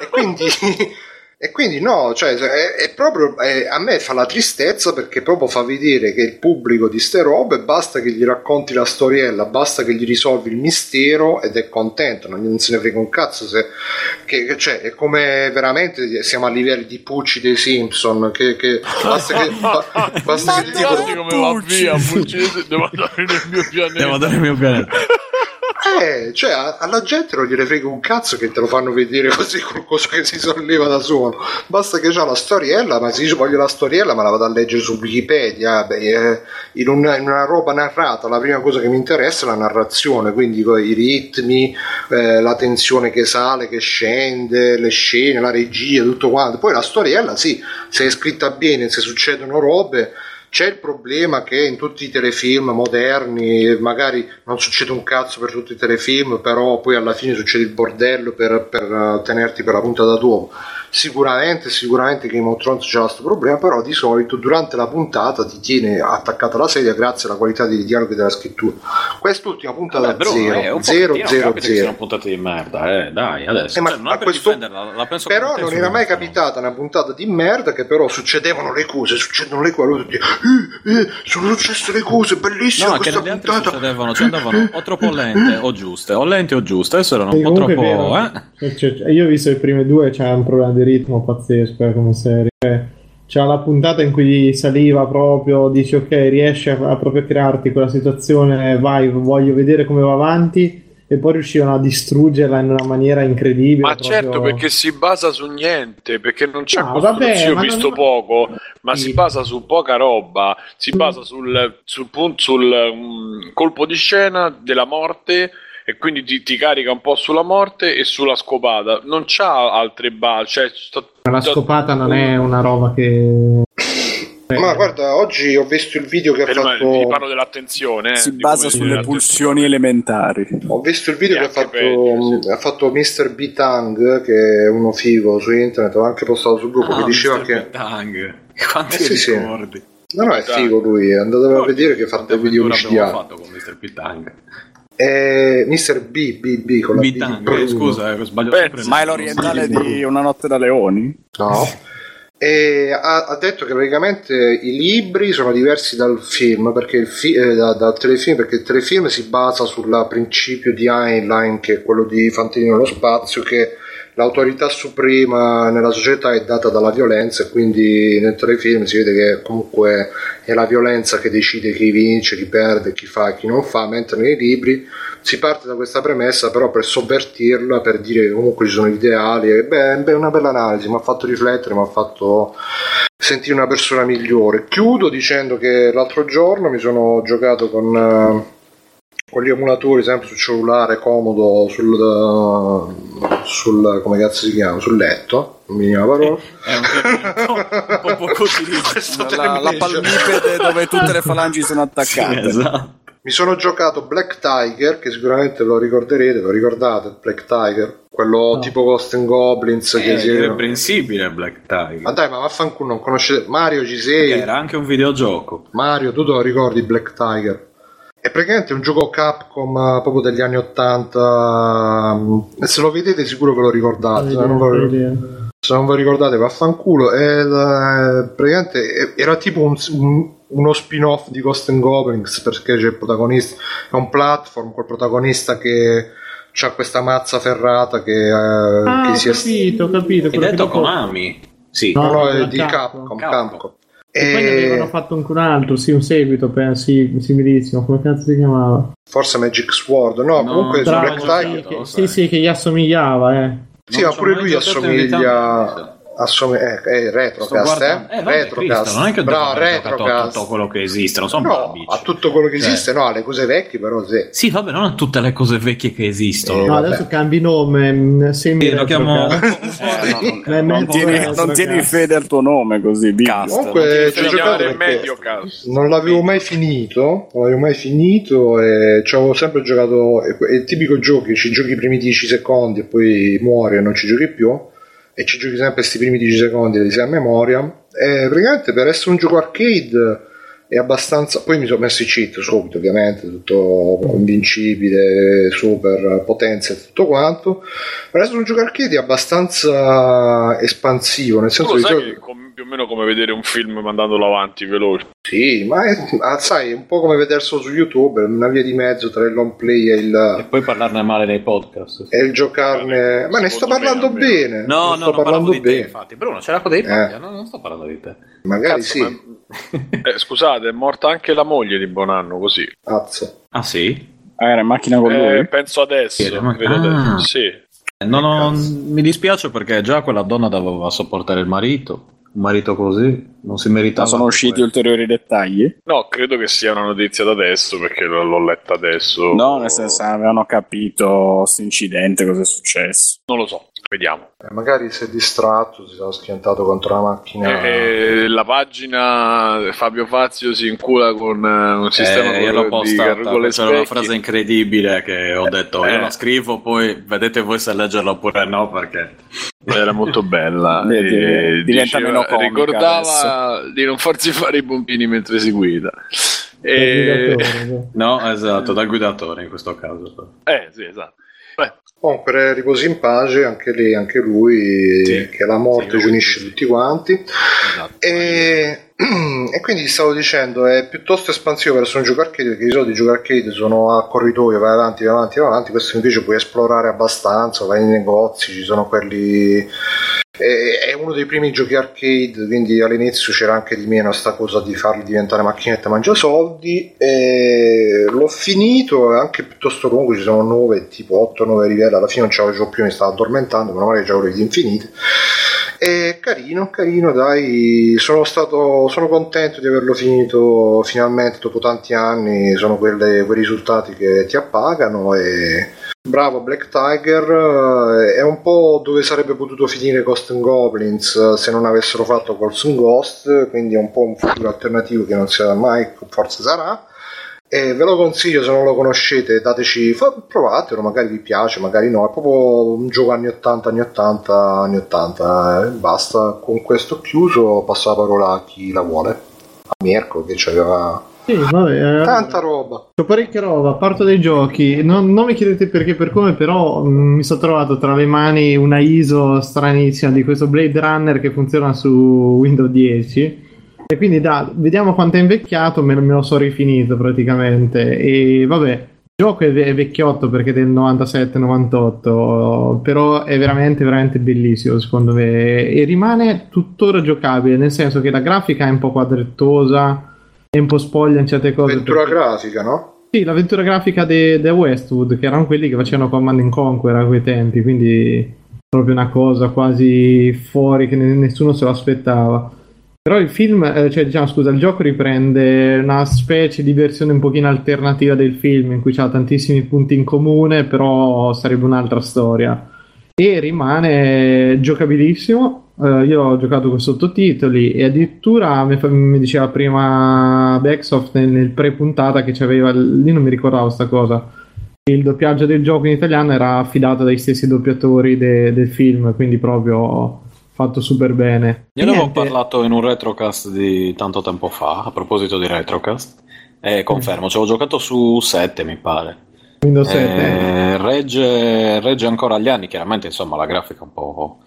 e quindi e quindi no cioè è, è proprio è- a me fa la tristezza perché proprio fa vedere che il pubblico di ste robe basta che gli racconti la storiella basta che gli risolvi il mistero ed è contento non, non se ne frega un cazzo se che, che- cioè è come veramente siamo a livelli di Pucci dei Simpson che, che basta che ba- basta che gli dico Guardi come va via, Puccese, devo andare nel mio pianeta. Devo dare il mio pianeta. Eh, cioè alla gente non gliene frega un cazzo che te lo fanno vedere così qualcosa che si solleva da solo. Basta che c'ha la storiella, ma se io voglio la storiella me la vado a leggere su Wikipedia. Beh, eh, in, una, in una roba narrata la prima cosa che mi interessa è la narrazione, quindi i ritmi, eh, la tensione che sale, che scende, le scene, la regia, tutto quanto. Poi la storiella, sì, se è scritta bene, se succedono robe. C'è il problema che in tutti i telefilm moderni magari non succede un cazzo per tutti i telefilm, però poi alla fine succede il bordello per, per, eh, tenerti per la punta da tuomo. Sicuramente, sicuramente Game of Thrones c'è questo problema, però di solito durante la puntata ti tiene attaccata alla sedia grazie alla qualità dei dialoghi e della scrittura. Quest'ultima puntata Vabbè, Bruno, un 0 pochettino 0 capita che siano 0 puntate di merda, eh, dai, adesso. Eh, ma Cioè, non a è per questo- la penso però non era mai capitata una puntata di merda che però succedevano le cose, succedono le cose, tutti, eh, eh, sono successe le cose, bellissima No, questa puntata. succedevano, cioè andavano o troppo lente o giuste, o lente o giuste, adesso erano un po' troppo... vero. Eh? Cioè, cioè, io ho visto le prime due, c'è un problema di ritmo pazzesco eh, come serie. Cioè, C'è la puntata in cui saliva proprio, dici ok, riesci a, a proprio crearti quella situazione, vai, voglio vedere come va avanti, e poi riuscivano a distruggerla in una maniera incredibile. Ma proprio- certo, perché si basa su niente, perché non c'è No, vabbè, ho visto non- poco, ma Sì. si basa su poca roba. Si basa sul, sul, pun- sul, mm, colpo di scena della morte. E quindi ti, ti carica un po' sulla morte e sulla scopata. Non c'ha altre basi. Cioè, sta- La scopata non è una roba che... Ma guarda, oggi ho visto il video che ha fatto. vi parlo dell'attenzione. eh, Si basa sulle pulsioni elementari. Ho visto il video E che ha fatto, peggio, sì. ha fatto Mr. Bitang, che è uno figo su internet, l'ho anche postato sul gruppo, Ah, che diceva Mr. che... Tang. Quanti Eh, sì, sì. ricordi? No, no, è figo lui, andatelo a vedere che ha fatto Quante video micidiali. fatto con Mr. Pitang? Eh, Mr. B, B, B, con la B Bitang, Bruno. eh, scusa, eh, sbaglio Beh. Ma è l'orientale di Una notte da leoni? No. E ha, ha detto che praticamente i libri sono diversi dal film, perché il fi- eh, da- dal telefilm, perché il telefilm si basa sul principio di Heinlein, che è quello di Fantino nello spazio, che l'autorità suprema nella società è data dalla violenza e quindi nel telefilm si vede che comunque è la violenza che decide chi vince, chi perde, chi fa e chi non fa, mentre nei libri si parte da questa premessa però per sovvertirla, per dire che comunque ci sono ideali, e beh, beh, una bella analisi, mi ha fatto riflettere, mi ha fatto sentire una persona migliore. Chiudo dicendo che l'altro giorno mi sono giocato con, eh, con gli emulatori sempre sul cellulare, comodo, sul, eh, sul come cazzo si chiama, sul letto, non mi viene la parola. È un termine un po' poco utilizzato. Questo La, la palmipede dove tutte le falangi sono attaccate. Esatto. Mi sono giocato Black Tiger, che sicuramente lo ricorderete, lo ricordate, Black Tiger? Quello tipo Ghost and Goblins che È si... irreprensibile Black Tiger. Ma dai, ma vaffanculo, non conoscete... Mario ci sei? Era anche un videogioco. Mario, tu te lo ricordi Black Tiger? È praticamente un gioco Capcom eh, proprio degli anni 80. mm, Se lo vedete sicuro ve lo ricordate. se non ve lo- se non vi ricordate vaffanculo e eh, praticamente era tipo un- un- uno spin-off di Ghost and Goblins perché c'è il protagonista è un platform col protagonista che c'ha questa mazza ferrata che, eh, Ah, che ho si è capito, ho capito. Che detto dopo- Konami? Sì. no, no, era è di Capcom. Capcom, Capcom. E poi ne avevano fatto anche un altro, sì, un seguito, penso, sì, similissimo. Come cazzo si chiamava? forse Magic Sword, no, No, comunque su Black sì, Tiger. sì, sì, che gli assomigliava, eh. Sì, ma pure lui assomiglia assomiglia eh, eh, Retrocast, guardando- eh? eh, vabbè, Retrocast. Cristo, non è che aver giocato a Retrocast. tutto quello che esiste, non sono No, a tutto quello che Cioè. esiste, no, alle cose vecchie però sì. Sì, vabbè, non a tutte le cose vecchie che esistono. Eh, No, vabbè. adesso cambi nome, mh, semi Sì, lo chiamo- Eh, Non mezzo tieni, non tieni fede al tuo nome così. Cast. Comunque non l'avevo mai finito, non l'avevo mai finito e ci avevo sempre giocato, è è il tipico gioco che ci giochi i primi 10 secondi e poi muori e non ci giochi più e ci giochi sempre questi primi 10 secondi li sai a memoria. E praticamente per essere un gioco arcade è abbastanza poi mi sono messo i cheat subito ovviamente tutto invincibile super potenza e tutto quanto. Per essere un gioco arcade è abbastanza espansivo nel Tu senso lo di sai solito- che è com- più o meno come vedere un film mandandolo avanti veloce. Sì, ma è, ah, sai, è un po' come vederselo su YouTube, è una via di mezzo tra il long play e E il, poi parlarne male nei podcast. e il giocarne. Ma ne sto me parlando almeno. bene. No, ne no, sto non parlavo parlando di te, bene. infatti. Bruno, c'era con dei Eh. paglia, no, non sto parlando di te. Magari Cazzo, sì, ma- Eh, scusate, è morta anche la moglie di Bonanno così. Azzo. Ah, sì? Ah, era in macchina con lui? Eh, penso adesso. Sì, ma- ah. adesso. Sì. Non ho- mi dispiace perché già quella donna doveva sopportare il marito. Un marito così non si meritava. Ma sono usciti questo. ulteriori dettagli? No, credo che sia una notizia da adesso perché l- l'ho letta adesso. No, nel senso avevano capito questo incidente, cosa è successo. Non lo so, vediamo. Eh, magari si è distratto, si sarà schiantato contro la macchina. Eh, la pagina Fabio Fazio si incula con eh, un sistema Eh, io postata, c'era una specchi. frase incredibile che ho detto, Eh. io la scrivo, poi vedete voi se leggerla oppure no, perché... Era molto bella. E diventa diceva- meno comica ricordava di non farsi fare i pompini mentre si guida. E... No, esatto, da guidatore in questo caso. Eh, sì, esatto. Comunque, riposi in pace, anche lei, anche lui, Sì. che la morte Sì, ci unisce tutti quanti. esatto. E, e quindi stavo dicendo, è piuttosto espansivo verso un gioco arcade, perché di solito i giochi arcade sono a corridoio, vai avanti, vai avanti, vai avanti, questo invece puoi esplorare abbastanza, vai nei negozi, ci sono quelli... È è uno dei primi giochi arcade, quindi all'inizio c'era anche di meno sta cosa di farli diventare macchinette mangiasoldi. E l'ho finito, è anche piuttosto lungo, ci sono 9, tipo 8-9 livelli, alla fine non ce l'avevo più, mi stavo addormentando, ma magari già gli infiniti. È carino, carino, dai, sono stato sono contento di averlo finito finalmente dopo tanti anni, sono quelle- quei risultati che ti appagano e bravo Black Tiger, è un po' dove sarebbe potuto finire Ghost and Goblins se non avessero fatto Ghost Ghost, quindi è un po' un futuro alternativo che non si sa mai, forse sarà. E ve lo consiglio se non lo conoscete, dateci, provatelo, magari vi piace, magari no. È proprio un gioco anni 80, anni 80, anni 80 e basta. Con questo chiuso, passo la parola a chi la vuole. A Mirko che c'aveva Sì, vabbè. eh, tanta roba. C'ho parecchia roba, parto dai giochi. Non, non mi chiedete perché per come, però mh, mi sono trovato tra le mani una ISO stranissima di questo Blade Runner che funziona su Windows 10. E quindi da, vediamo quanto è invecchiato, me, me lo so rifinito praticamente. E vabbè, il gioco è, ve- è vecchiotto perché è del 97-98, però è veramente, veramente bellissimo secondo me. E rimane tuttora giocabile, nel senso che la grafica è un po' quadrettosa, è un po' spoglia in certe cose. Avventura perché- grafica, no? sì, l'avventura grafica di Westwood, che erano quelli che facevano Command and Conquer a quei tempi, quindi proprio una cosa quasi fuori che ne- nessuno se lo aspettava. Però il film, eh, cioè diciamo scusa, il gioco riprende una specie di versione un pochino alternativa del film, in cui c'ha tantissimi punti in comune, però sarebbe un'altra storia. E rimane giocabilissimo. Eh, io ho giocato con sottotitoli e addirittura mi, mi diceva prima Backsoft nel, nel pre-puntata che c'aveva, lì non mi ricordavo sta cosa. Il doppiaggio del gioco in italiano era affidato dai stessi doppiatori de- del film, quindi proprio fatto super bene. Io ne avevo parlato in un retrocast di tanto tempo fa, a proposito di retrocast, e confermo, ci avevo giocato su 7 mi pare. Windows 7. Eh, regge, regge ancora agli anni, chiaramente insomma la grafica un po',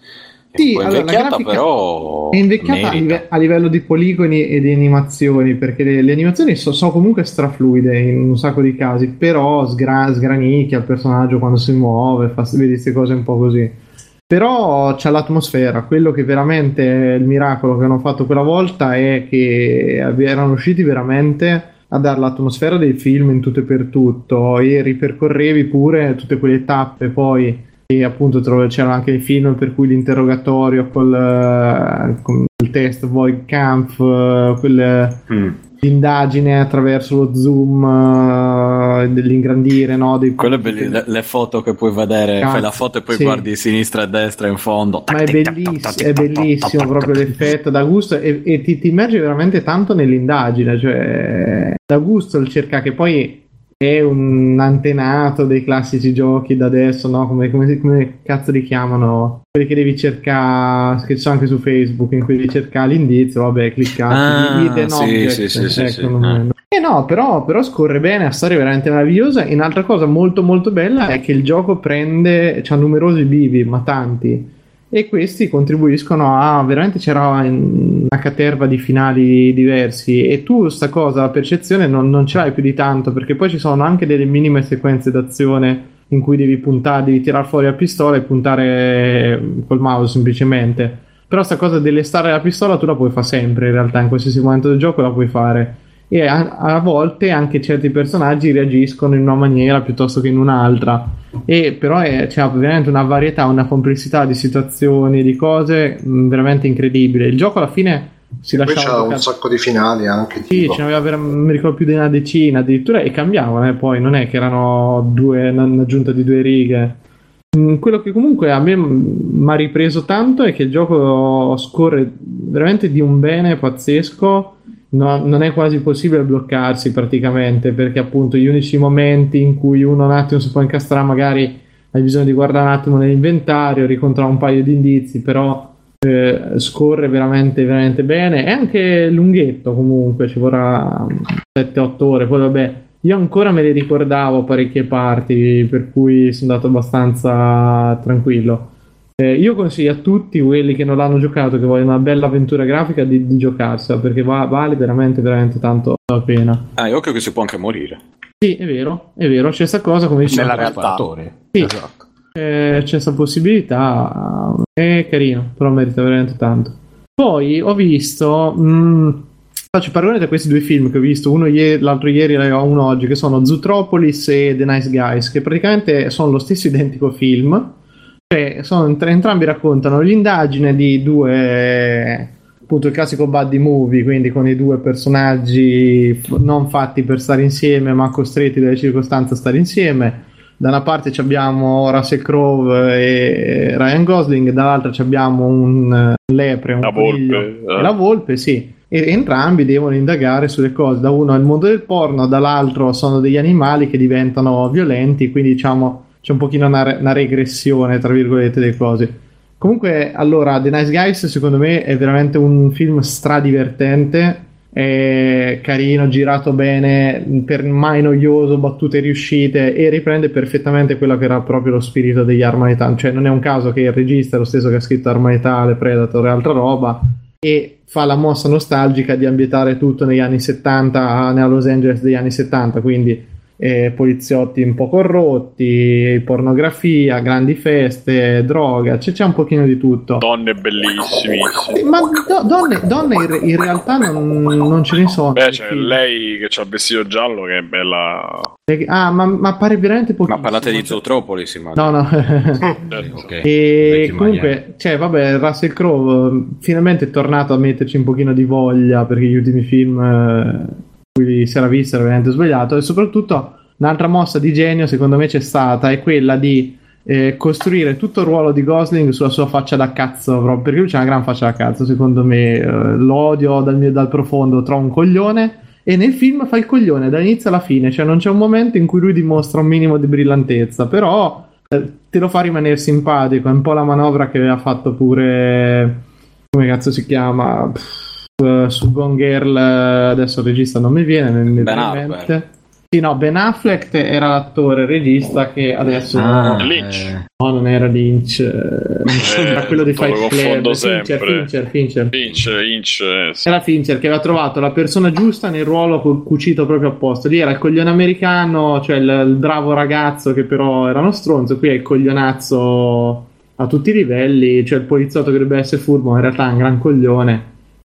Sì, allora, la invecchiata grafica però È invecchiata a, live- a livello di poligoni e di animazioni, perché le, le animazioni so- sono comunque strafluide in un sacco di casi, però sgra- sgranicchia il personaggio quando si muove, fa, vedi queste cose un po' così. Però c'è l'atmosfera, quello che veramente è il miracolo che hanno fatto quella volta è che erano riusciti veramente a dare l'atmosfera dei film in tutto e per tutto. E ripercorrevi pure tutte quelle tappe. Poi e appunto c'erano anche i film per cui l'interrogatorio col, eh, con il test Void Camp, eh, quelle- Mm. L'indagine attraverso lo zoom eh, dell'ingrandire, no? Dei Quelle belli- le, le foto che puoi vedere, Cazzo, fai la foto e poi sì. guardi sinistra e destra in fondo. Ma è bellissimo, è bellissimo proprio l'effetto da gusto e, e ti, ti immergi veramente tanto nell'indagine, cioè da gusto il cercare che poi è un antenato dei classici giochi da adesso, no? Come, come, come cazzo li chiamano? Quelli che devi cercare, che ci sono anche su Facebook, in cui devi cercare l'indizio, vabbè, cliccate, Ah, sì, object, sì, sì, sì, ecco, sì. Ah. Eh no, però, però scorre bene, la storia è veramente meravigliosa. E un'altra cosa molto molto bella è che il gioco prende, c'ha numerosi bivi, ma tanti. E questi contribuiscono a veramente c'era una caterva di finali diversi. E tu, sta cosa, la percezione non, non ce l'hai più di tanto, perché poi ci sono anche delle minime sequenze d'azione in cui devi puntare, devi tirare fuori la pistola e puntare col mouse semplicemente. Però sta cosa dell'estare la pistola tu la puoi fare sempre in realtà, in qualsiasi momento del gioco la puoi fare. E a, a volte anche certi personaggi reagiscono in una maniera piuttosto che in un'altra. E però c'è veramente una varietà, una complessità di situazioni, di cose mh, veramente incredibile. Il gioco alla fine si Poi lasciava c'ha un sacco di finali anche. sì, tipo. ce n'aveva vera- mi ricordo più di una decina addirittura e cambiavano, eh, poi non è che erano due, una- un'aggiunta di due righe. Quello che comunque a me mi ha ripreso tanto è che il gioco scorre veramente di un bene pazzesco. No- non è quasi possibile bloccarsi praticamente perché appunto gli unici momenti in cui uno un attimo si può incastrare magari hai bisogno di guardare un attimo nell'inventario, ricontrollare un paio di indizi, però eh, scorre veramente, veramente bene. È anche lunghetto comunque, ci vorrà 7-8 ore. Poi vabbè, io ancora me le ricordavo parecchie parti, per cui sono andato abbastanza tranquillo. Eh, io consiglio a tutti quelli che non l'hanno giocato, che vogliono una bella avventura grafica, di, di giocarsela perché va- vale veramente, veramente tanto la pena. Ah, e occhio che si può anche morire. Sì, è vero, è vero, c'è questa cosa come dicevo. Nella realtà. Sì. Esatto. Eh, c'è questa possibilità, è carino, però merita veramente tanto. Poi ho visto, mh, faccio paragone tra questi due film che ho visto, uno ieri, l'altro ieri e uno oggi, che sono Zootropolis e The Nice Guys, che praticamente sono lo stesso identico film. Sono, entr- entrambi raccontano l'indagine di due, appunto il classico buddy movie, quindi con i due personaggi non fatti per stare insieme, ma costretti dalle circostanze a stare insieme da una parte ci abbiamo Russell Crowe e Ryan Gosling, dall'altra abbiamo un lepre, un La volpe, eh. e la volpe, sì. E entrambi devono indagare sulle cose. Da uno è il mondo del porno, dall'altro sono degli animali che diventano violenti, quindi diciamo c'è un pochino una, una regressione, tra virgolette, delle cose. Comunque, allora, The Nice Guys secondo me è veramente un film stradivertente, è carino, girato bene, per mai noioso, battute riuscite e riprende perfettamente quello che era proprio lo spirito degli Arma Letale. Cioè, non è un caso che il regista è lo stesso che ha scritto Arma Letale, Predator e altra roba e fa la mossa nostalgica di ambientare tutto negli anni 70, nella Los Angeles degli anni 70, quindi eh, poliziotti un po' corrotti, pornografia, grandi feste, droga, c'è, c'è un pochino di tutto. Donne bellissime. Ma do- donne, donne in, re- in realtà non, non ce ne sono. Beh, c'è film. lei che ha il vestito giallo che è bella. Ah, ma, ma pare veramente pochissimo. Ma parlate di Zootropolis, immagino. No, no. Ok. E comunque, cioè, vabbè, Russell Crowe finalmente è tornato a metterci un pochino di voglia perché gli ultimi film eh, cui si era visto era veramente sbagliato. E soprattutto, un'altra mossa di genio, secondo me, c'è stata, è quella di eh, costruire tutto il ruolo di Gosling sulla sua faccia da cazzo, proprio, perché lui c'ha una gran faccia da cazzo, secondo me. eh, lo odio dal, mio- dal profondo, trovo un coglione. E nel film fa il coglione dall'inizio alla fine, cioè non c'è un momento in cui lui dimostra un minimo di brillantezza, però eh, te lo fa rimanere simpatico. È un po' la manovra che aveva fatto pure. Come cazzo si chiama? Pff, su Gone Girl. eh, Adesso il regista non mi viene nel- Ben mente. Sì, no, Ben Affleck era l'attore regista che adesso Ah, Lynch. eh, no, non era Lynch, eh, era quello di Fight Club. Fincher. Fincher, Fincher. Inch, Inch, eh, sì. Era Fincher che aveva trovato la persona giusta nel ruolo cu- cucito proprio apposta. Lì era il coglione americano, cioè il, il bravo ragazzo che però era uno stronzo. Qui è il coglionazzo a tutti i livelli. Cioè il poliziotto che dovrebbe essere furbo, ma in realtà è un gran coglione.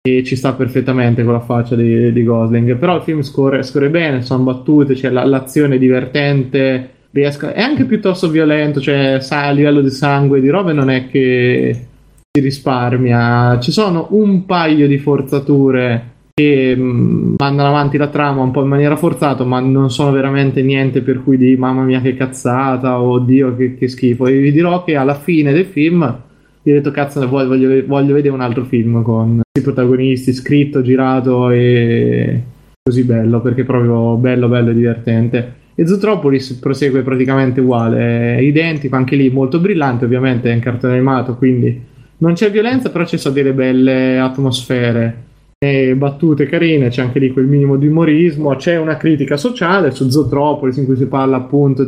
E ci sta perfettamente con la faccia di, di Gosling. Però il film scorre, scorre bene, sono battute, cioè la- l'azione divertente. riesco- è anche piuttosto violento, cioè sa, a livello di sangue e di robe non è che si risparmia. Ci sono un paio di forzature che mh, mandano avanti la trama un po' in maniera forzata, ma non sono veramente niente per cui di mamma mia che cazzata o Dio che, che schifo. E vi dirò che alla fine del film io ho detto cazzo voglio, voglio, voglio vedere un altro film con i protagonisti, scritto, girato e così bello, perché è proprio bello, bello e divertente. E Zootropolis prosegue praticamente uguale, è identico, anche lì molto brillante, ovviamente è un cartone animato, quindi non c'è violenza, però ci sono delle belle atmosfere e battute carine, c'è anche lì quel minimo di umorismo, c'è una critica sociale su Zootropolis in cui si parla appunto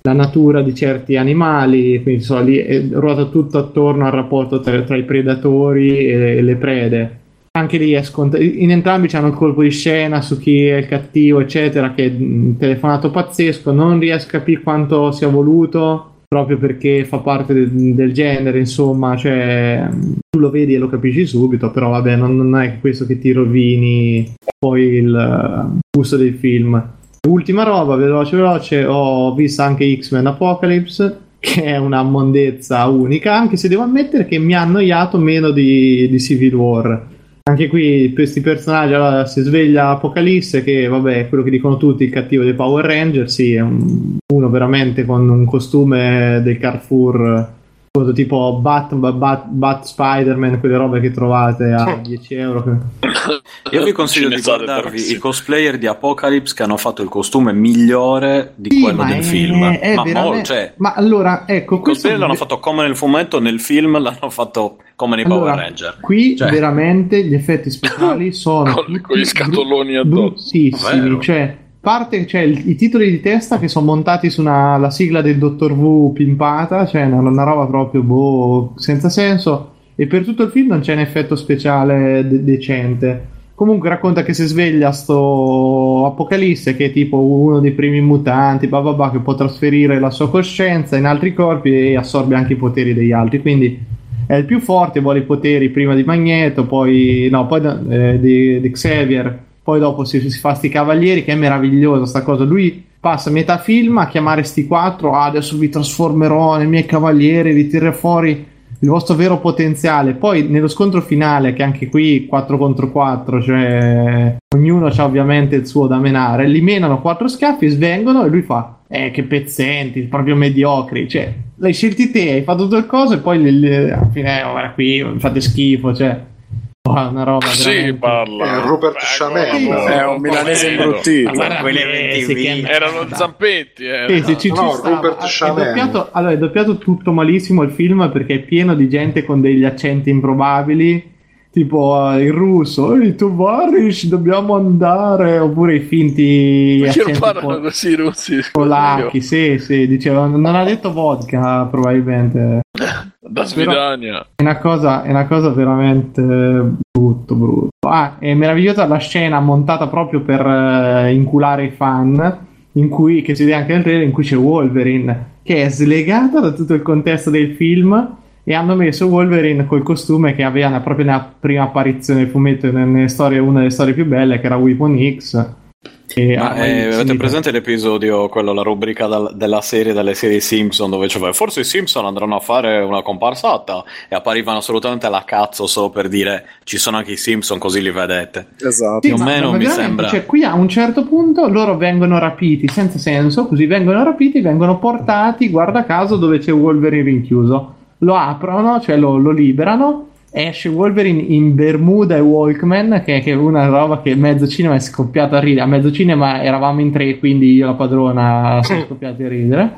della natura di certi animali, quindi so, lì eh, ruota tutto attorno al rapporto tra, tra i predatori e, e le prede. Anche lì è scontato, in entrambi c'hanno il colpo di scena su chi è il cattivo, eccetera, che è un telefonato pazzesco, non riesco a capire quanto sia voluto proprio perché fa parte de- del genere, insomma, cioè tu lo vedi e lo capisci subito, però vabbè, non, non è questo che ti rovini poi il eh, gusto del film. Ultima roba, veloce veloce, ho visto anche X-Men Apocalypse, che è una mondezza unica, anche se devo ammettere che mi ha annoiato meno di, di Civil War. Anche qui questi personaggi, allora si sveglia Apocalisse che vabbè è quello che dicono tutti, il cattivo dei Power Ranger, sì, è un- uno veramente con un costume del Carrefour appunto, tipo Bat, Bat, Bat Spider-Man, quelle robe che trovate a 10 euro. Io vi consiglio di guardarvi i cosplayer di Apocalypse che hanno fatto il costume migliore di Sì, quello ma del è- film. è ma molto, cioè, ma allora, ecco, i cosplayer l'hanno fatto come nel fumetto, nel film l'hanno fatto come nei Allora, Power Ranger. Qui Cioè. veramente gli effetti speciali sono Con- con gli scatoloni addosso. bruttissimi. Cioè, parte cioè, i titoli di testa che sono montati su una, la sigla del Dottor Wu pimpata, cioè una, una roba proprio boh, senza senso. E per tutto il film non c'è un effetto speciale de- decente. Comunque racconta che si sveglia sto Apocalisse che è tipo uno dei primi mutanti, bah bah bah, che può trasferire la sua coscienza in altri corpi e assorbe anche i poteri degli altri. Quindi è il più forte, vuole i poteri prima di Magneto, poi no, poi eh, di, di Xavier, poi dopo si, si fa sti cavalieri che è meraviglioso sta cosa. Lui passa metà film a chiamare sti quattro, ah, adesso vi trasformerò nei miei cavalieri, vi tirerò fuori il vostro vero potenziale. Poi nello scontro finale, che anche qui 4 contro 4, cioè ognuno ha ovviamente il suo da menare, li menano quattro schiaffi, svengono e lui fa, eh che pezzenti, proprio mediocri, cioè l'hai scelti te, hai fatto tutto il coso e poi alla fine, oh, guarda qui, fate schifo, cioè oh, una roba Sì, parla. Eh, Rupert Ecco, Chamel. ecco, È un milanese imbruttito. Eh, Erano Zampetti, eh. Sì, ci, ci No, stava. Rupert È Chamel. doppiato, allora, è doppiato tutto malissimo il film perché è pieno di gente con degli accenti improbabili. Tipo eh, il russo, ehi tu Varish, dobbiamo andare. Oppure i finti Perché parlano po- così i russi? polacchi. Sì, sì, diceva, non ha detto vodka probabilmente. Da Svidania. È una cosa, è una cosa veramente brutto, brutto. Ah, è meravigliosa la scena montata proprio per eh, inculare i fan, in cui, che si vede anche nel trailer, in cui c'è Wolverine, che è slegata da tutto il contesto del film e hanno messo Wolverine col costume che aveva proprio nella prima apparizione del fumetto nelle storie, una delle storie più belle, che era Weapon X. Ma ah, eh, sì, avete sì. presente l'episodio, quello, la rubrica dal- della serie, delle serie Simpson, dove c'è forse i Simpson andranno a fare una comparsata e apparivano assolutamente alla cazzo solo per dire ci sono anche i Simpson così li vedete. Esatto. Più o ma- meno ma mi sembra. Cioè, qui a un certo punto loro vengono rapiti senza senso, così vengono rapiti, vengono portati, guarda caso, dove c'è Wolverine rinchiuso. Lo aprono, cioè lo, lo liberano. Esce Wolverine in Bermuda e Walkman, che, che è una roba che mezzo cinema è scoppiato a ridere. A mezzo cinema eravamo in tre, quindi io e la padrona siamo scoppiati a ridere.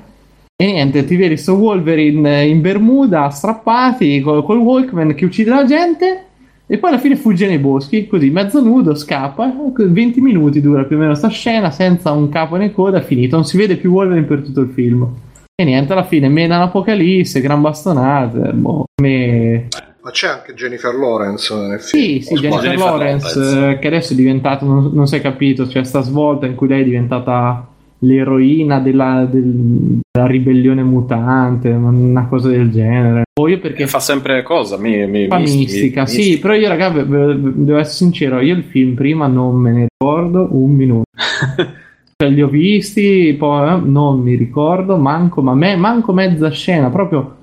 E niente, ti vedi sto Wolverine in Bermuda, strappati col, col Walkman che uccide la gente. E poi alla fine fugge nei boschi, così mezzo nudo, scappa. 20 minuti dura più o meno sta scena, senza un capo né coda, finito. Non si vede più Wolverine per tutto il film. E niente, alla fine menano Apocalisse, gran bastonate. Boh, me... Ma c'è anche Jennifer Lawrence nel Sì, film. sì, o sbaglio? Jennifer Jennifer Lawrence, Lawrence. eh, che adesso è diventata, non, non si è capito, c'è sta svolta in cui lei è diventata l'eroina della, del- della ribellione mutante, una cosa del genere. Poi io perché Che fa sempre cosa? Mi, mi, fa misti- mistica, sì, mistica. però io raga, devo essere sincero, io il film prima non me ne ricordo un minuto. Cioè, li ho visti, poi eh, non mi ricordo, manco, ma me, manco mezza scena, proprio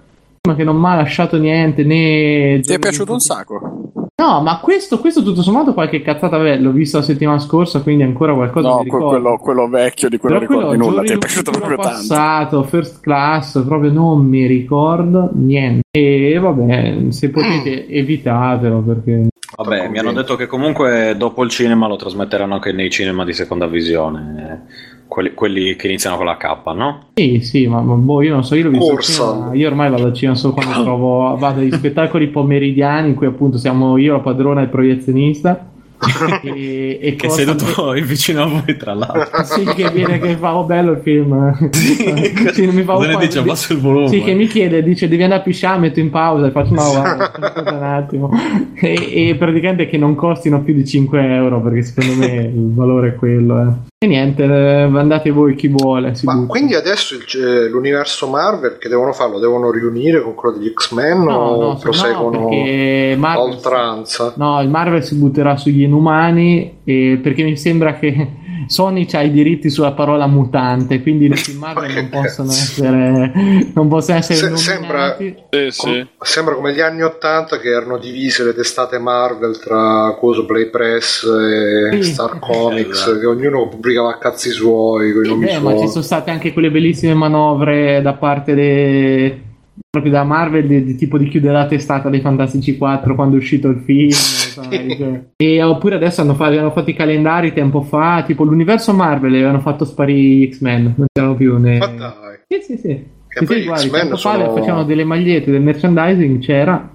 che non mi ha lasciato niente né... Ti è piaciuto un sacco? No, ma questo, questo tutto sommato qualche cazzata, vabbè, l'ho visto la settimana scorsa, quindi ancora qualcosa No, mi que- ricordo. quello, quello vecchio di cui non Però ricordi quello nulla, ti è piaciuto proprio tanto. passato, first class, proprio non mi ricordo niente. E vabbè, se potete evitatelo perché... Vabbè, mi hanno detto che comunque dopo il cinema lo trasmetteranno anche nei cinema di seconda visione. Quelli, quelli che iniziano con la K, no? Sì, sì, ma, boh, io non so, io cinema, io ormai vado al cinema solo quando trovo, vado agli spettacoli pomeridiani in cui appunto siamo io, la padrona e il proiezionista. e, e Che sei seduto vicino a voi, tra l'altro. Sì, che viene che fa, oh bello il film. Sì, non mi fa Cosa un ne po'- dice? Abbassa il volume. Sì, che mi chiede, dice devi andare a pisciare, metto in pausa e faccio no, guarda, un attimo. E, e praticamente che non costino più di 5 euro perché secondo me il valore è quello. eh. E niente, eh, andate voi chi vuole. Ma butta. quindi adesso il- eh, l'universo Marvel che devono farlo? Devono riunire con quello degli X-Men No, o no, proseguono no, a Marvel, oltranza? no, il Marvel si butterà sugli inumani e- perché mi sembra che Sony ha i diritti sulla parola mutante, quindi i film Marvel non possono essere, non possono essere Se- nominati. Sì, sì. Sembra come gli anni 80 che erano divise le testate Marvel tra coso Play Press e Sì. Star Comics, Esatto. che ognuno pubblicava a cazzi suoi, con i nomi Beh, ma ci sono state anche quelle bellissime manovre da parte de- proprio da Marvel di, di tipo di chiudere la testata dei Fantastici 4 quando è uscito il film cioè. e oppure adesso hanno fatto, avevano fatto i calendari tempo fa tipo l'universo Marvel e avevano fatto sparire X-Men non c'erano più ne... Ma dai, sì sì sì, Che Sì, poi sì, guardi, tempo fa sono- facevano delle magliette del merchandising c'era.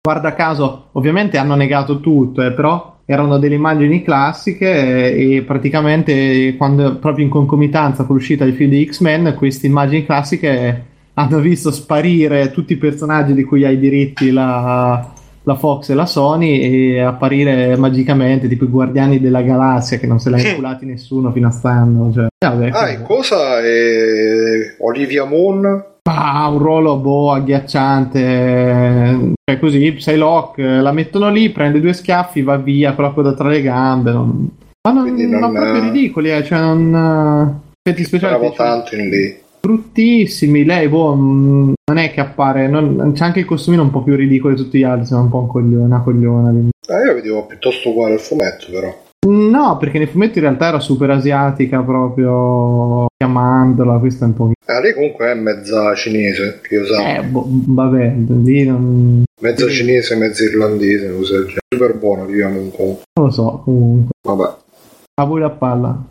Guarda caso ovviamente hanno negato tutto eh, però erano delle immagini classiche eh, e praticamente quando proprio in concomitanza con l'uscita del film di X-Men queste immagini classiche hanno visto sparire tutti i personaggi di cui ha i diritti la, la Fox e la Sony e apparire magicamente tipo i Guardiani della Galassia che non se l'ha inculati nessuno fino a stanno cioè, vabbè, ah, e cosa è? Olivia Moon? ha un ruolo boh agghiacciante. Cioè così Psylocke eh, la mettono lì prende due schiaffi va via con la coda tra le gambe non... ma non, Quindi ma non, proprio eh, ridicoli eh, cioè non eh, effetti speciali. Speravo tanto in lì. Bruttissimi lei boh mm, non è che appare non- c'è anche il costumino un po' più ridicolo di tutti gli altri sembra un po' un coglione una cogliona. Ah, io vedevo piuttosto uguale al fumetto, però. no perché nei fumetti in realtà era super asiatica proprio chiamandola questo è un po' Ah, lei comunque è mezza cinese, che io so. eh boh, vabbè lì non, Mezza sì. cinese, mezza irlandese, del genere. Super buono, Olivia Moon comunque. non lo so comunque Vabbè. a voi la palla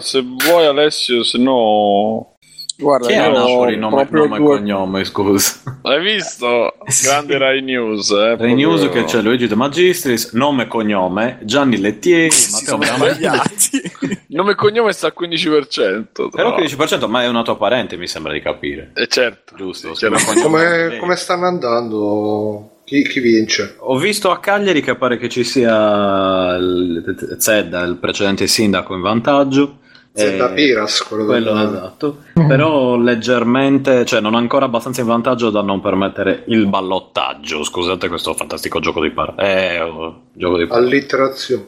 Se vuoi Alessio, se no... Guarda, Chi è Napoli nome, proprio nome e cognome, scusa? Hai visto? Sì. Grande Rai News, eh? Rai News proprio- che c'è Luigi De Magistris, nome e cognome, Gianni Lettieri, Matteo sbagliati. Nome e cognome sta al 15%. tra Però l'altro. 15%, ma è una tua parente, mi sembra di capire. Eh, certo. Giusto, sì, Come, come stanno andando? Chi, chi vince? Ho visto a Cagliari che pare che ci sia il Zedda, il precedente sindaco, in vantaggio. Eh, Piras, quello, Quello esatto, però leggermente, cioè non ancora abbastanza in vantaggio da non permettere il ballottaggio. Scusate questo fantastico gioco di parole. Eh, oh, gioco di parole. Allitterazione.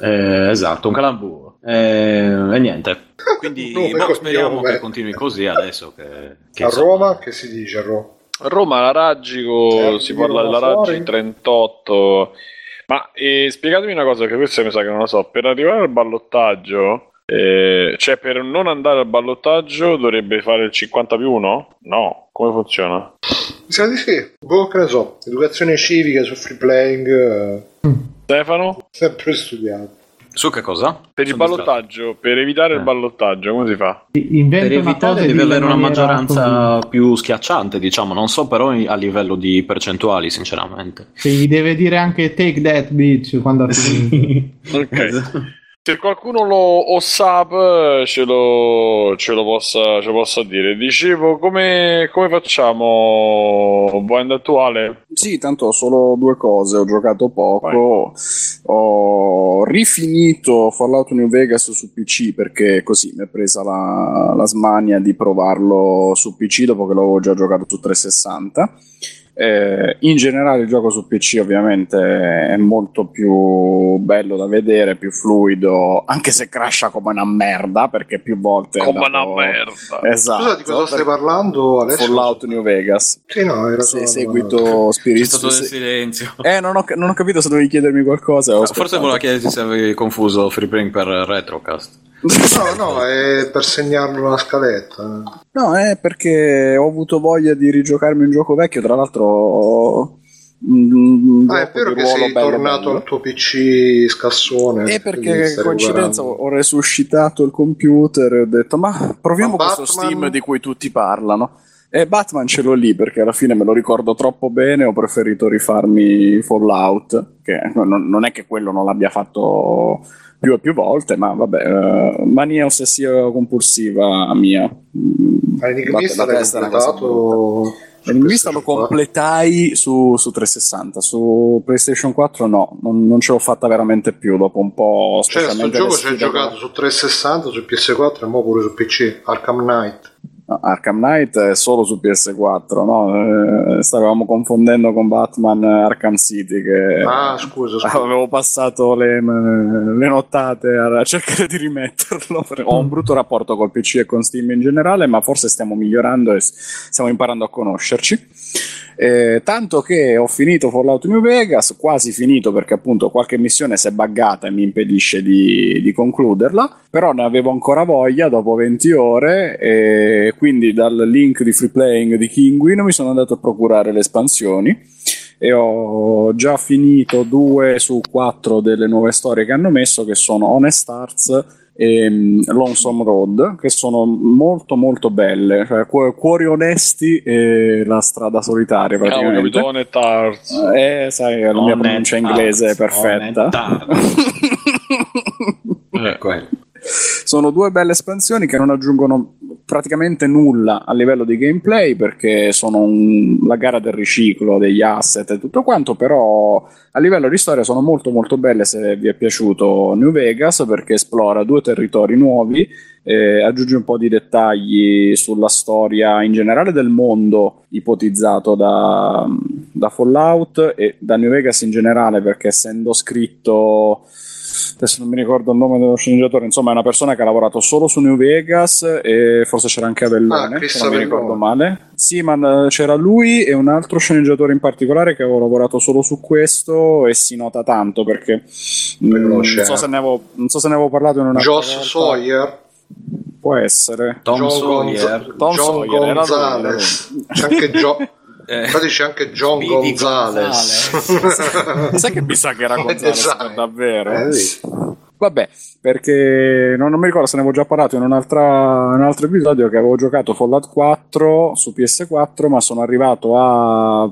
Eh, esatto, un calamburo. Eh, e niente. Quindi boh, speriamo che continui così adesso che, che A insomma- Roma, che si dice a Roma? Roma la Raggico, Eh, si parla della Raggi fuori? 38. Ma eh, spiegatemi una cosa, che questa mi sa che non la so. Per arrivare al ballottaggio, eh, cioè per non andare al ballottaggio dovrebbe fare il 50 più 1? No, come funziona? Mi sa di sì. Boh, che ne so. Educazione civica su free playing. eh, Stefano? sempre studiato. Su che cosa? Per il Sono ballottaggio, per evitare il Eh. ballottaggio, come si fa? Inventa per evitare di avere una maggioranza più schiacciante, diciamo, non so però a livello di percentuali, sinceramente. Sì, gli deve dire anche take that bitch quando ha finito. Ok. Se qualcuno lo o sap ce lo, ce lo possa, ce lo possa dire. Dicevo, come, come facciamo? Band attuale? Sì, tanto solo due cose, ho giocato poco, ho rifinito Fallout New Vegas su PC perché così mi è presa la, la smania di provarlo su PC dopo che l'avevo già giocato su 360. Eh, in generale il gioco su PC ovviamente è molto più bello da vedere, più fluido, anche se crasha come una merda perché più volte... Come andato- una merda. Esatto. Scusa, di cosa stai parlando adesso? Fallout New Vegas. Sì, no, era solo- seguito Spirit C'è stato del se- silenzio. Eh, non ho, non ho capito se dovevi chiedermi qualcosa. Forse aspettato. voleva chiederti se avevi confuso Freeplaying per Retrocast. No, no, è per segnarlo una scaletta. No, è perché ho avuto voglia di rigiocarmi un gioco vecchio, tra l'altro... mm, un Ah, è vero che sei bello tornato bello. al tuo PC scassone. E perché coincidenza recuperando. ho resuscitato il computer e ho detto ma proviamo Ma questo Batman? Steam di cui tutti parlano. E Batman ce l'ho lì perché alla fine me lo ricordo troppo bene, ho preferito rifarmi Fallout, che non, non è che quello non l'abbia fatto più e più volte, ma vabbè, eh, mania ossessiva compulsiva mia. Mm, Ma Enigmista la- la testa completato? L'enigmista lo PlayStation 4? completai su, su 360, su PlayStation 4 no, non, non ce l'ho fatta veramente più dopo un po'. Cioè, sto gioco ci hai giocato su 360, su PS4 e mo pure su PC. Arkham Knight. No, Arkham Knight è solo su PS4, no? Eh, stavamo confondendo con Batman Arkham City che Ah, scusa, scusa. avevo passato le, le nottate a cercare di rimetterlo. Ho un brutto rapporto col PC e con Steam in generale, ma forse stiamo migliorando e stiamo imparando a conoscerci. Eh, tanto che ho finito Fallout New Vegas, quasi finito perché appunto qualche missione si è buggata e mi impedisce di, di concluderla, però ne avevo ancora voglia dopo 20 ore e quindi dal link di free playing di Kinguin mi sono andato a procurare le espansioni e ho già finito due su quattro delle nuove storie che hanno messo che sono Honest Hearts e mm, Lonesome Road che sono molto molto belle. Cioè cu- cuori onesti e la strada solitaria Cavolo, praticamente. Capitone Tarz. eh sai la mia pronuncia inglese è perfetta. Eh, sono due belle espansioni che non aggiungono praticamente nulla a livello di gameplay perché sono un- la gara del riciclo degli asset e tutto quanto, però a livello di storia sono molto molto belle se vi è piaciuto New Vegas perché esplora due territori nuovi, eh, aggiunge un po' di dettagli sulla storia in generale del mondo ipotizzato da, da Fallout e da New Vegas in generale perché essendo scritto adesso non mi ricordo il nome dello sceneggiatore, insomma è una persona che ha lavorato solo su New Vegas e forse c'era anche Ah, Avellone, Chris se non mi ricordo male. Sì, ma eh, c'era lui e un altro sceneggiatore in particolare che avevo lavorato solo su questo e si nota tanto perché mm, non, so se ne avevo, non so se ne avevo parlato in una Joss Sawyer. Può essere. Tom John, Sawyer. Gonz- Tom John Sawyer, Gonzalez. C'è anche Gio- Eh, Infatti c'è anche John Speedy Gonzalez. Sai che mi sa che era Gonzalez Esatto. davvero? Eh, sì. Vabbè, perché non, non mi ricordo se ne avevo già parlato in, un'altra- in un altro episodio che avevo giocato Fallout 4 su PS4, ma sono arrivato a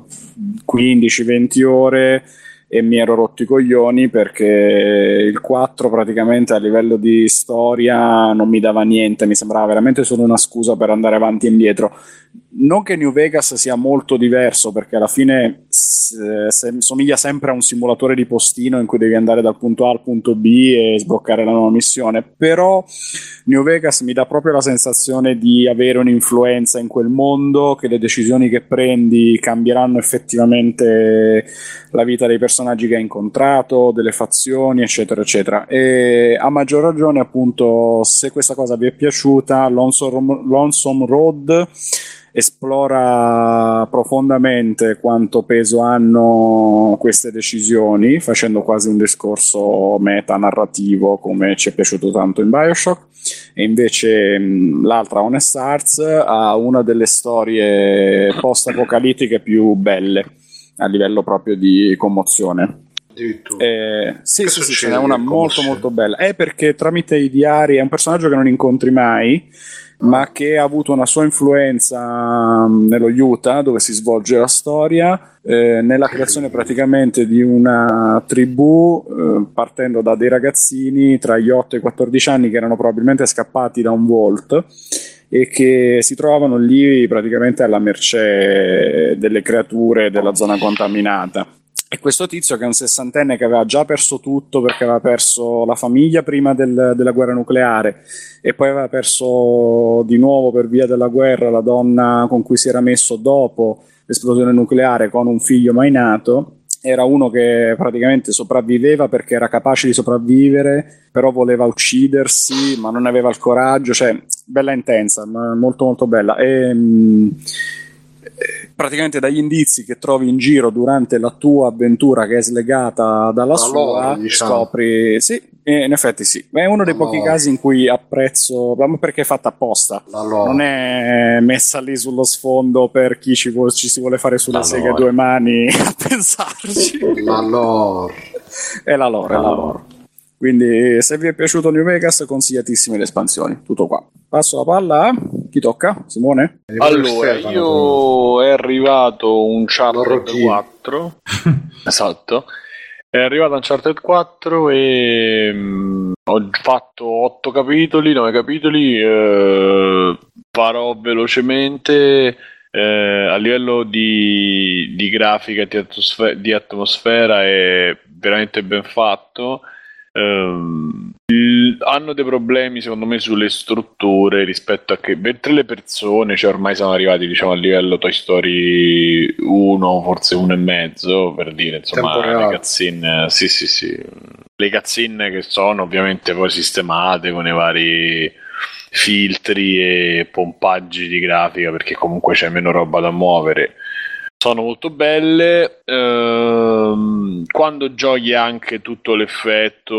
15-20 ore e mi ero rotto i coglioni perché il 4 praticamente a livello di storia non mi dava niente, mi sembrava veramente solo una scusa per andare avanti e indietro. Non che New Vegas sia molto diverso perché alla fine s- se- somiglia sempre a un simulatore di postino in cui devi andare dal punto A al punto B e sbloccare la nuova missione, però New Vegas mi dà proprio la sensazione di avere un'influenza in quel mondo, che le decisioni che prendi cambieranno effettivamente la vita dei personaggi che hai incontrato, delle fazioni, eccetera, eccetera. E a maggior ragione, appunto, se questa cosa vi è piaciuta, Lonesome, Lonesome Road esplora profondamente quanto peso hanno queste decisioni, facendo quasi un discorso metanarrativo come ci è piaciuto tanto in Bioshock. E invece mh, l'altra, Honest Hearts, ha una delle storie post-apocalittiche più belle a livello proprio di commozione. Eh, sì, sì, sì, ce n'è una molto molto bella. È perché tramite i diari è un personaggio che non incontri mai, ma che ha avuto una sua influenza mm, nello Utah, dove si svolge la storia, eh, nella creazione praticamente di una tribù, eh, partendo da dei ragazzini tra gli 8 e i 14 anni che erano probabilmente scappati da un Vault e che si trovano lì praticamente alla mercé delle creature della zona contaminata. E questo tizio che è un sessantenne che aveva già perso tutto perché aveva perso la famiglia prima del, della guerra nucleare e poi aveva perso di nuovo per via della guerra la donna con cui si era messo dopo l'esplosione nucleare con un figlio mai nato, era uno che praticamente sopravviveva perché era capace di sopravvivere, però voleva uccidersi, ma non aveva il coraggio, cioè bella intensa, molto molto bella. E, mh, praticamente dagli indizi che trovi in giro durante la tua avventura che è slegata dalla allora, sua, diciamo. scopri sì, in effetti sì, è uno dei allora. pochi casi in cui apprezzo, perché è fatta apposta, allora. non è messa lì sullo sfondo per chi ci, vuole, ci si vuole fare sulle seghe a due mani a pensarci. La lore. È la lore, è la lore. Quindi se vi è piaciuto New Vegas consigliatissime le espansioni, tutto qua. Passo la palla a chi tocca? Simone? Allora, io è arrivato un Uncharted 4. esatto. È arrivato Uncharted 4 e mh, mm, ho fatto 8 capitoli, 9 capitoli. Eh, farò velocemente. Eh, a livello di, di grafica di, atmosfera, di atmosfera è veramente ben fatto Um, hanno dei problemi secondo me sulle strutture rispetto a che mentre le persone cioè ormai siamo arrivati diciamo a livello Toy Story 1 forse 1 e mezzo per dire insomma le cutscene sì sì sì. Le cutscene che sono ovviamente poi sistemate con i vari filtri e pompaggi di grafica perché comunque c'è meno roba da muovere sono molto belle. Ehm, quando giochi anche tutto l'effetto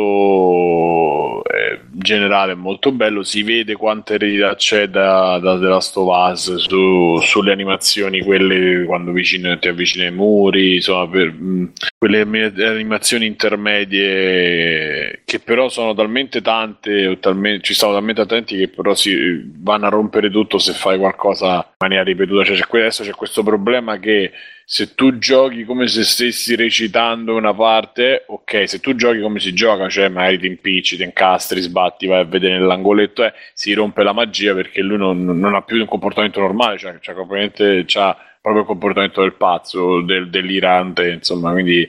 eh, generale è molto bello. Si vede quanta eredità c'è da, da The Last of Us su, sulle animazioni, quelle quando vicino, ti avvicini ai muri, insomma, per, mh, mm, quelle animazioni intermedie che però sono talmente tante, talmente, ci sono talmente attenti che però si vanno a rompere tutto se fai qualcosa in maniera ripetuta. Cioè, c'è, adesso c'è questo problema che se tu giochi come se stessi recitando una parte, ok, se tu giochi come si gioca, cioè magari ti impicci, ti incastri, sbatti, vai a vedere nell'angoletto, eh, si rompe la magia perché lui non, non ha più un comportamento normale, cioè, cioè c'ha proprio il comportamento del pazzo, del, dell'irante, insomma, quindi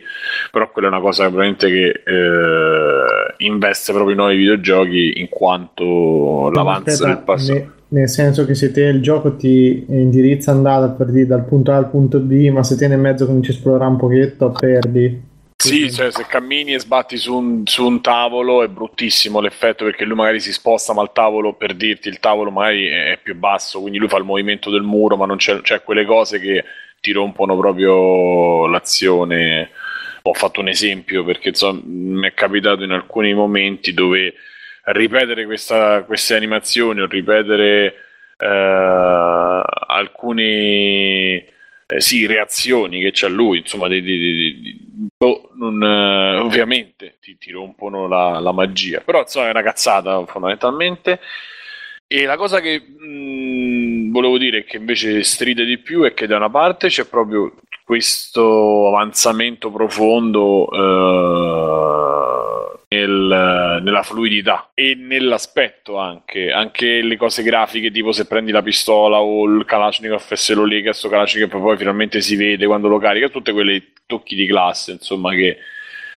però quella è una cosa veramente che eh, investe proprio i nuovi videogiochi in quanto l'avanzo del passato. Nel senso che se te il gioco ti indirizza andata per dire dal punto A al punto B, ma se te nel mezzo cominci a esplorare un pochetto, perdi. Sì, cioè se cammini e sbatti su un, su un, tavolo è bruttissimo l'effetto perché lui magari si sposta ma il tavolo per dirti il tavolo magari è più basso, quindi lui fa il movimento del muro ma non c'è, c'è quelle cose che ti rompono proprio l'azione. Ho fatto un esempio perché insomma, mi è capitato in alcuni momenti dove ripetere questa, queste animazioni o ripetere eh, alcuni eh, sì, reazioni che c'ha lui, insomma, di, di, di, boh, non, eh, ovviamente ti, ti rompono la, la, magia, però insomma è una cazzata fondamentalmente. E la cosa che mh, mm, volevo dire che invece stride di più è che da una parte c'è proprio questo avanzamento profondo eh, nel, nella fluidità e nell'aspetto anche, anche le cose grafiche tipo se prendi la pistola o il Kalashnikov e se lo lega questo Kalashnikov poi finalmente si vede quando lo carica, tutte quelle tocchi di classe insomma che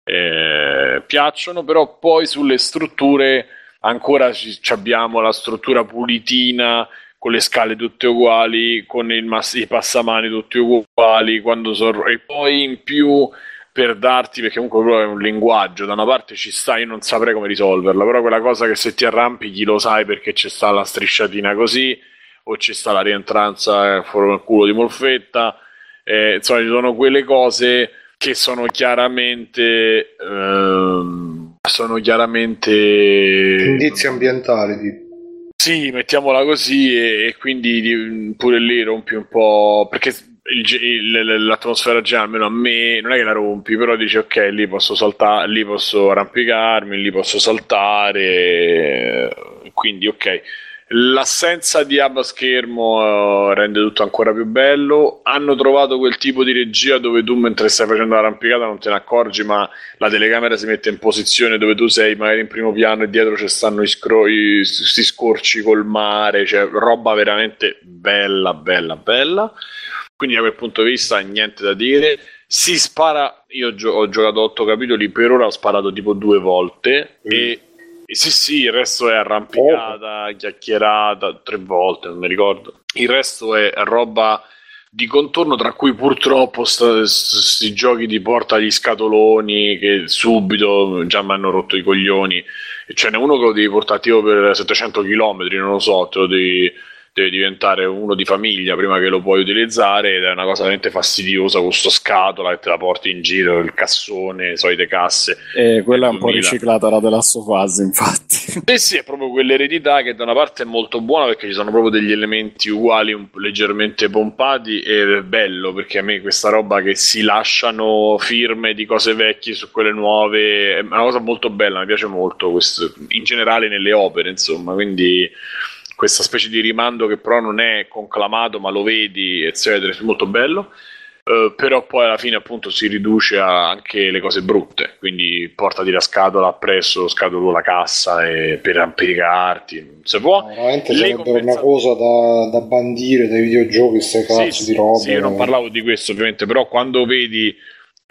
eh, piacciono, però poi sulle strutture ancora ci, abbiamo la struttura pulitina con le scale tutte uguali, con mass- i passamani tutti uguali, so- e poi in più per darti, perché comunque è un linguaggio, da una parte ci sta, io non saprei come risolverla, però quella cosa che se ti arrampichi lo sai perché c'è sta la strisciatina così, o ci sta la rientranza fuori il culo di Molfetta, eh, insomma ci sono quelle cose che sono chiaramente... Ehm, sono chiaramente... Indizi ambientali, tipo. Sì, mettiamola così e, e, quindi pure lì rompi un po', perché il, il, l'atmosfera già almeno a me non è che la rompi, però dici ok, lì posso saltare, lì posso arrampicarmi, lì posso saltare, quindi ok. L'assenza di hub a schermo uh, rende tutto ancora più bello. Hanno trovato quel tipo di regia dove tu mentre stai facendo l'arrampicata non te ne accorgi, ma la telecamera si mette in posizione dove tu sei magari in primo piano e dietro ci stanno i, scro- i sti scorci col mare, cioè roba veramente bella, bella, bella. Quindi da quel punto di vista niente da dire. Si spara, io gio- ho giocato 8 capitoli, per ora ho sparato tipo due volte mm. e sì, sì, il resto è arrampicata, oh. chiacchierata, tre volte, non mi ricordo. Il resto è roba di contorno, tra cui purtroppo questi giochi di porta agli scatoloni che subito già mi hanno rotto i coglioni. Ce n'è uno che lo devi portare tipo per 700 km, non lo so, te lo devi deve diventare uno di famiglia prima che lo puoi utilizzare ed è una cosa veramente fastidiosa con sto scatola che te la porti in giro, il cassone, solite casse. E quella è un 2000. po' riciclata la della Sofase, infatti. Eh sì, è proprio quell'eredità che da una parte è molto buona perché ci sono proprio degli elementi uguali, un leggermente pompati ed è bello perché a me questa roba che si lasciano firme di cose vecchie su quelle nuove è una cosa molto bella, mi piace molto questo, in generale nelle opere, insomma, quindi questa specie di rimando che però non è conclamato ma lo vedi eccetera, è molto bello. Uh, però poi alla fine appunto si riduce a anche le cose brutte quindi portati la scatola appresso scatolo la cassa e per ampericarti se può no, veramente sarebbe compensa... una cosa da, da, bandire dai videogiochi queste cazzo sì, di roba sì, io non parlavo di questo ovviamente però quando vedi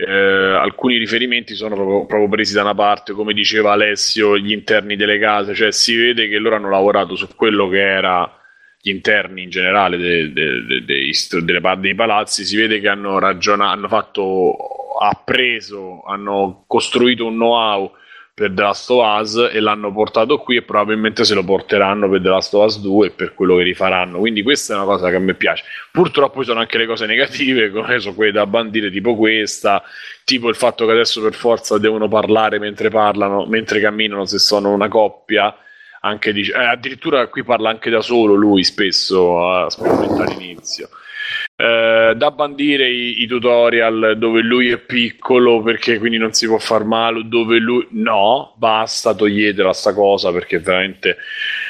eh, alcuni riferimenti sono proprio, proprio, presi da una parte, come diceva Alessio, gli interni delle case, cioè si vede che loro hanno lavorato su quello che era gli interni in generale de, de, de, dei, palazzi, si vede che hanno ragionato, hanno fatto, appreso, hanno costruito un know-how per The Last of Us e l'hanno portato qui e probabilmente se lo porteranno per The Last of Us 2 e per quello che rifaranno. Quindi questa è una cosa che a me piace. Purtroppo ci sono anche le cose negative, come sono quelle da bandire tipo questa, tipo il fatto che adesso per forza devono parlare mentre parlano, mentre camminano se sono una coppia. Anche di, eh, addirittura qui parla anche da solo lui spesso, eh, specialmente all'inizio. Eh, da bandire i, i, tutorial dove lui è piccolo perché quindi non si può far male, dove lui no, basta, toglietela sta cosa perché veramente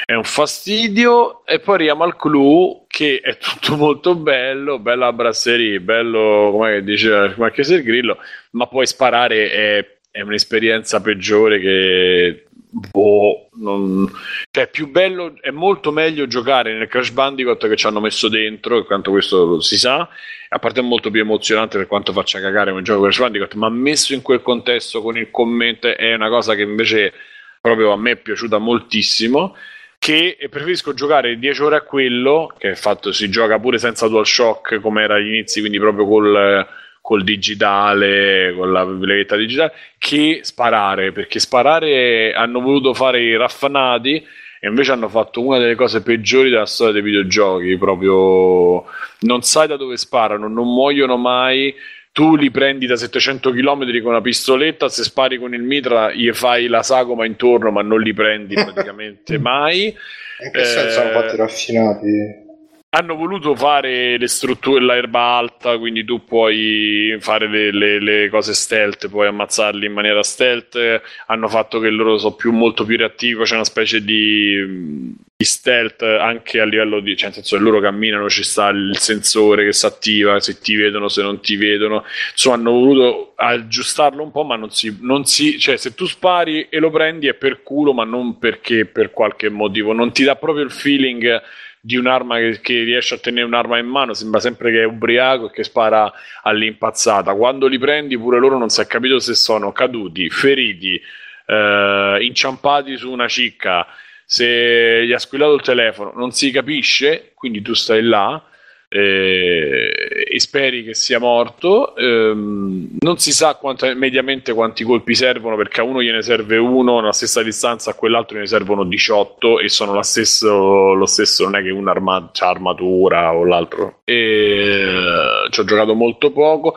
è un fastidio. E poi arriviamo al clou che è tutto molto bello, bella brasserie, bello come dice Marchese il Grillo, ma poi sparare è, è un'esperienza peggiore che boh, non... cioè più bello, è molto meglio giocare nel Crash Bandicoot che ci hanno messo dentro, quanto questo si sa, a parte è molto più emozionante per quanto faccia cagare come gioco Crash Bandicoot, ma messo in quel contesto con il commento è una cosa che invece proprio a me è piaciuta moltissimo che preferisco giocare 10 ore a quello che fatto, si gioca pure senza DualShock come era agli inizi, quindi proprio col col digitale, con la leghetta digitale, che sparare, perché sparare hanno voluto fare i raffanati e invece hanno fatto una delle cose peggiori della storia dei videogiochi, proprio non sai da dove sparano, non muoiono mai, tu li prendi da 700 km con una pistoletta, se spari con il mitra gli fai la sagoma intorno ma non li prendi praticamente mai. In che eh, senso hanno fatto i raffinati? Hanno voluto fare le strutture, l'erba alta, quindi tu puoi fare le, le, le, cose stealth, puoi ammazzarli in maniera stealth. Hanno fatto che loro sono più, molto più reattivo, c'è una specie di, di, stealth anche a livello di, cioè nel senso che loro camminano, ci sta il sensore che si attiva, se ti vedono, se non ti vedono. Insomma, hanno voluto aggiustarlo un po', ma non si, non si cioè se tu spari e lo prendi è per culo, ma non perché per qualche motivo, non ti dà proprio il feeling di un'arma che, che, riesce a tenere un'arma in mano, sembra sempre che è ubriaco e che spara all'impazzata. Quando li prendi, pure loro non si è capito se sono caduti, feriti, eh, inciampati su una cicca, se gli ha squillato il telefono, non si capisce, quindi tu stai là eh, e speri che sia morto. Ehm, non si sa quanto, mediamente quanti colpi servono perché a uno gliene serve uno alla stessa distanza, a quell'altro gliene servono 18 e sono stesso, lo stesso, non è che uno arma, c'ha armatura o l'altro. E, eh, ci ho giocato molto poco.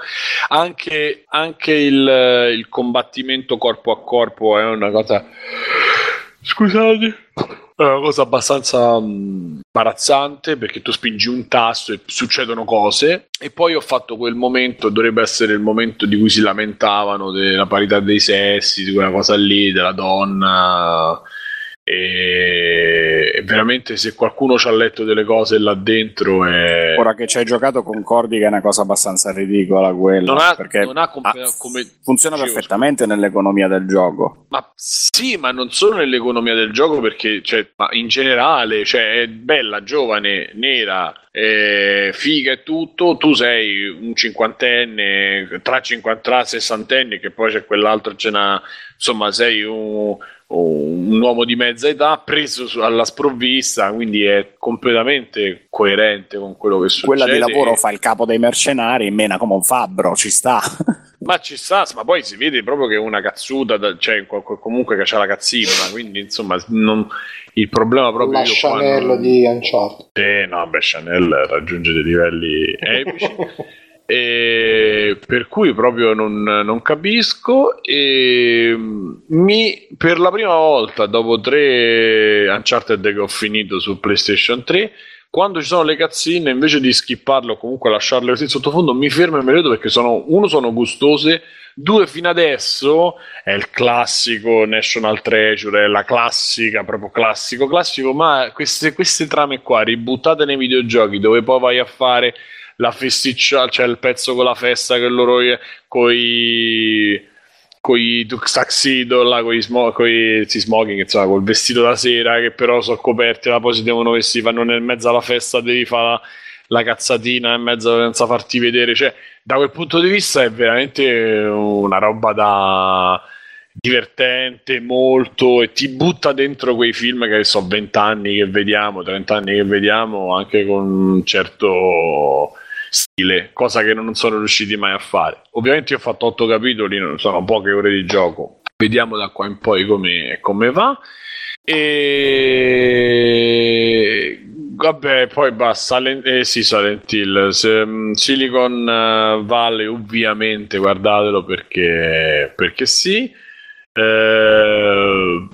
Anche, anche il, il combattimento corpo a corpo è una cosa. Scusate una cosa abbastanza mh, imbarazzante perché tu spingi un tasto e succedono cose. E poi ho fatto quel momento, dovrebbe essere il momento di cui si lamentavano della parità dei sessi, di quella cosa lì, della donna. E, e veramente se qualcuno ci ha letto delle cose là dentro è... Ora che ci hai giocato concordi che è una cosa abbastanza ridicola quella. non ha, perché non ha comp- ah, come funziona dicevo, perfettamente nell'economia del gioco. Ma sì, ma non solo nell'economia del gioco, perché cioè, ma in generale cioè, è bella, giovane, nera, eh, figa e tutto. Tu sei un cinquantenne, tra, 50, tra sessantenni, che poi c'è quell'altro, ce n'ha, insomma, sei un, un uomo di mezza età preso su- alla sprovvista, quindi è completamente coerente con quello che succede. Quella di lavoro fa il capo dei mercenari, mena come un fabbro, ci sta. Ma ci sta, ma poi si vede proprio che è una cazzuta, cioè co- co- comunque che c'ha la cazzina, quindi insomma non- il problema proprio La Chanel non- di Uncharted. Eh, no, beh, Chanel raggiunge dei livelli epici. E per cui proprio non, non capisco. E mi, per la prima volta dopo tre Uncharted che ho finito su PlayStation 3, quando ci sono le cazzine, invece di skipparle o comunque lasciarle così sottofondo, mi fermo e me le vedo perché sono, uno, sono gustose. Due, fino adesso è il classico National Treasure, è la classica, proprio classico, classico, ma queste, queste trame qua ributtate nei videogiochi dove poi vai a fare la festiccia, c'è il pezzo con la festa che loro con i con i tuxedo là, con i smo- coi- sì, smoking, insomma, col vestito da sera che però sono coperti, là poi si devono vestire, fanno nel mezzo alla festa, devi fare la, la cazzatina in mezzo senza farti vedere, cioè da quel punto di vista è veramente una roba da divertente molto e ti butta dentro quei film che so 20 anni che vediamo 30 anni che vediamo anche con un certo stile cosa che non sono riusciti mai a fare. Ovviamente io ho fatto 8 capitoli sono poche ore di gioco. Vediamo da qua in poi come, come va. E vabbè poi basta Silent, eh, sì, Silent Hill. Se- mm, Silicon eh, Valley ovviamente guardatelo perché, perché sì. Eh,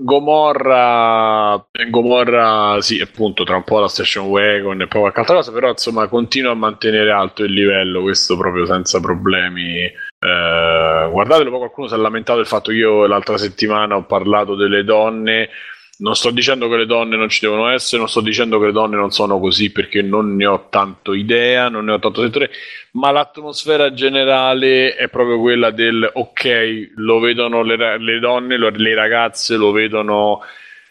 Gomorra Gomorra sì appunto tra un po' la station wagon e poi qualche altra cosa però insomma continua a mantenere alto il livello questo proprio senza problemi. Eh, guardatelo poi qualcuno si è lamentato del fatto che io l'altra settimana ho parlato delle donne non sto dicendo che le donne non ci devono essere, non sto dicendo che le donne non sono così perché non ne ho tanto idea, non ne ho tanto settore, ma l'atmosfera generale è proprio quella del ok, lo vedono le, le donne, le ragazze lo vedono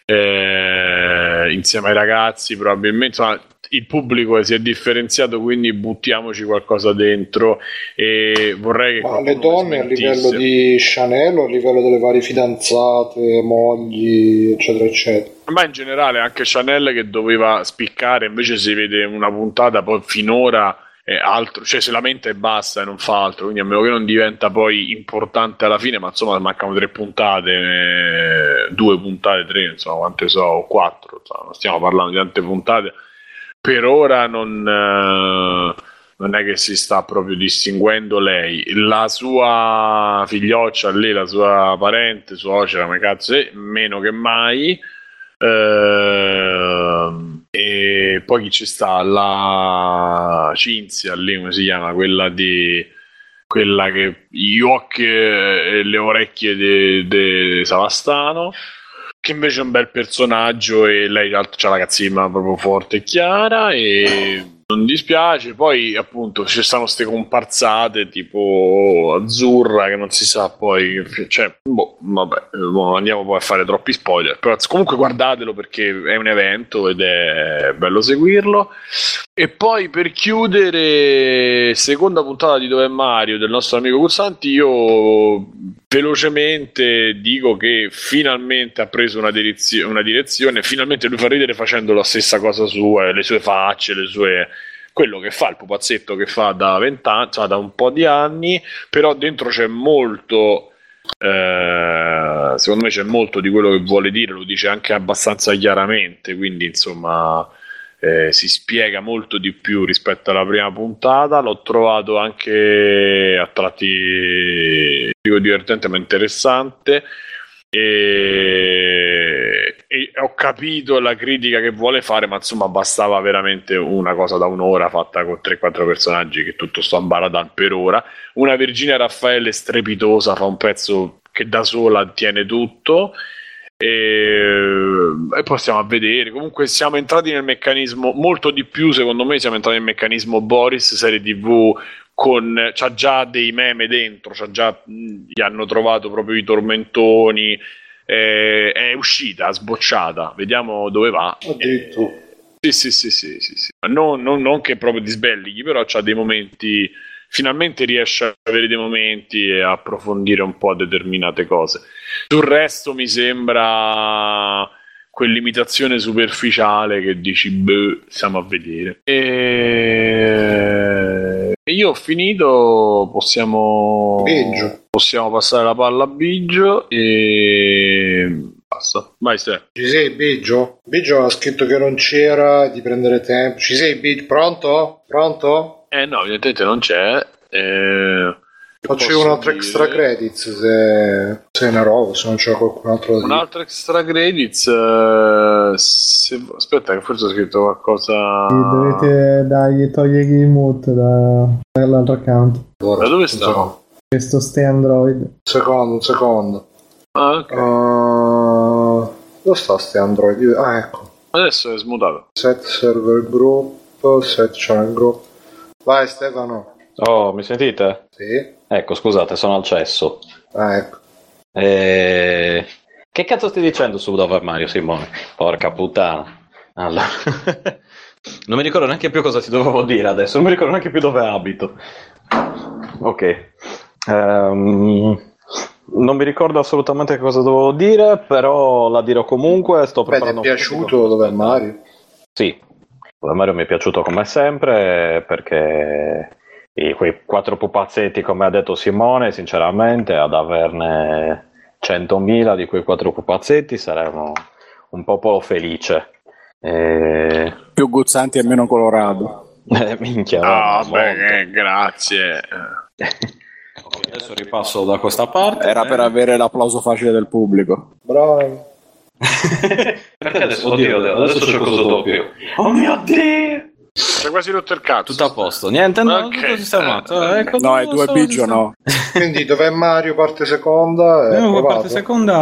eh, insieme ai ragazzi, probabilmente insomma, il pubblico si è differenziato, quindi buttiamoci qualcosa dentro e vorrei che Ma le donne a livello di Chanel o a livello delle varie fidanzate, mogli, eccetera, eccetera. Ma in generale anche Chanel che doveva spiccare, invece si vede una puntata, poi finora è altro, cioè si lamenta e basta e non fa altro, quindi a meno che non diventa poi importante alla fine, ma insomma mancano tre puntate, eh, due puntate, tre, insomma quante so, quattro, insomma, non stiamo parlando di tante puntate, per ora non... eh, non è che si sta proprio distinguendo lei, la sua figlioccia lì, la sua parente, suocera, come cazzo è, meno che mai. Ehm, e poi chi ci sta? La Cinzia lì, come si chiama? Quella di quella che gli occhi e le orecchie di Savastano. Che invece è un bel personaggio e lei ha la cazzina proprio forte e chiara e non dispiace. Poi appunto ci stanno queste comparsate tipo Azzurra che non si sa poi, cioè, boh, vabbè, boh, andiamo poi a fare troppi spoiler. Però comunque guardatelo perché è un evento ed è bello seguirlo. E poi per chiudere, seconda puntata di Dove è Mario del nostro amico Cursanti, io velocemente dico che finalmente ha preso una, direzio- una direzione, finalmente lui fa ridere facendo la stessa cosa sua, le sue facce, le sue quello che fa il pupazzetto che fa da vent'anni, cioè da un po' di anni, però dentro c'è molto eh, secondo me c'è molto di quello che vuole dire, lo dice anche abbastanza chiaramente, quindi insomma eh, si spiega molto di più rispetto alla prima puntata. L'ho trovato anche a tratti dico divertente ma interessante. E, e ho capito la critica che vuole fare, ma insomma bastava veramente una cosa da un'ora fatta con 3-4 personaggi che tutto sto ambaradan per ora. Una Virginia Raffaele strepitosa, fa un pezzo che da sola tiene tutto. E, e poi stiamo a vedere. Comunque siamo entrati nel meccanismo molto di più, secondo me, siamo entrati nel meccanismo Boris, serie TV con c'ha già dei meme dentro, c'ha già gli hanno trovato proprio i tormentoni. Eh, è uscita, sbocciata, vediamo dove va. Addirittura. Sì, sì, sì, sì, sì, sì. Non, non, non che proprio ti sbellichi, però c'ha dei momenti. Finalmente riesce a avere dei momenti e approfondire un po' determinate cose. Sul resto mi sembra quell'imitazione superficiale che dici, beh, stiamo a vedere. E io ho finito, possiamo, possiamo passare la palla a Biggio e basta. Vai Ste. Ci sei, Biggio? Biggio ha scritto che non c'era, di prendere tempo. Ci sei, Biggio? Pronto? Pronto? Eh no, evidentemente non c'è. Eh, Faccio un altro dire? extra credits se, se ne rovo, se non c'è qualcun altro da Un dire. altro extra credits. eh, se- aspetta, che forse ho scritto qualcosa. Sì, dovete dargli togliere il mute da- dall'altro account. Allora, Da dove un sta? Questo stay Android. Un secondo, un secondo. Ah, ok. Uh, dove sta ste Android? Ah, ecco. Adesso è smutato. Set server group, set channel group. Vai Stefano. Oh, mi sentite? Sì. Ecco, scusate, sono al cesso. Ah, ecco. Eh, Che cazzo stai dicendo su Dove Mario, Simone? Porca puttana. Allora... non mi ricordo neanche più cosa ti dovevo dire adesso, non mi ricordo neanche più dove abito. Ok. Ehm, non mi ricordo assolutamente cosa dovevo dire, però la dirò comunque. Sto Beh, ti è preparando piaciuto dove Mario? Sì, Dove Mario mi è piaciuto come sempre perché i- quei quattro pupazzetti, come ha detto Simone, sinceramente, ad averne 100.000 di quei quattro pupazzetti saremmo un popolo felice. E... Più guzzanti e meno colorato. Eh, minchia, Ah, no, beh, molto. eh, grazie. Adesso ripasso da questa parte. Era per avere l'applauso facile del pubblico. Bravo. Perché adesso, oddio, adesso c'è cosa doppio. Oh mio dio! Sei quasi rotto il cazzo. Tutto a posto, niente, no, Ok. tutto sistemato. eh, ecco, No, è due sistemato. no. Quindi dov'è Mario parte seconda? È Eh, la approvato? parte seconda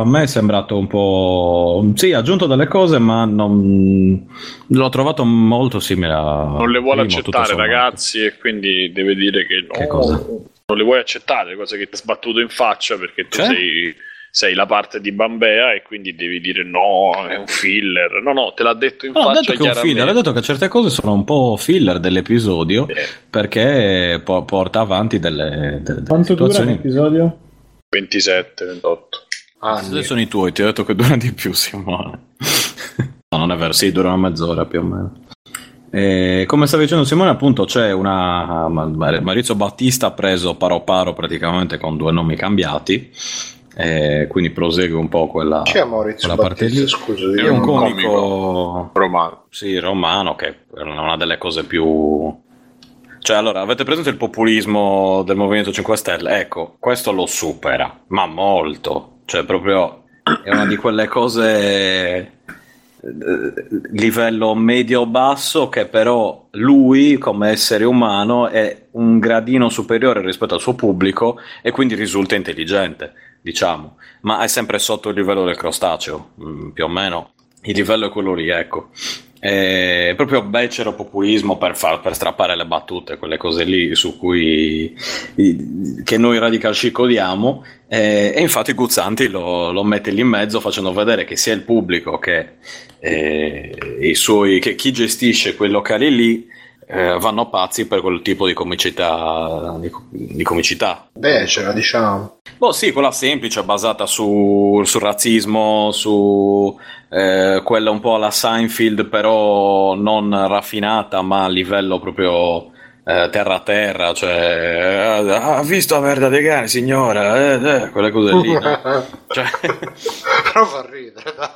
a me è sembrato un po'. Sì, ha aggiunto delle cose, ma non... l'ho trovato molto simile a. Non le vuole primo, accettare, ragazzi, e quindi deve dire che no. Che cosa? Non le vuoi accettare le cose che ti ha sbattuto in faccia perché tu Cioè? sei, sei la parte di Bambea e quindi devi dire no, è un filler. No, no, te l'ha detto in No, ha faccia detto che è un filler, ha detto che certe cose sono un po' filler dell'episodio Eh, perché po- porta avanti delle, delle- delle Quanto dura situazioni. l'episodio? 27, 28. Anni. Questi sono i tuoi, ti ho detto che dura di più, Simone. no, non è vero, sì, dura una mezz'ora più o meno. E come stava dicendo Simone, appunto c'è una Ma- Maurizio Battista ha preso paro paro praticamente con due nomi cambiati, e quindi prosegue un po' quella, Chi è Maurizio quella parte lì. Scusa, È un comico, Romano. sì, romano, che è una delle cose più... Cioè, allora, avete presente il populismo del Movimento 5 Stelle? Ecco, questo lo supera, ma molto. Cioè, proprio è una di quelle cose eh, livello medio-basso che però lui, come essere umano, è un gradino superiore rispetto al suo pubblico e quindi risulta intelligente, diciamo. Ma è sempre sotto il livello del crostaceo, mm, più o meno. Il livello è quello lì, ecco. È proprio becero populismo per, far, per strappare le battute, quelle cose lì su cui che noi radical chic odiamo. E, e infatti Guzzanti lo, lo mette lì in mezzo facendo vedere che sia il pubblico che, eh, i suoi, che chi gestisce quei locali lì eh, vanno pazzi per quel tipo di comicità. Di, di comicità. Beh, ce la diciamo. Boh, sì, quella semplice, basata su, sul razzismo, su eh, quella un po' alla Seinfeld, però non raffinata, ma a livello proprio eh, terra a terra, cioè eh, ha visto la merda dei cani, signora, eh, eh, quelle cose lì. no? Cioè, Però fa ridere, dai.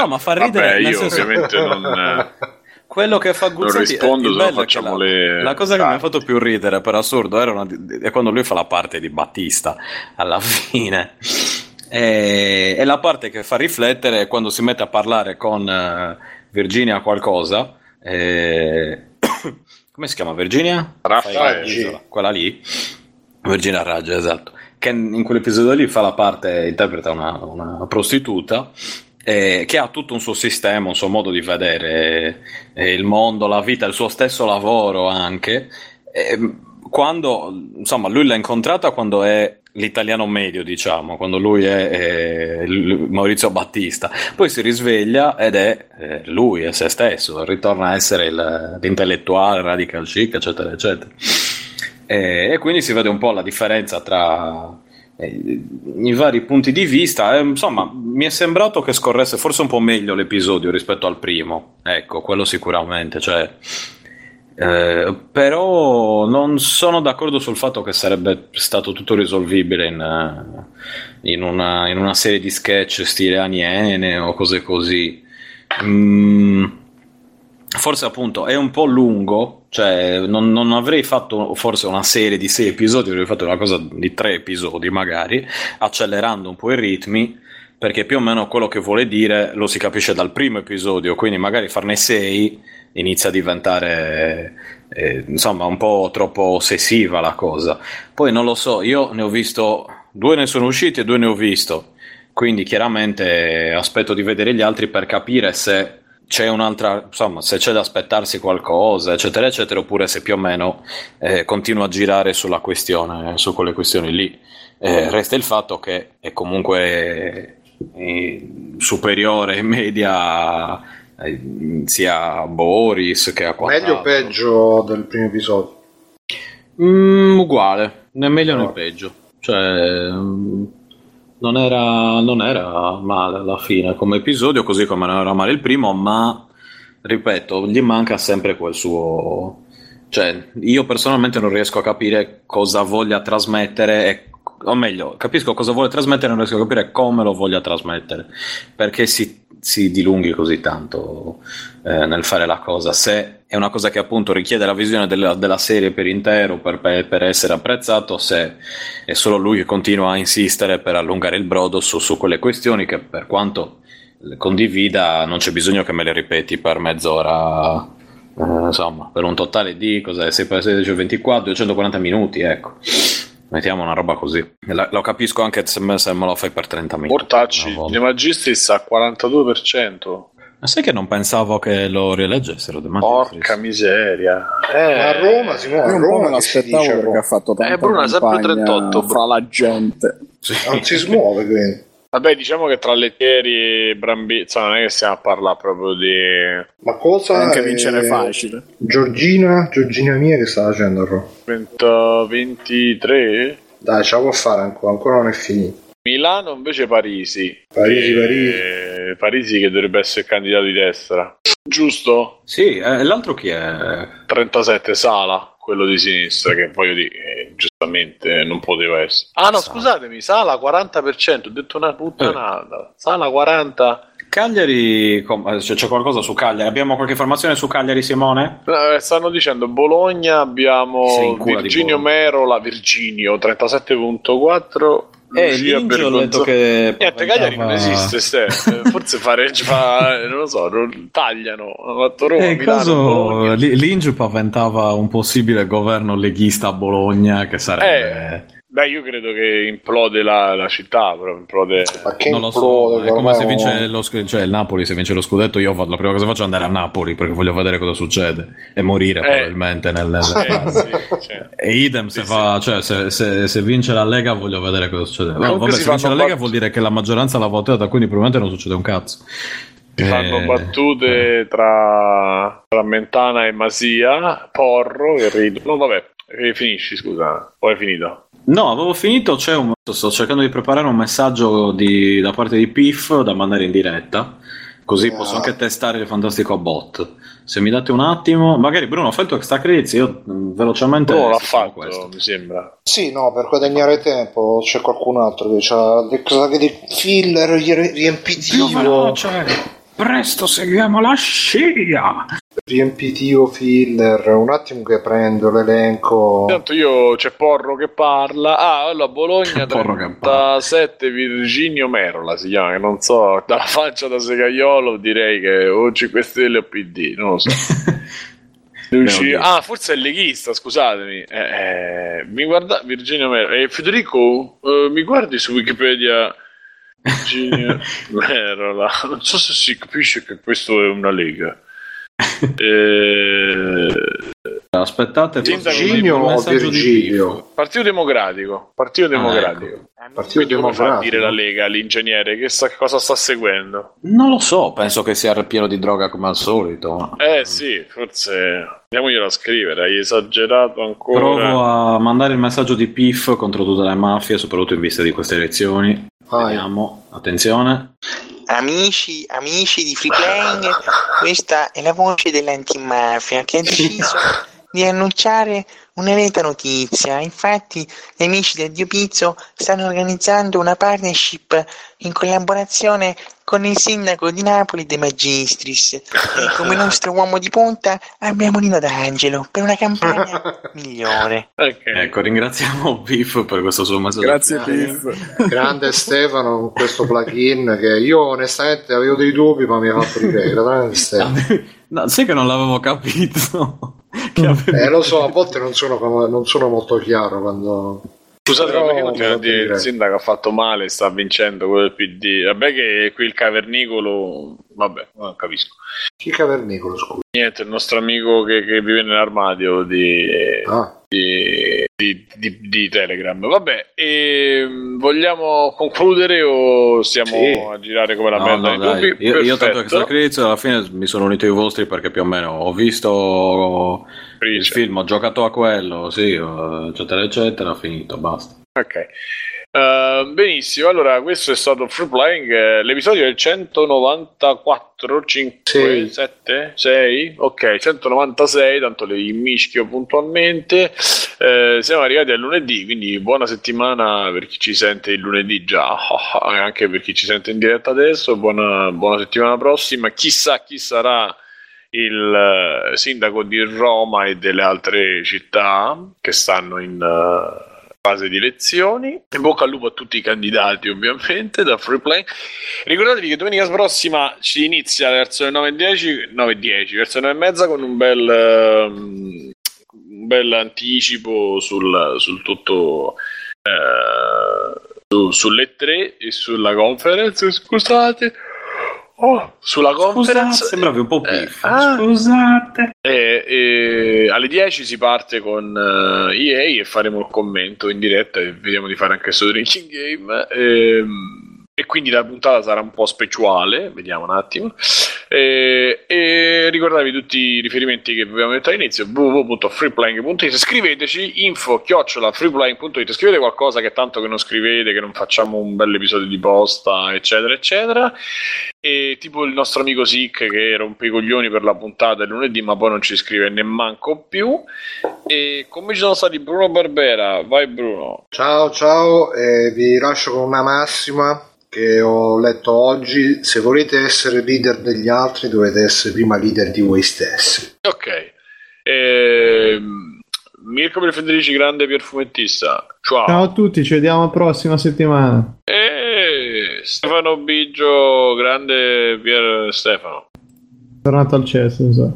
no, ma fa ridere. Vabbè, nel io senso- ovviamente non, eh, quello che fa non Guzzanti rispondo, se facciamo la, le... la cosa che mi ha fatto più ridere per assurdo era una è quando lui fa la parte di Battista alla fine E, e, la parte che fa riflettere è quando si mette a parlare con uh, Virginia qualcosa. E... Come si chiama Virginia? Raggi. Quella lì. Virginia Raggi, esatto. Che in quell'episodio lì fa la parte, interpreta una, una prostituta eh, che ha tutto un suo sistema, un suo modo di vedere eh, il mondo, la vita, il suo stesso lavoro anche. Eh, quando insomma lui l'ha incontrata quando è l'italiano medio, diciamo, quando lui è, è Maurizio Battista, poi si risveglia ed è eh, lui, è se stesso, ritorna a essere il, l'intellettuale, radical chic, eccetera, eccetera. E, e, quindi si vede un po' la differenza tra eh, i vari punti di vista. Eh, insomma, mi è sembrato che scorresse forse un po' meglio l'episodio rispetto al primo, ecco, quello sicuramente, cioè eh, però non sono d'accordo sul fatto che sarebbe stato tutto risolvibile in, eh, in, una, in una, serie di sketch stile Aniene o cose così. Mm, forse appunto è un po' lungo, cioè non, non, avrei fatto forse una serie di sei episodi, avrei fatto una cosa di tre episodi magari, accelerando un po' i ritmi perché più o meno quello che vuole dire lo si capisce dal primo episodio, quindi magari farne sei inizia a diventare eh, insomma un po' troppo ossessiva la cosa. Poi non lo so, io ne ho visto due ne sono usciti e due ne ho visto. Quindi chiaramente aspetto di vedere gli altri per capire se c'è un'altra, insomma, se c'è da aspettarsi qualcosa, eccetera, eccetera, oppure se più o meno eh, continua a girare sulla questione, su quelle questioni lì. Eh, resta il fatto che è comunque eh, superiore in media eh, sia Boris che a quattro. Meglio o peggio del primo episodio? Mm, uguale, né meglio no. né peggio. Cioè, mm, non era, non era male alla fine come episodio, così come non era male il primo, ma ripeto, gli manca sempre quel suo. Cioè, io personalmente non riesco a capire cosa voglia trasmettere e o meglio, capisco cosa vuole trasmettere, non riesco a capire come lo voglia trasmettere, perché si si dilunghi così tanto eh, nel fare la cosa. Se è una cosa che appunto richiede la visione della, della serie per intero per, per, essere apprezzato, se è solo lui che continua a insistere per allungare il brodo su, su quelle questioni che per quanto condivida non c'è bisogno che me le ripeti per mezz'ora. Eh, insomma, per un totale di cos'è, 6 per 16 24, 240 minuti, ecco. Mettiamo una roba così. La, lo capisco anche se me, se me, lo fai per 30 minuti. Mortacci, De Magistris al 42%. Ma sai che non pensavo che lo rileggessero De Magistris? Porca miseria. Eh, a Roma si muove. A Roma non l'aspettavo perché ha fatto tanto. Eh, Bruno è sempre 38. Fra la gente. Sì. Non si smuove quindi. Vabbè, diciamo che tra Lettieri e Brambizza non è che stiamo a parlare proprio di. Ma cosa. Anche vincere facile. Giorgina, Giorgina mia, che sta facendo a Roma? 23? Dai, ce la può fare ancora, ancora non è finito. Milano invece Parisi. Parisi, e... Parisi. Parisi che dovrebbe essere candidato di destra. Giusto? Sì, eh, l'altro chi è? 37 Sala quello di sinistra, che voglio dire, eh, giustamente non poteva essere. Ah no, Sala. scusatemi, Sala 40%, ho detto una puttanata. Eh. Sala 40%. Cagliari, eh, c'è qualcosa su Cagliari? Abbiamo qualche informazione su Cagliari, Simone? Eh, stanno dicendo Bologna, abbiamo Virginio Merola, Virginio 37.4 eh, l'Ingio ho letto che niente Cagliari non esiste Ste. forse fare già non lo so tagliano hanno fatto Roma eh, Milano, l'Ingio paventava un possibile governo leghista a Bologna che sarebbe eh. Beh, io credo che implode la, la città, però implode... Ma che non lo so, è come se vince lo, cioè il Napoli, se vince lo scudetto io la prima cosa che faccio è andare a Napoli perché voglio vedere cosa succede e morire eh. probabilmente nel... nel... Eh, sì, cioè. E idem se, sì, fa, cioè, se, se, se, vince la Lega voglio vedere cosa succede. No, vabbè, se vince la Lega bat... vuol dire che la maggioranza l'ha votata, quindi probabilmente non succede un cazzo. Si fanno eh, battute eh. tra, tra Mentana e Masia, Porro e Rido. No, vabbè, finisci, scusa, poi è finito. No, avevo finito, c'è un... sto cercando di preparare un messaggio di... da parte di PIF da mandare in diretta, così ah. posso anche testare il fantastico bot. Se mi date un attimo, magari Bruno, fai il tuo extra credits, io mm, velocemente... Bruno l'ha fatto, questo. mi sembra. Sì, no, per guadagnare tempo c'è qualcun altro che ha dei filler riempitivo. No, cioè, presto seguiamo la scia! Riempitivo filler. Un attimo che prendo l'elenco. Intanto io c'è Porro che parla. Ah, allora Bologna Porro che 37 Virginio Merola si chiama, che non so, dalla faccia da segaiolo direi che o 5 Stelle o PD, non lo so. Oddio. Ah, forse è leghista, scusatemi. Eh, eh, mi guarda Virginio Merola. Eh, Federico, eh, mi guardi su Wikipedia Virginio Merola. Non so se si capisce che questo è una lega. Eh, Aspettate, Virginio o Virgilio? Partito Democratico. Partito Democratico. Partito Quindi come fa a Democratico. dire la Lega, l'ingegnere? Che sta- cosa sta seguendo? Non lo so, penso che sia pieno di droga come al solito. Eh sì, forse andiamoglielo a scrivere. Hai esagerato ancora. Provo a mandare il messaggio di PIF contro tutte le mafie, soprattutto in vista di queste elezioni. Vai. Vediamo, attenzione. Amici, amici di Free Playing, questa è la voce dell'antimafia che ha deciso di annunciare una netta notizia. Infatti, gli amici del Dio Pizzo stanno organizzando una partnership in collaborazione con il sindaco di Napoli De Magistris e come nostro uomo di punta abbiamo Nino D'Angelo per una campagna migliore. Ok. Ecco, ringraziamo PIF per questo suo messaggio. Grazie, Piff. Grande Stefano con questo plugin che io onestamente avevo dei dubbi ma mi ha fatto ripetere. Grande Stefano. No, sai che non l'avevo capito. Eh, lo so, a volte non sono, non sono molto chiaro quando... Scusate, Però perché continuano a dire il sindaco ha fatto male, sta vincendo quello del PD? Vabbè che qui il cavernicolo... Vabbè, non capisco. Chi cavernicolo, scusa? Niente, il nostro amico che, che vive nell'armadio di, Ah, di, di- di- di Telegram. Vabbè, ehm, vogliamo concludere o stiamo Sì. a girare come la No, merda no? Io, io tanto che sto credito alla fine mi sono unito ai vostri perché più o meno ho visto il film, ho giocato a quello, sì, eccetera, eccetera, finito, basta. Ok. Uh, benissimo, allora questo è stato Free Playing, eh, l'episodio è il 194, 5, Sì. 7, 6, ok, 196, tanto le mischio puntualmente. Eh, siamo arrivati al lunedì, quindi buona settimana per chi ci sente il lunedì già, e anche per chi ci sente in diretta adesso, buona, buona settimana prossima. Chissà chi sarà il eh, sindaco di Roma e delle altre città che stanno in eh, fase di elezioni. In bocca al lupo a tutti i candidati, ovviamente, da Free Play. Ricordatevi che domenica prossima ci inizia verso le 9.10, 9.10, verso le 9.30 con un bel, ehm, un bel anticipo sul, sul tutto. su- sulle 3 e sulla conference, scusate. Oh, sulla conference sembravi un po' Eh, piff. ah. Scusate. e, e alle 10 si parte con eh, EA e faremo il commento in diretta e vediamo di fare anche questo drinking game. ehm, e quindi la puntata sarà un po' speciale, vediamo un attimo. E, e ricordatevi tutti i riferimenti che vi abbiamo detto all'inizio: www.freeplaying.it. Scriveteci info chiocciola freeplaying.it. Scrivete qualcosa che tanto che non scrivete, che non facciamo un bel episodio di posta, eccetera, eccetera. E tipo il nostro amico Sick che rompe i coglioni per la puntata del lunedì, ma poi non ci scrive nemmanco più. E come ci sono stati Bruno Barbera, vai Bruno. Ciao ciao, e vi lascio con una massima che ho letto oggi. Se volete essere leader degli altri dovete essere prima leader di voi stessi. Ok. Ehm, Mirko per Federici, grande perfumettista. Ciao. Ciao a tutti, ci vediamo la prossima settimana. E Stefano Biggio, grande Pier Stefano. Tornato al cesso, mi sa.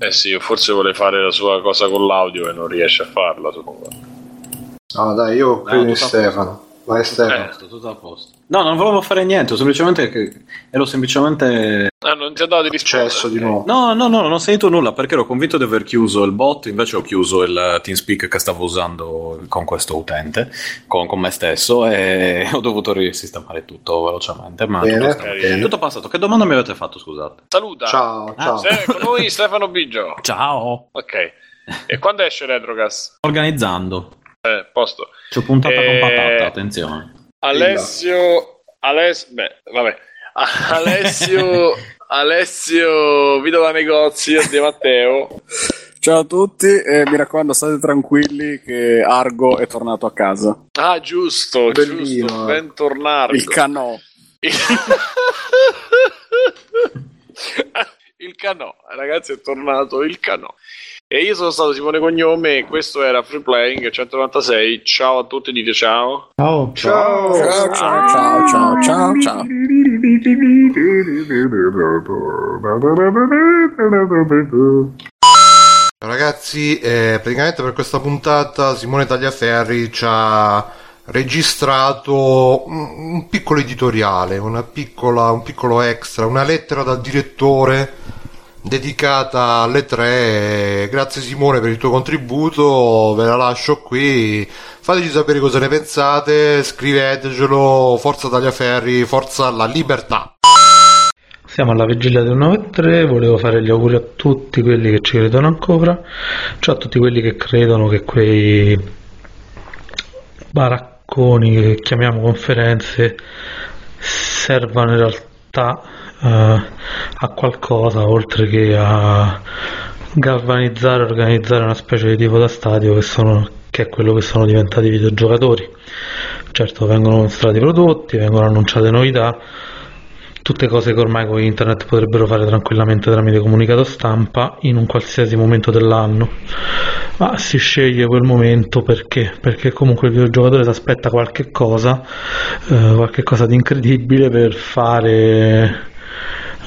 Eh sì, forse vuole fare la sua cosa con l'audio e non riesce a farla. No, dai, io credo in tutto a Stefano. Vai Stefano. Posto, tutto a posto. No, non volevo fare niente, semplicemente ero semplicemente Ah, non ti ha dato di rispondere? Cesso di nuovo. No, no, no, non ho sentito nulla perché ero convinto di aver chiuso il bot, invece ho chiuso il TeamSpeak che stavo usando con questo utente, con, con me stesso e ho dovuto risistemare tutto velocemente. Ma Bene, tutto, bene. tutto passato. Che domanda mi avete fatto, scusate? Saluta. Ciao, ciao. Se- con noi Stefano Biggio. Ciao! Ok. E quando esce Retrocast? Organizzando. Eh, posto. Ci ho puntata con Eh, patata, attenzione. Alessio... Alessio... Beh, vabbè. Alessio... Alessio Vidova Negozio di Matteo. Ciao a tutti e mi raccomando state tranquilli che Argo è tornato a casa. Ah, giusto, Bellino, giusto. eh. Bentornato. Il canò. Il canò, ragazzi, è tornato il canò. E io sono stato Simone Cognome, questo era Free Playing 196. Ciao a tutti, dite ciao. Ciao. Ciao. Ciao, ciao, ciao, ciao, ciao, ciao. Ragazzi, eh, praticamente per questa puntata Simone Tagliaferri ci ha registrato un, un piccolo editoriale, una piccola, un piccolo extra, una lettera dal direttore dedicata alle tre. Grazie Simone per il tuo contributo, ve la lascio qui. Fateci sapere cosa ne pensate, scrivetecelo, forza Tagliaferri, forza la libertà. Siamo alla vigilia del 9-3, volevo fare gli auguri a tutti quelli che ci credono ancora, cioè a tutti quelli che credono che quei baracconi che chiamiamo conferenze servano in realtà a qualcosa oltre che a galvanizzare organizzare una specie di tipo da stadio che, sono, che è quello che sono diventati i videogiocatori. Certo vengono mostrati prodotti, vengono annunciate novità, tutte cose che ormai con internet potrebbero fare tranquillamente tramite comunicato stampa in un qualsiasi momento dell'anno ma si sceglie quel momento perché? Perché comunque il videogiocatore si aspetta qualche cosa, eh, qualche cosa di incredibile per fare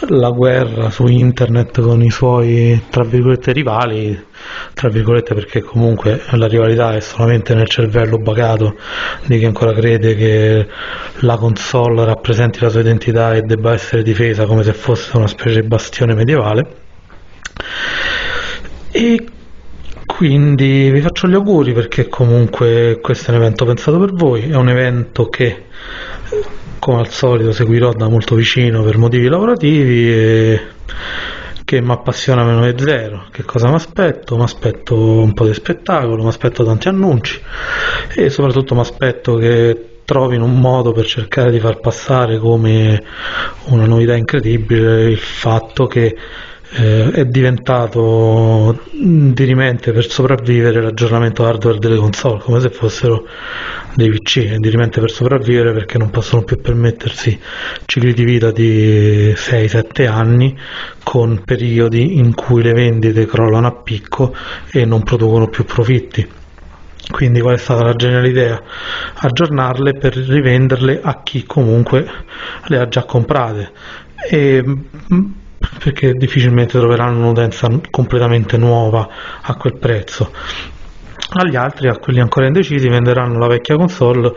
la guerra su internet con i suoi tra virgolette rivali tra virgolette perché comunque la rivalità è solamente nel cervello bagato di chi ancora crede che la console rappresenti la sua identità e debba essere difesa come se fosse una specie di bastione medievale. E quindi vi faccio gli auguri perché comunque questo è un evento pensato per voi, è un evento che come al solito seguirò da molto vicino per motivi lavorativi e che mi appassiona meno di zero. Che cosa mi aspetto? Mi aspetto un po' di spettacolo, mi aspetto tanti annunci e soprattutto mi aspetto che trovino un modo per cercare di far passare come una novità incredibile il fatto che eh, è diventato dirimente per sopravvivere l'aggiornamento hardware delle console, come se fossero dei PC, è dirimente per sopravvivere perché non possono più permettersi cicli di vita di 6-7 anni con periodi in cui le vendite crollano a picco e non producono più profitti. Quindi qual è stata la geniale idea? Aggiornarle per rivenderle a chi comunque le ha già comprate. E perché difficilmente troveranno un'utenza completamente nuova a quel prezzo. Agli altri, a quelli ancora indecisi, venderanno la vecchia console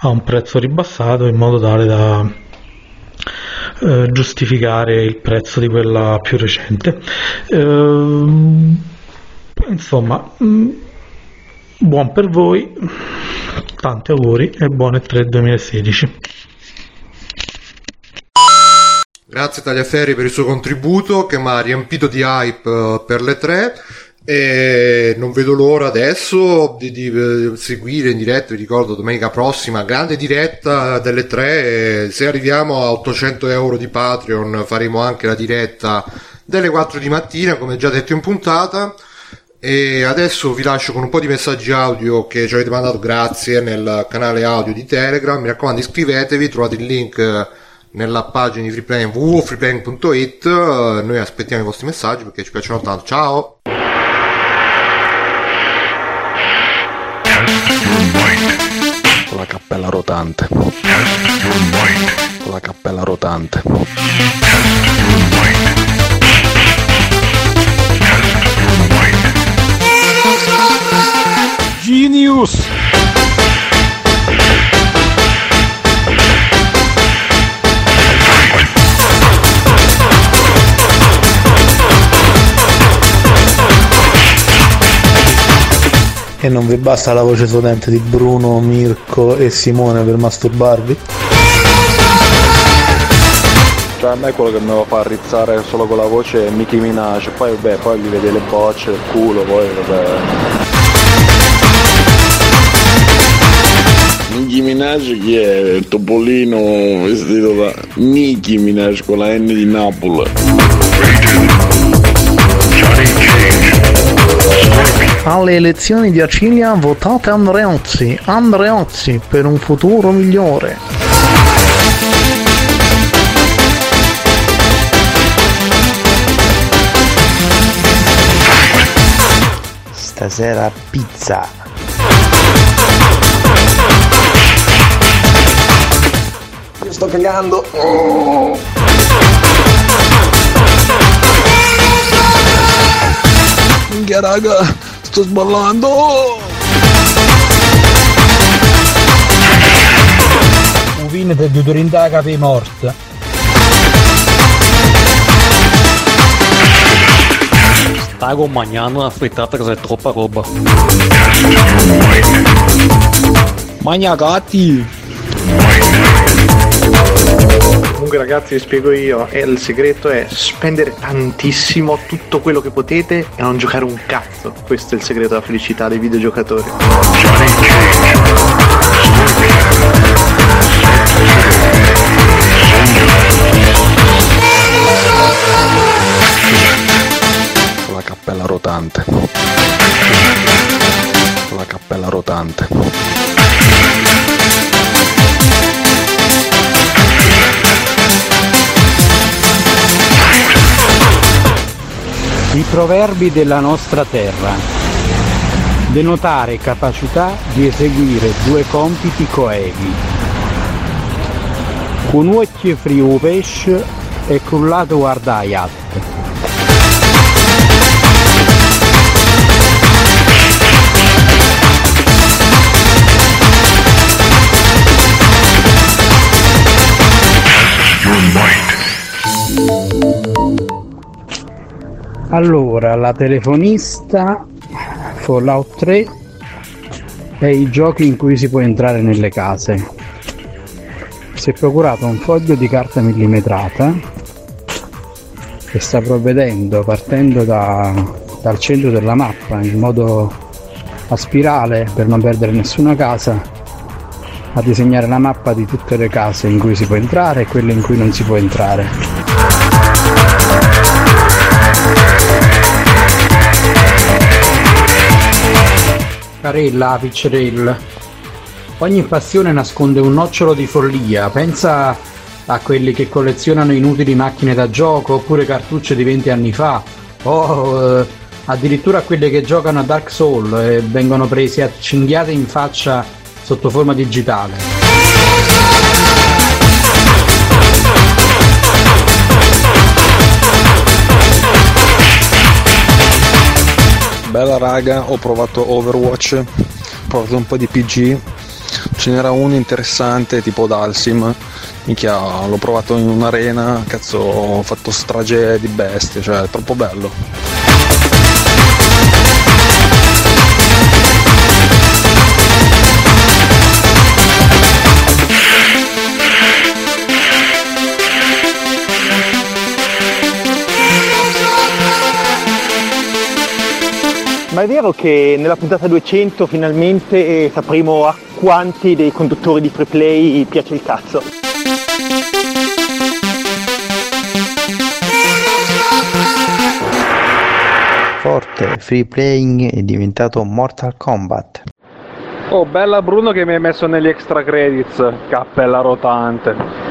a un prezzo ribassato in modo tale da eh, giustificare il prezzo di quella più recente. Eh, insomma, mh, mm, buon per voi, tanti auguri e buone 3 2016. Grazie Tagliaferri per il suo contributo che mi ha riempito di hype eh, per le tre. E non vedo l'ora adesso di, di, di, seguire in diretta, vi ricordo domenica prossima, grande diretta delle tre, se arriviamo a 800 euro di Patreon faremo anche la diretta delle 4 di mattina come già detto in puntata. E adesso vi lascio con un po' di messaggi audio che ci avete mandato grazie nel canale audio di Telegram, mi raccomando iscrivetevi, trovate il link nella pagina di freeplaying www.freeplaying.it noi aspettiamo i vostri messaggi perché ci piacciono tanto. Ciao! Con la cappella rotante. Con la cappella rotante. Genius E non vi basta la voce potente di Bruno, Mirko e Simone per masturbarvi? Cioè a me quello che mi fa rizzare solo con la voce è Nicki Minaj, poi vabbè, poi gli vedi le bocce, il culo, poi vabbè. Nicki Minaj chi è? Il topolino vestito da Nicki Minaj con la N di Napoli. Alle elezioni di Acilia votate Andreozzi, Andreozzi per un futuro migliore. Stasera pizza. Io sto cagando. Oh. raga sto sballando. Uvine del Dudurindaga per morta. Stavo mangiando una frittata che è troppa roba. Magna gatti! Comunque ragazzi vi spiego io, e il segreto è spendere tantissimo tutto quello che potete e non giocare un cazzo. Questo è il segreto della felicità dei videogiocatori. La cappella rotante. La cappella rotante. I proverbi della nostra terra. Denotare capacità di eseguire due compiti coevi. Frio pesce e cullato guarda Allora, la telefonista, Fallout 3 e i giochi in cui si può entrare nelle case. Si è procurato un foglio di carta millimetrata e sta provvedendo partendo da- dal centro della mappa in modo a spirale per non perdere nessuna casa a disegnare la mappa di tutte le case in cui si può entrare e quelle in cui non si può entrare. Carella, Piccerella. Ogni passione nasconde un nocciolo di follia. Pensa a quelli che collezionano inutili macchine da gioco oppure cartucce di 20 anni fa. O eh, addirittura a quelli che giocano a Dark Soul e vengono presi a cinghiate in faccia sotto forma digitale. Bella raga, ho provato Overwatch, ho provato un po' di PG, ce n'era uno interessante tipo Dalsim, minchia l'ho provato in un'arena, cazzo ho fatto strage di bestie, cioè è troppo bello. Ma è vero che nella puntata 200 finalmente eh, sapremo a quanti dei conduttori di free play piace il cazzo. Forte, free playing è diventato Mortal Kombat. Oh, bella Bruno che mi hai messo negli extra credits, cappella rotante.